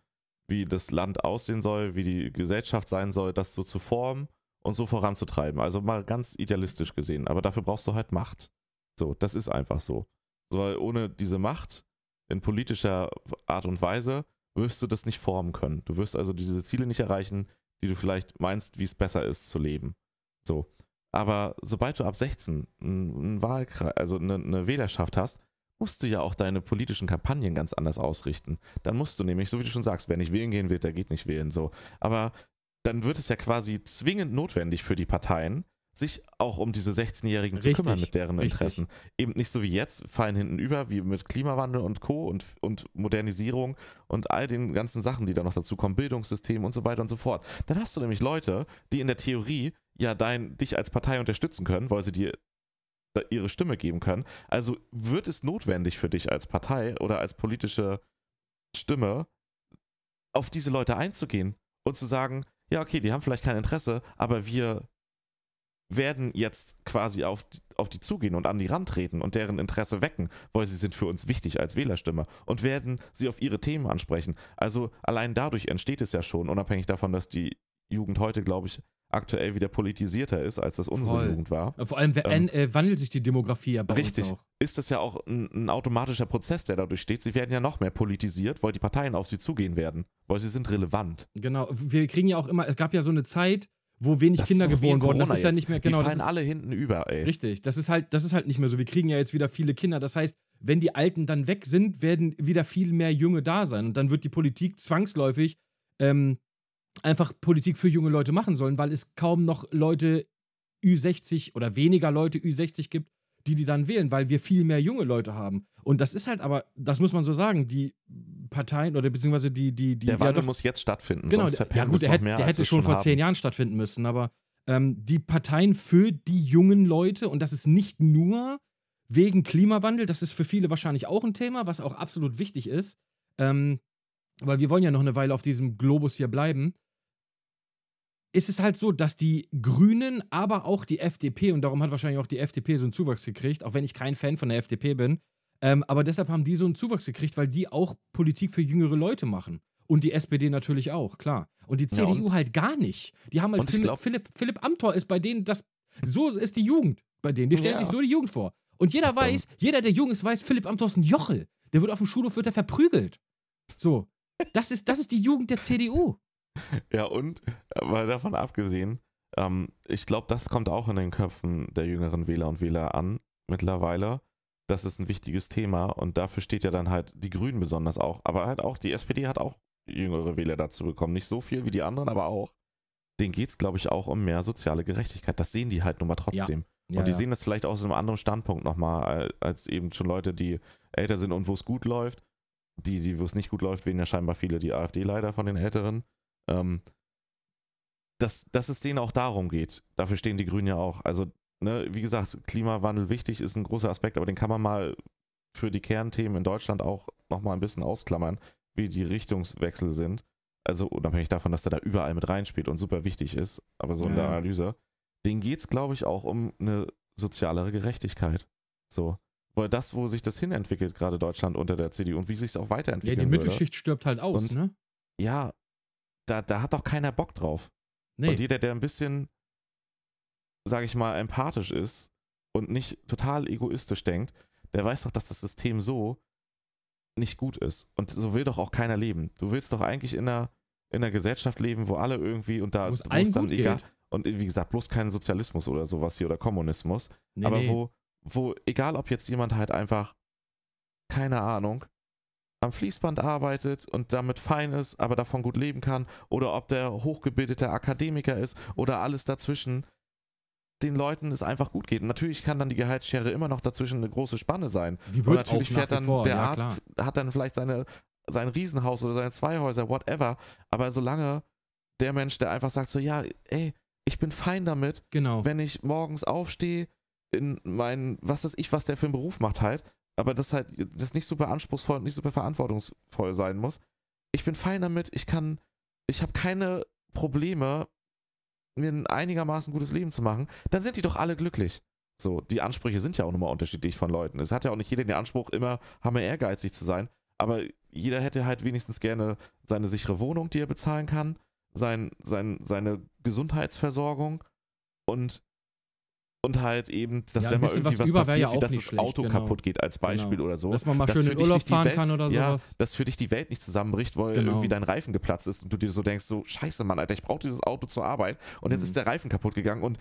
wie das Land aussehen soll, wie die Gesellschaft sein soll, das so zu formen und so voranzutreiben. Also mal ganz idealistisch gesehen. Aber dafür brauchst du halt Macht. So, das ist einfach so. so weil ohne diese Macht in politischer Art und Weise wirst du das nicht formen können. Du wirst also diese Ziele nicht erreichen, die du vielleicht meinst, wie es besser ist zu leben. So. Aber sobald du ab 16 einen Wahlkreis, also eine, eine Wählerschaft hast, musst du ja auch deine politischen Kampagnen ganz anders ausrichten. Dann musst du nämlich, so wie du schon sagst, wer nicht wählen gehen will, der geht nicht wählen. So. Aber dann wird es ja quasi zwingend notwendig für die Parteien, sich auch um diese 16-Jährigen zu kümmern mit deren richtig. Interessen. Eben nicht so wie jetzt, fallen hinten über, wie mit Klimawandel und Co. und, und Modernisierung und all den ganzen Sachen, die da noch dazu kommen, Bildungssystem und so weiter und so fort. Dann hast du nämlich Leute, die in der Theorie ja dein, dich als Partei unterstützen können, weil sie dir ihre Stimme geben können. Also wird es notwendig für dich als Partei oder als politische Stimme, auf diese Leute einzugehen und zu sagen, ja, okay, die haben vielleicht kein Interesse, aber wir werden jetzt quasi auf, die- auf die zugehen und an die rantreten und deren Interesse wecken, weil sie sind für uns wichtig als Wählerstimme und werden sie auf ihre Themen ansprechen. Also allein dadurch entsteht es ja schon, unabhängig davon, dass die Jugend heute, glaube ich, aktuell wieder politisierter ist, als das unsere Voll. Jugend war. Vor allem Ähm, äh, wandelt sich die Demografie ja bei Richtig. uns auch. Ist das ja auch ein, ein automatischer Prozess, der dadurch steht. Sie werden ja noch mehr politisiert, weil die Parteien auf sie zugehen werden, weil sie sind relevant. Genau. Wir kriegen ja auch immer, es gab ja so eine Zeit, wo wenig Das Kinder geboren wurden. Das ist ja jetzt. nicht mehr, Die genau. Das fallen ist, alle hinten über, ey. Richtig, das ist halt, das ist halt nicht mehr so. Wir kriegen ja jetzt wieder viele Kinder. Das heißt, wenn die Alten dann weg sind, werden wieder viel mehr Junge da sein. Und dann wird die Politik zwangsläufig ähm, einfach Politik für junge Leute machen sollen, weil es kaum noch Leute Ü60 oder weniger Leute Ü60 gibt, die die dann wählen, weil wir viel mehr junge Leute haben. Und das ist halt aber, das muss man so sagen, die Parteien oder beziehungsweise die, die, die Der ja Wandel doch- muss jetzt stattfinden, Genau, sonst der, ja gut, es der noch hätte, mehr, der als hätte schon vor haben. zehn Jahren stattfinden müssen, aber ähm, die Parteien für die jungen Leute, und das ist nicht nur wegen Klimawandel, das ist für viele wahrscheinlich auch ein Thema, was auch absolut wichtig ist, ähm, weil wir wollen ja noch eine Weile auf diesem Globus hier bleiben. Ist es halt so, dass die Grünen, aber auch die FDP, und darum hat wahrscheinlich auch die FDP so einen Zuwachs gekriegt, auch wenn ich kein Fan von der FDP bin, ähm, aber deshalb haben die so einen Zuwachs gekriegt, weil die auch Politik für jüngere Leute machen. Und die SPD natürlich auch, klar. Und die Ja, CDU und- halt gar nicht. Die haben halt Philipp, glaub- Philipp, Philipp Amthor ist bei denen das. So ist die Jugend bei denen. Die stellen Ja. sich so die Jugend vor. Und jeder weiß, jeder, der jung ist, weiß, Philipp Amthor ist ein Jochel. Der wird auf dem Schulhof wird er verprügelt. So. Das ist, das ist die Jugend der CDU. *laughs* Ja, und äh, mal davon abgesehen, ähm, ich glaube, das kommt auch in den Köpfen der jüngeren Wähler und Wähler an mittlerweile. Das ist ein wichtiges Thema und dafür steht ja dann halt die Grünen besonders auch. Aber halt auch, die SPD hat auch jüngere Wähler dazu bekommen. Nicht so viel wie die anderen, aber auch. Denen geht es, glaube ich, auch um mehr soziale Gerechtigkeit. Das sehen die halt nun mal trotzdem. Ja, und die ja. sehen das vielleicht aus einem anderen Standpunkt nochmal, äh, als eben schon Leute, die älter sind und wo es gut läuft. Die, die wo es nicht gut läuft, wählen ja scheinbar viele die AfD leider von den Älteren. Ähm, dass, dass es denen auch darum geht. Dafür stehen die Grünen ja auch. Also, ne, wie gesagt, Klimawandel wichtig ist ein großer Aspekt, aber den kann man mal für die Kernthemen in Deutschland auch nochmal ein bisschen ausklammern, wie die Richtungswechsel sind. Also unabhängig davon, dass der da überall mit reinspielt und super wichtig ist, aber so in der Ja. Analyse. Denen geht es, glaube ich, auch um eine sozialere Gerechtigkeit. So. Weil das, wo sich das hinentwickelt, gerade Deutschland unter der CDU und wie sich es auch Ja, weiterentwickeln die würde. Mittelschicht stirbt halt aus, Und- ne? Ja, da, da hat doch keiner Bock drauf. Nee. Und jeder, der ein bisschen, sage ich mal, empathisch ist und nicht total egoistisch denkt, der weiß doch, dass das System so nicht gut ist. Und so will doch auch keiner leben. Du willst doch eigentlich in einer, in einer Gesellschaft leben, wo alle irgendwie und da Wo es dann egal. geht. Und wie gesagt, bloß kein Sozialismus oder sowas hier oder Kommunismus. Nee, aber nee. wo, wo, egal ob jetzt jemand halt einfach, keine Ahnung, am Fließband arbeitet und damit fein ist, aber davon gut leben kann, oder ob der hochgebildeter Akademiker ist oder alles dazwischen, den Leuten es einfach gut geht. Und natürlich kann dann die Gehaltsschere immer noch dazwischen eine große Spanne sein. Die Und wird natürlich auch fährt dann vor, der ja, Arzt, klar. hat dann vielleicht seine, sein Riesenhaus oder seine zwei Häuser, whatever. Aber solange der Mensch, der einfach sagt so, ja, ey, ich bin fein damit, Genau. wenn ich morgens aufstehe, in meinen, was weiß ich, was der für einen Beruf macht halt, aber das halt, das nicht super anspruchsvoll und nicht super verantwortungsvoll sein muss. Ich bin fein damit, ich kann, ich habe keine Probleme, mir ein einigermaßen gutes Leben zu machen, dann sind die doch alle glücklich. So, die Ansprüche sind ja auch nochmal unterschiedlich von Leuten. Es hat ja auch nicht jeder den Anspruch, immer hammer ehrgeizig zu sein, aber jeder hätte halt wenigstens gerne seine sichere Wohnung, die er bezahlen kann, sein, sein, seine Gesundheitsversorgung und, und halt eben, dass Ja, wenn mal irgendwie was was wäre ja passiert, wie dass das schlecht, Auto genau. kaputt geht als Beispiel Genau. oder so. Dass man mal dass schön in Urlaub fahren Welt- kann oder ja, sowas. dass für dich die Welt nicht zusammenbricht, weil Genau. irgendwie dein Reifen geplatzt ist und du dir so denkst, so scheiße Mann, Alter, ich brauche dieses Auto zur Arbeit und jetzt Mhm. ist der Reifen kaputt gegangen und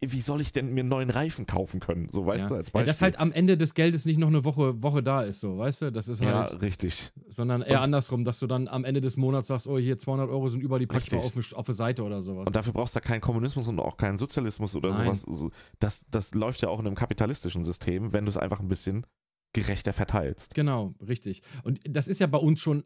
wie soll ich denn mir einen neuen Reifen kaufen können? So, weißt ja. du, als ja, Beispiel. dass halt am Ende des Geldes nicht noch eine Woche, Woche da ist, so, weißt du? Das ist ja, halt, richtig. sondern eher Und- andersrum, dass du dann am Ende des Monats sagst, oh, hier 200 Euro sind über die pack ich mal Richtig. auf, auf die Seite oder sowas. Und dafür brauchst du ja keinen Kommunismus und auch keinen Sozialismus oder Nein. sowas. So, Das, das läuft ja auch in einem kapitalistischen System, wenn du es einfach ein bisschen gerechter verteilst. Genau, richtig. Und das ist ja bei uns schon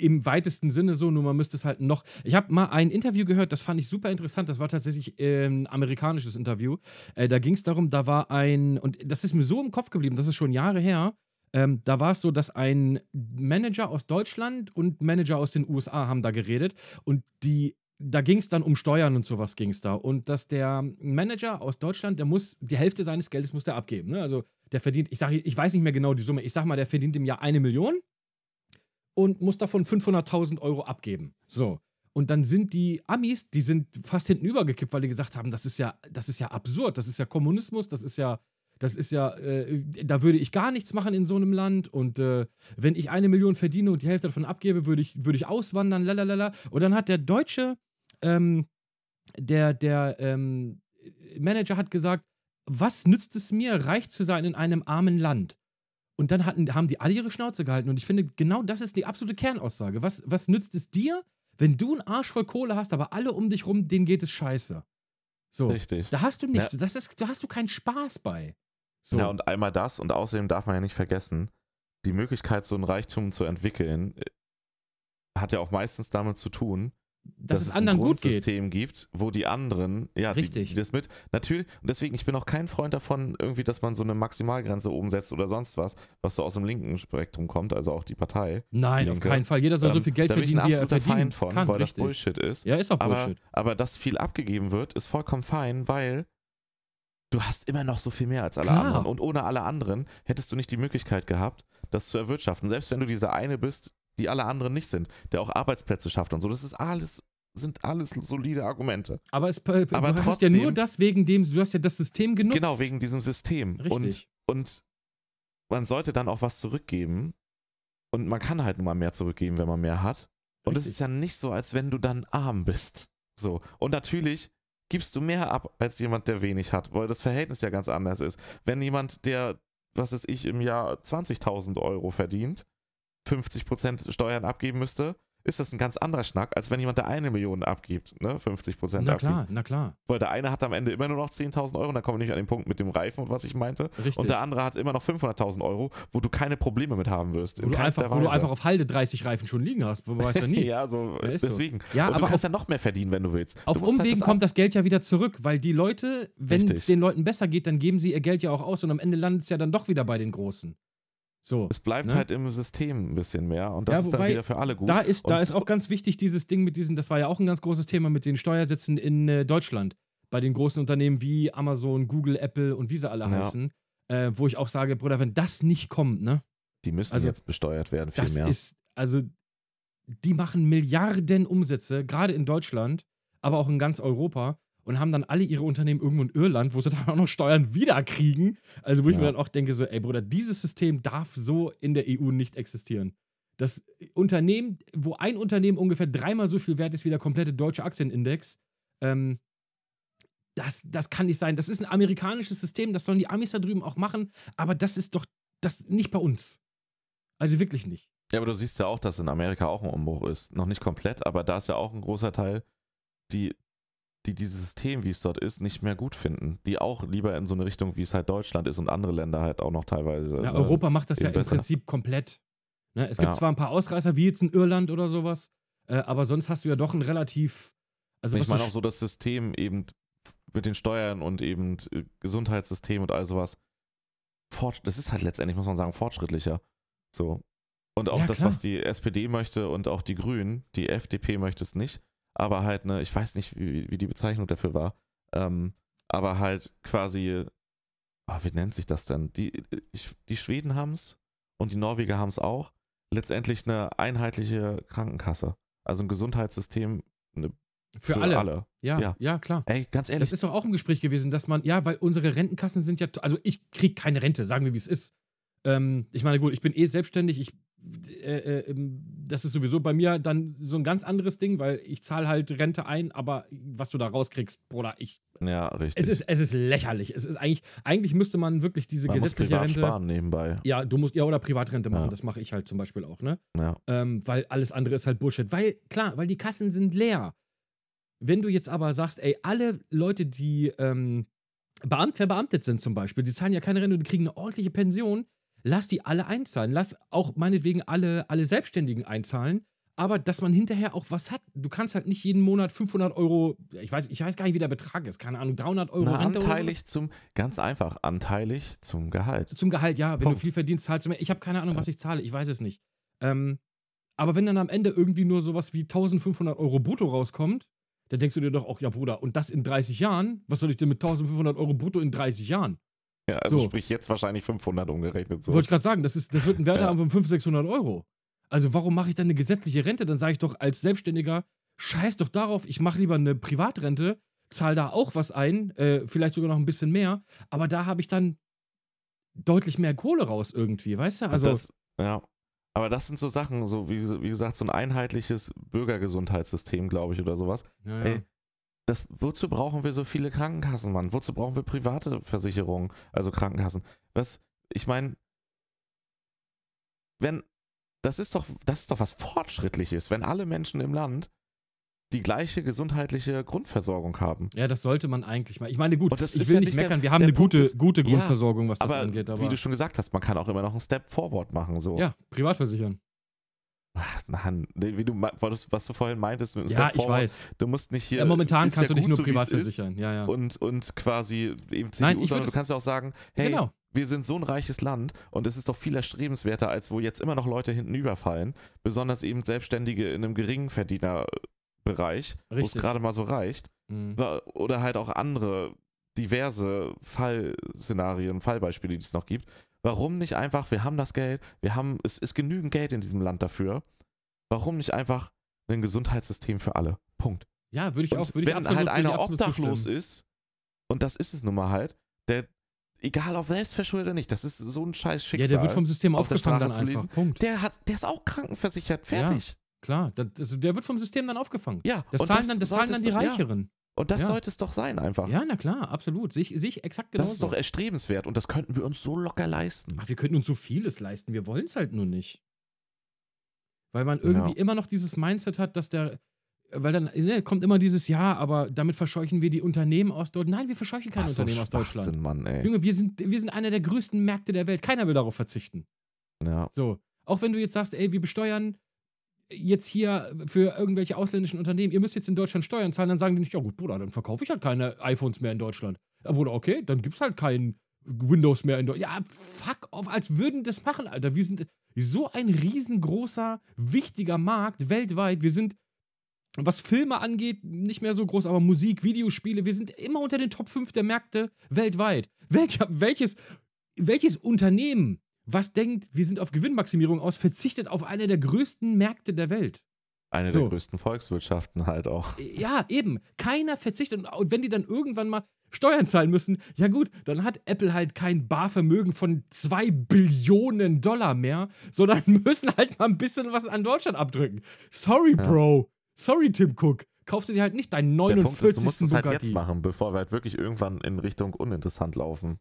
im weitesten Sinne so, nur man müsste es halt noch. Ich habe mal ein Interview gehört, das fand ich super interessant. Das war tatsächlich ein amerikanisches Interview. Äh, da ging es darum, da war ein, und das ist mir so im Kopf geblieben, das ist schon Jahre her. Ähm, da war es so, dass ein Manager aus Deutschland und Manager aus den USA haben da geredet und die da ging es dann um Steuern und sowas ging es da. Und dass der Manager aus Deutschland, der muss, die Hälfte seines Geldes muss der abgeben. Ne? Also der verdient, ich sage, ich weiß nicht mehr genau die Summe, ich sag mal, der verdient im Jahr eine Million und muss davon 500.000 Euro abgeben. So. Und dann sind die Amis, die sind fast hinten übergekippt, weil die gesagt haben, das ist ja, das ist ja absurd, das ist ja Kommunismus, das ist ja, das ist ja, äh, da würde ich gar nichts machen in so einem Land. Und äh, wenn ich eine Million verdiene und die Hälfte davon abgebe, würde ich, würde ich auswandern, lalalala. Und dann hat der deutsche, ähm, der, der ähm, Manager hat gesagt, was nützt es mir, reich zu sein in einem armen Land? Und dann hatten, haben die alle ihre Schnauze gehalten. Und ich finde, genau das ist die absolute Kernaussage. Was, was nützt es dir, wenn du einen Arsch voll Kohle hast, aber alle um dich rum, denen geht es scheiße? So. Richtig. Da hast du nichts. Das ist, da hast du keinen Spaß bei. So. Ja, und einmal das und außerdem darf man ja nicht vergessen, die Möglichkeit, so ein Reichtum zu entwickeln, äh, hat ja auch meistens damit zu tun, dass, es ein anderen gut geht. Grundsystem gibt, wo die anderen, ja, die, Richtig. die das mit, natürlich, und deswegen, ich bin auch kein Freund davon, irgendwie, dass man so eine Maximalgrenze oben setzt oder sonst was, was so aus dem linken Spektrum kommt, also auch die Partei. Nein, auf Linke. keinen Fall. Jeder soll so Ähm, viel Geld da bin ich ein verdienen, wie er absoluter verdienen Feind von, kann. weil das Richtig. Bullshit ist. Ja, ist auch Aber, Bullshit. aber dass viel abgegeben wird, ist vollkommen fein, weil du hast immer noch so viel mehr als alle Klar. anderen. Und ohne alle anderen hättest du nicht die Möglichkeit gehabt, das zu erwirtschaften. Selbst wenn du dieser eine bist, die alle anderen nicht sind, der auch Arbeitsplätze schafft und so. Das ist alles, sind alles solide Argumente. Aber, es, äh, Aber du hast ja nur trotzdem- das wegen dem, du hast ja das System genutzt. Genau, wegen diesem System. Und, Richtig. und man sollte dann auch was zurückgeben. Und man kann halt nun mal mehr zurückgeben, wenn man mehr hat. Und es ist ja nicht so, als wenn du dann arm bist. So. Und natürlich gibst du mehr ab als jemand, der wenig hat, weil das Verhältnis ja ganz anders ist. Wenn jemand, der, was weiß ich, im Jahr 20.000 Euro verdient, 50% Steuern abgeben müsste, ist das ein ganz anderer Schnack, als wenn jemand, der eine Million abgibt, ne, 50% Na abgibt. klar, na klar. Weil der eine hat am Ende immer nur noch 10.000 Euro, und da kommen wir nicht an den Punkt mit dem Reifen und was ich meinte. Richtig. Und der andere hat immer noch 500.000 Euro, wo du keine Probleme mit haben wirst. wo, du einfach, wo du einfach auf Halde 30 Reifen schon liegen hast. Man weiß ja nie. *laughs* Ja, so, Ja, ist so. deswegen. Ja, und aber du kannst auf- ja noch mehr verdienen, wenn du willst. Auf du halt Umwegen das kommt das Geld ja wieder zurück, weil die Leute, wenn es den Leuten besser geht, dann geben sie ihr Geld ja auch aus und am Ende landet es ja dann doch wieder bei den Großen. So. Es bleibt Ne? halt im System ein bisschen mehr und das Ja, ist dann wieder für alle gut. Da ist, da ist auch ganz wichtig dieses Ding mit diesen, das war ja auch ein ganz großes Thema mit den Steuersätzen in äh, Deutschland. Bei den großen Unternehmen wie Amazon, Google, Apple und wie sie alle Ja. heißen. Äh, wo ich auch sage, Bruder, wenn das nicht kommt, ne? Die müssen also, jetzt besteuert werden, viel Das mehr. ist, also, die machen Milliarden Umsätze, gerade in Deutschland, aber auch in ganz Europa und haben dann alle ihre Unternehmen irgendwo in Irland, wo sie *laughs* dann auch noch Steuern wiederkriegen. Also, wo ich Ja. mir dann auch denke, so, ey Bruder, dieses System darf so in der EU nicht existieren. Das Unternehmen, wo ein Unternehmen ungefähr dreimal so viel wert ist wie der komplette deutsche Aktienindex, ähm, das, das kann nicht sein. Das ist ein amerikanisches System, das sollen die Amis da drüben auch machen, aber das ist doch das nicht bei uns. Also wirklich nicht. ja, aber du siehst ja auch, dass in Amerika auch ein Umbruch ist. Noch nicht komplett, aber da ist ja auch ein großer Teil, die, die dieses System, wie es dort ist, nicht mehr gut finden. Die auch lieber in so eine Richtung, wie es halt Deutschland ist und andere Länder halt auch noch teilweise. Ja, ne? Europa macht das ja im besser. Prinzip komplett. Ne, es gibt Ja. zwar ein paar Ausreißer, wie jetzt in Irland oder sowas, äh, aber sonst hast du ja doch ein relativ. Also ich meine auch so das System eben mit den Steuern und eben äh, Gesundheitssystem und all sowas. Fort, das ist halt letztendlich, muss man sagen, fortschrittlicher. So. Und auch Ja, das, was die SPD möchte und auch die Grünen, die FDP möchte es nicht, aber halt, ne, ich weiß nicht, wie, wie die Bezeichnung dafür war, ähm, aber halt quasi, ah, wie nennt sich das denn? Die, ich, die Schweden haben es und die Norweger haben es auch. Letztendlich eine einheitliche Krankenkasse. Also ein Gesundheitssystem eine, für, alle. Ja, Ja. ja, klar. Ey, ganz ehrlich, Das ist doch auch im Gespräch gewesen, dass man, ja, weil unsere Rentenkassen sind ja, also ich kriege keine Rente, sagen wir, wie es ist. Ähm, ich meine, gut, ich bin eh selbstständig, ich, äh, äh, ähm, das ist sowieso bei mir dann so ein ganz anderes Ding, weil ich zahle halt Rente ein, aber was du da rauskriegst, Bruder, ich, Ja, richtig. es ist, es ist lächerlich. Es ist eigentlich, eigentlich müsste man wirklich diese Man muss gesetzliche privat Rente. sparen nebenbei. Ja, du musst, ja, oder Privatrente machen, Ja. das mache ich halt zum Beispiel auch, ne? Ja. Ähm, weil alles andere ist halt Bullshit. Weil, klar, weil die Kassen sind leer. Wenn du jetzt aber sagst, ey, alle Leute, die ähm, Beamt, verbeamtet sind zum Beispiel, die zahlen ja keine Rente, die kriegen eine ordentliche Pension, lass die alle einzahlen. Lass auch meinetwegen alle, alle Selbstständigen einzahlen. Aber dass man hinterher auch was hat. Du kannst halt nicht jeden Monat 500 Euro, ich weiß, ich weiß gar nicht, wie der Betrag ist, keine Ahnung, 300 Euro Na, anteilig zum, ganz einfach, anteilig zum Gehalt. Zum Gehalt, ja. Wenn Punkt. du viel verdienst, zahlst du mehr. Ich habe keine Ahnung, was ich zahle, ich weiß es nicht. Ähm, aber wenn dann am Ende irgendwie nur sowas wie 1500 Euro brutto rauskommt, dann denkst du dir doch auch, ja Bruder, und das in 30 Jahren? Was soll ich denn mit 1500 Euro brutto in 30 Jahren? Ja, also So. sprich jetzt wahrscheinlich 500 umgerechnet. So. Wollte ich gerade sagen, das, ist, das wird ein Wert Ja. haben von 500, 600 Euro. Also warum mache ich dann eine gesetzliche Rente? Dann sage ich doch als Selbstständiger, scheiß doch darauf, ich mache lieber eine Privatrente, zahle da auch was ein, äh, vielleicht sogar noch ein bisschen mehr, aber da habe ich dann deutlich mehr Kohle raus irgendwie, weißt du? Also das, ja. Aber das sind so Sachen, so wie, wie gesagt, so ein einheitliches Bürgergesundheitssystem, glaube ich, oder sowas. ja, ja. Ey, das, wozu brauchen wir so viele Krankenkassen, Mann? Wozu brauchen wir private Versicherungen, also Krankenkassen? Was, ich meine, wenn, das ist doch, das ist doch was Fortschrittliches, wenn alle Menschen im Land die gleiche gesundheitliche Grundversorgung haben. ja, das sollte man eigentlich mal. Ich meine, gut, ich will ja nicht nicht der- meckern, wir haben eine Punkt gute, ist- gute Ja, Grundversorgung, was das Aber angeht, aber wie du schon gesagt hast, man kann auch immer noch einen Step forward machen. So. ja, privat versichern. Ach, nee, wie du, was du vorhin meintest, mit Ja, ich weiß. Du musst nicht hier. Ja, momentan kannst ja du dich nur so, privat versichern. Ja, ja. Und, und quasi eben CDU, Nein, ich sondern du kannst ja auch sagen, hey, genau. wir sind so ein reiches Land und es ist doch viel erstrebenswerter, als wo jetzt immer noch Leute hinten überfallen. Besonders eben Selbstständige in einem Geringverdienerbereich, wo es gerade mal so reicht. Mhm. Oder halt auch andere diverse Fallszenarien, Fallbeispiele, die es noch gibt. Warum nicht einfach, wir haben das Geld, wir haben, es ist genügend Geld in diesem Land dafür. Warum nicht einfach ein Gesundheitssystem für alle? Punkt. Ja, würde ich Und auch, würde ich wenn absolut, halt einer obdachlos zustimmen. ist, und das ist es nun mal halt, der, egal ob selbstverschuldet oder nicht, das ist so ein scheiß Ja, Schicksal. der wird vom System auf der aufgefangen dann einfach. Punkt. der, hat, der ist auch krankenversichert, fertig. Klar, das, also der wird vom System dann aufgefangen. Ja, Das zahlen dann, das zahlen dann die doch- ja, Reicheren. Und das Ja. sollte es doch sein einfach. Ja, na klar, absolut. Sehe ich, sehe ich exakt genauso. das ist doch erstrebenswert und das könnten wir uns so locker leisten. Ach, wir könnten uns so vieles leisten, wir wollen es halt nur nicht. Weil man irgendwie Ja. immer noch dieses Mindset hat, dass der, weil dann ne, kommt immer dieses Ja, aber damit verscheuchen wir die Unternehmen aus Deutschland. Nein, wir verscheuchen keine Ach, so Unternehmen aus Deutschland. Mann, ey. Junge, wir sind, wir sind einer der größten Märkte der Welt. Keiner will darauf verzichten. Ja. So. Auch wenn du jetzt sagst, ey, wir besteuern jetzt hier für irgendwelche ausländischen Unternehmen, ihr müsst jetzt in Deutschland Steuern zahlen, dann sagen die nicht, ja gut, Bruder, dann verkaufe ich halt keine iPhones mehr in Deutschland. Ja, Bruder, okay, dann gibt's halt kein Windows mehr in Deutschland. Ja, fuck off, als würden das machen, Alter. Wir sind so ein riesengroßer, wichtiger Markt weltweit. Wir sind, was Filme angeht, nicht mehr so groß, aber Musik, Videospiele, wir sind immer unter den Top 5 der Märkte weltweit. Welcher, welches, welches Unternehmen, was denkt, wir sind auf Gewinnmaximierung aus, verzichtet auf einer der größten Märkte der Welt? Eine So. der größten Volkswirtschaften halt auch. Ja, eben. Keiner verzichtet. Und- wenn die dann irgendwann mal Steuern zahlen müssen, ja gut, dann hat Apple halt kein Barvermögen von 2 Billionen Dollar mehr, sondern *laughs* müssen halt mal ein bisschen was an Deutschland abdrücken. Sorry, Ja. Bro. Sorry, Tim Cook. Kaufst du dir halt nicht deinen Der 49. Punkt ist, du musst es halt Bugatti. jetzt machen, bevor wir halt wirklich irgendwann in Richtung uninteressant laufen.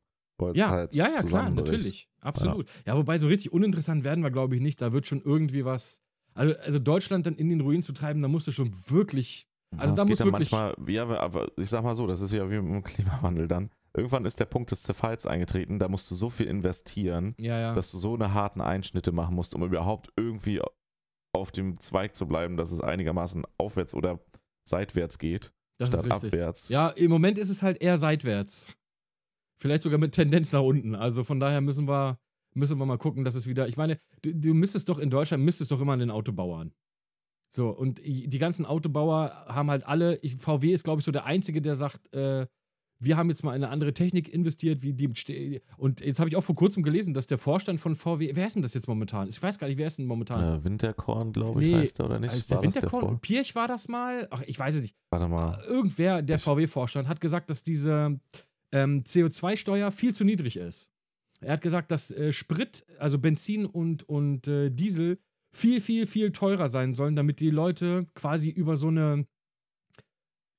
Es Ja, halt ja, ja, klar, natürlich. Absolut. Ja. wobei so richtig uninteressant werden wir, glaube ich, nicht. Da wird schon irgendwie was. Also, also Deutschland dann in den Ruin zu treiben, da musst du schon wirklich. Also Ja, da muss wirklich- manchmal, ja, aber ich sag mal so, das ist ja wie dem Klimawandel dann. Irgendwann ist der Punkt des Zerfalls eingetreten, da musst du so viel investieren, Ja, ja. dass du so eine harten Einschnitte machen musst, um überhaupt irgendwie auf dem Zweig zu bleiben, dass es einigermaßen aufwärts oder seitwärts geht, das statt abwärts. Ja, im Moment ist es halt eher seitwärts. Vielleicht sogar mit Tendenz nach unten. Also von daher müssen wir, müssen wir mal gucken, dass es wieder. Ich meine, du, du müsstest doch in Deutschland, müsstest doch immer an den Autobauern. So, und die ganzen Autobauer haben halt alle, ich, VW ist, glaube ich, so der Einzige, der sagt, äh, wir haben jetzt mal in eine andere Technik investiert, wie die. Und jetzt habe ich auch vor kurzem gelesen, dass der Vorstand von VW, wer ist denn das jetzt momentan? Ich weiß gar nicht, wer ist denn momentan? Äh, Winterkorn, glaube ich, Nee, heißt er oder nicht? der War der Winterkorn? Vor- Pirch war das mal? Ach, ich weiß es nicht. Warte mal. irgendwer, der VW-Vorstand, hat gesagt, dass diese ähm, CO2-Steuer viel zu niedrig ist. Er hat gesagt, dass äh, Sprit, also Benzin und, und äh, Diesel, viel, viel, viel teurer sein sollen, damit die Leute quasi über so eine,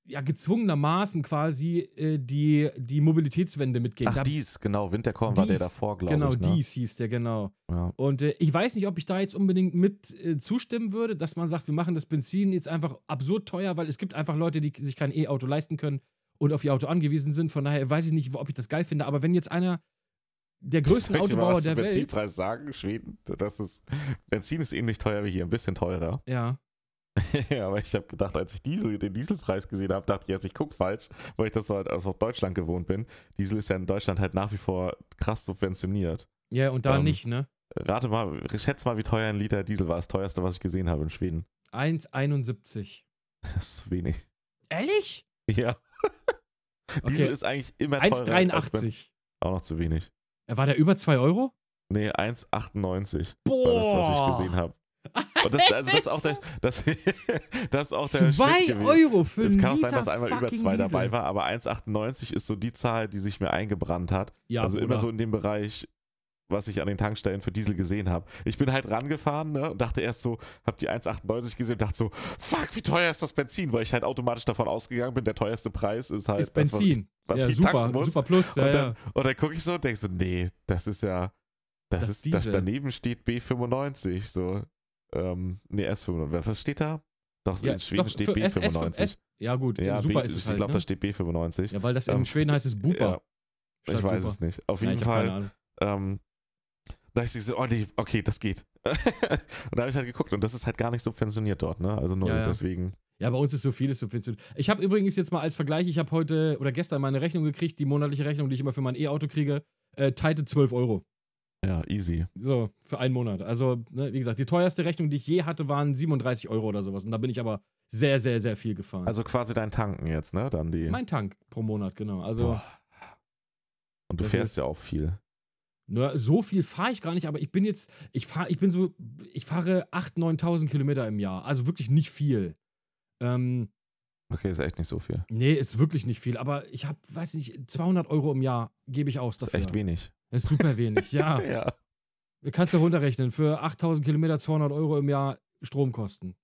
ja, gezwungenermaßen quasi äh, die, die Mobilitätswende mitgehen. Ach, Da- dies, genau, Winterkorn war der davor, glaube Genau, ich. Ne? dies hieß der, genau. Ja. Und äh, ich weiß nicht, ob ich da jetzt unbedingt mit äh, zustimmen würde, dass man sagt, wir machen das Benzin jetzt einfach absurd teuer, weil es gibt einfach Leute, die sich kein E-Auto leisten können und auf ihr Auto angewiesen sind. Von daher weiß ich nicht, ob ich das geil finde. Aber wenn jetzt einer der größten Soll ich dir mal Autobauer was der zum Welt. Benzinpreis sagen, Schweden? Das ist, Benzin ist ähnlich teuer wie hier, ein bisschen teurer. Ja. *laughs* ja, aber ich habe gedacht, als ich Diesel, den Dieselpreis gesehen habe, dachte ich jetzt, ich gucke falsch, weil ich das so halt aus Deutschland gewohnt bin. Diesel ist ja in Deutschland halt nach wie vor krass subventioniert. Ja, und da Ähm, nicht, ne? Rate mal, schätze mal, wie teuer ein Liter Diesel war. Das teuerste, was ich gesehen habe in Schweden. 1,71. Das ist zu wenig. Ehrlich? Ja. Diesel Okay. ist eigentlich immer teurer. als Benzin. 1,83. Auch noch zu wenig. Äh, War der über 2 Euro? Nee, 1,98 Boah. war das, was ich gesehen habe. *laughs* Und das, also das ist auch der, das, *laughs* das ist auch der 2 Schnitt gewesen. Euro für Es kann auch sein, dass einmal über zwei dabei war, aber 1,98 ist so die Zahl, die sich mir eingebrannt hat. Ja, also immer Bruder. so in dem Bereich, was ich an den Tankstellen für Diesel gesehen habe. Ich bin halt rangefahren ne, und dachte erst so, hab die 1,98 gesehen und dachte so, fuck, wie teuer ist das Benzin? Weil ich halt automatisch davon ausgegangen bin, der teuerste Preis ist halt ist das, was Benzin. was ja, ich super, tanken muss. super plus. Ja, und dann, ja. dann gucke ich so und denke so, nee, das ist ja, das, Das ist, das, daneben steht B95, so, ähm, nee, S95, was steht da? Doch, Ja, in Schweden doch, steht für S- S- B95. Ja, gut, ja, super B, ist es ich halt. glaube, ne? da steht B95. Ja, weil das in Ähm, Schweden heißt es Bupa. Ich weiß super. es nicht. Auf jeden Fall, ähm, Da ich so, oh nee, okay, das geht. *laughs* und da habe ich halt geguckt und das ist halt gar nicht subventioniert dort, ne? Also nur Ja, ja. deswegen. Ja, bei uns ist so vieles subventioniert. Ich habe übrigens jetzt mal als Vergleich, ich habe heute oder gestern meine Rechnung gekriegt, die monatliche Rechnung, die ich immer für mein E-Auto kriege, äh, teilte 12 Euro. Ja, easy. So, für einen Monat. Also, ne, wie gesagt, die teuerste Rechnung, die ich je hatte, waren 37 Euro oder sowas. Und da bin ich aber sehr, sehr, sehr viel gefahren. Also quasi dein Tanken jetzt, ne? Dann die. mein Tank pro Monat, genau. Also, Boah. Und du fährst ist- ja auch viel. Na, so viel fahre ich gar nicht, aber ich bin jetzt, ich fahre, ich bin so, ich fahre 8.000, 9.000 Kilometer im Jahr. Also wirklich nicht viel. Ähm, Okay, ist echt nicht so viel. nee, ist wirklich nicht viel. Aber ich habe, weiß nicht, 200 Euro im Jahr gebe ich aus Das ist echt wenig. Das ist super wenig, *laughs* ja. Ja. Kannst du runterrechnen. Für 8000 Kilometer 200 Euro im Jahr Stromkosten.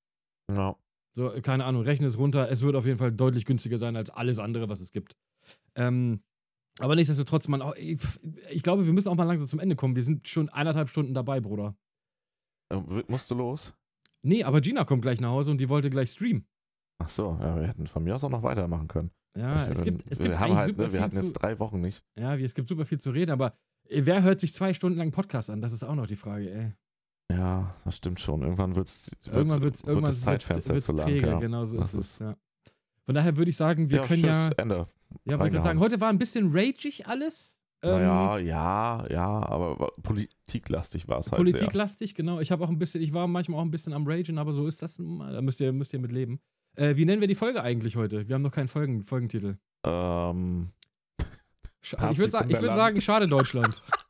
ja. So, keine Ahnung, rechne es runter. Es wird auf jeden Fall deutlich günstiger sein als alles andere, was es gibt. Ähm, aber nichtsdestotrotz, man, ich, ich glaube, wir müssen auch mal langsam zum Ende kommen. Wir sind schon eineinhalb Stunden dabei, Bruder. Äh, Musst du los? Nee, aber Gina kommt gleich nach Hause und die wollte gleich streamen. Ach so, ja, wir hätten von mir aus auch noch weitermachen können. Ja, Ich es bin- gibt, es wir gibt haben halt, ne, wir hatten zu, jetzt drei Wochen nicht. Ja, es gibt super viel zu reden, aber äh, wer hört sich zwei Stunden lang Podcast an? Das ist auch noch die Frage, ey. Ja, das stimmt schon. Irgendwann wird's, wird, Irgendwann wird's, wird irgendwann das Zeitfenster wird's zu lang. träge, ja. genau so Das ist es. Ja. Von daher würde ich sagen, wir ja, können tschüss, ja. Ende. Ja, wollte ich gerade sagen, heute war ein bisschen rageig alles. Ähm, naja, ja, ja, aber politiklastig war es halt sehr. Politiklastig, genau. Ich habe auch ein bisschen, ich war manchmal auch ein bisschen am Ragen, aber so ist das nun mal. Da müsst ihr, müsst ihr mit leben. Äh, wie nennen wir die Folge eigentlich heute? Wir haben noch keinen Folgen, Folgentitel. Ähm, ich würde ich würd sagen, schade Deutschland. *laughs*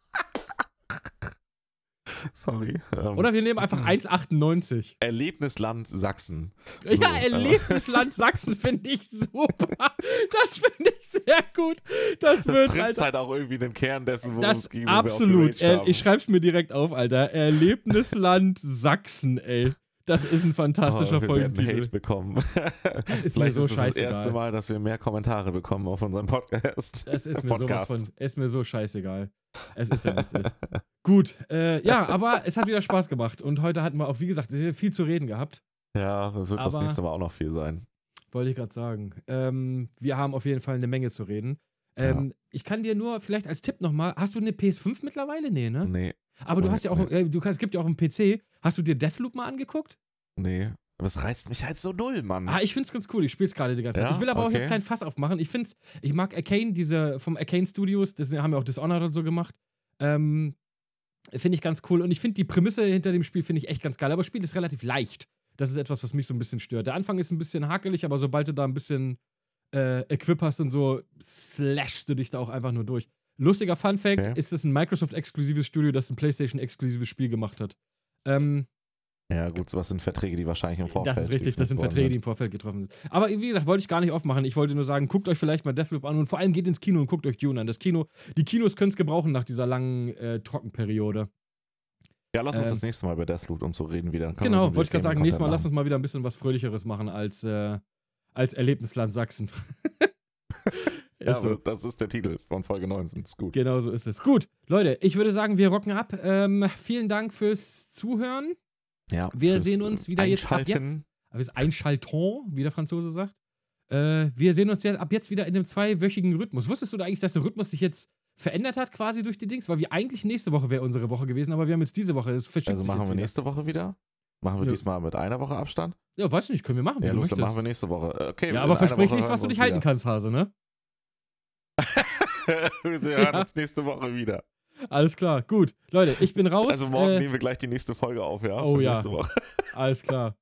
sorry. Ähm, Oder wir nehmen einfach 1,98. Erlebnisland Sachsen. Ja, So, äh. Erlebnisland Sachsen finde ich super. Das finde ich sehr gut. Das, Das wird, trifft Alter. halt auch irgendwie den Kern dessen, worum Das es ging. wo wir auch absolut. Äh, haben. ich schreib's mir direkt auf, Alter. Erlebnisland Sachsen, ey. Das ist ein fantastischer oh, wir Folgentitel. Hate bekommen. Das ist mir *laughs* so ist das scheißegal. erste Mal, dass wir mehr Kommentare bekommen auf unserem Podcast. Es ist mir *laughs* sowas von, ist mir so scheißegal. Es ist ja, es ist. *laughs* Gut, äh, ja, aber es hat wieder Spaß gemacht. Und heute hatten wir auch, wie gesagt, viel zu reden gehabt. Ja, das wird das Aber- nächste Mal auch noch viel sein. Wollte ich gerade sagen. Ähm, wir haben auf jeden Fall eine Menge zu reden. Ähm, Ich kann dir nur vielleicht als Tipp nochmal, hast du eine PS5 mittlerweile? Nee, ne? Nee, Aber du hast ja auch, nee. äh, du kannst, es gibt ja auch einen PC. Hast du dir Deathloop mal angeguckt? nee. Aber es reizt mich halt so null, Mann. Ah, ich find's ganz cool. Ich spiel's gerade die ganze Zeit. Ja? Ich will aber auch Okay. jetzt kein Fass aufmachen. Ich find's, ich mag Arcane, diese vom Arcane Studios, das haben ja auch Dishonored und so gemacht. Ähm, finde ich ganz cool. Und ich finde die Prämisse hinter dem Spiel finde ich echt ganz geil. Aber das Spiel ist relativ leicht. Das ist etwas, was mich so ein bisschen stört. Der Anfang ist ein bisschen hakelig, aber sobald du da ein bisschen äh, Equip hast und so, slashst du dich da auch einfach nur durch. Lustiger Fun Fact: Okay. ist es ein Microsoft-exklusives Studio, das ein PlayStation-exklusives Spiel gemacht hat. Ähm, ja, gut, sowas sind Verträge, die wahrscheinlich im Vorfeld das ist richtig, das sind Verträge, die worden im Vorfeld getroffen sind. Aber wie gesagt, wollte ich gar nicht aufmachen. Ich wollte nur sagen, guckt euch vielleicht mal Deathloop an und vor allem geht ins Kino und guckt euch Dune an. Das Kino, die Kinos können es gebrauchen nach dieser langen äh, Trockenperiode. Ja, lass uns Ähm, das nächste Mal über Deathloop und so reden wieder. Genau, wollte ich gerade sagen, nächstes Mal lass uns mal wieder ein bisschen was Fröhlicheres machen als, äh, als Erlebnisland Sachsen. *laughs* Ja, Ist so. das ist der Titel von Folge 19. Ist gut. Genau so ist es. Gut, Leute, ich würde sagen, wir rocken ab. Ähm, vielen Dank fürs Zuhören. Ja, Wir sehen uns wieder jetzt ab Einschalten. Aber es ist ein Schalton, wie der Franzose sagt. Äh, wir sehen uns ja ab jetzt wieder in einem zweiwöchigen Rhythmus. Wusstest du da eigentlich, dass der Rhythmus sich jetzt verändert hat, quasi durch die Dings? Weil wir eigentlich nächste Woche wäre unsere Woche gewesen, aber wir haben jetzt diese Woche. Verschiebt Also machen jetzt wir wieder. nächste Woche wieder? Machen wir Ja. diesmal mit einer Woche Abstand? Ja, weiß nicht, können wir machen, Ja, los, dann machen wir nächste Woche. Äh, Okay, ja, aber versprich nichts, was du nicht halten kannst, Hase, ne? *laughs* wir hören Ja. uns nächste Woche wieder. Alles klar, gut. Leute, ich bin raus. Also morgen äh, nehmen wir gleich die nächste Folge auf, ja? Oh ja. Nächste Woche. *laughs* Alles klar.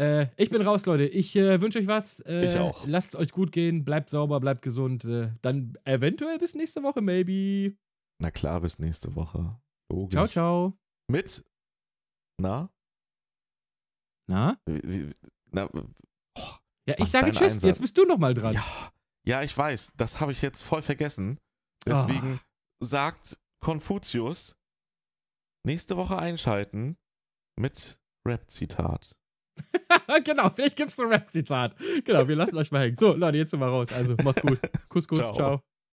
Äh, ich bin raus, Leute. Ich äh, wünsche euch was. Äh, Ich auch. Lasst es euch gut gehen. Bleibt sauber, bleibt gesund. Äh, dann eventuell bis nächste Woche, maybe. Na klar, bis nächste Woche. Logisch. Ciao, ciao. Mit? Na? Na? Wie, wie, na Ja, ich sage Tschüss. Einsatz. Jetzt bist du nochmal dran. ja, ja, ich weiß. Das habe ich jetzt voll vergessen. Deswegen sagt Konfuzius nächste Woche einschalten mit Rap-Zitat. *laughs* genau, vielleicht gibt's ein Rap-Zitat. Genau, wir lassen euch mal hängen. So, Leute, jetzt sind wir raus. Also, macht's gut. *laughs* Kuss, Kuss, Ciao. ciao.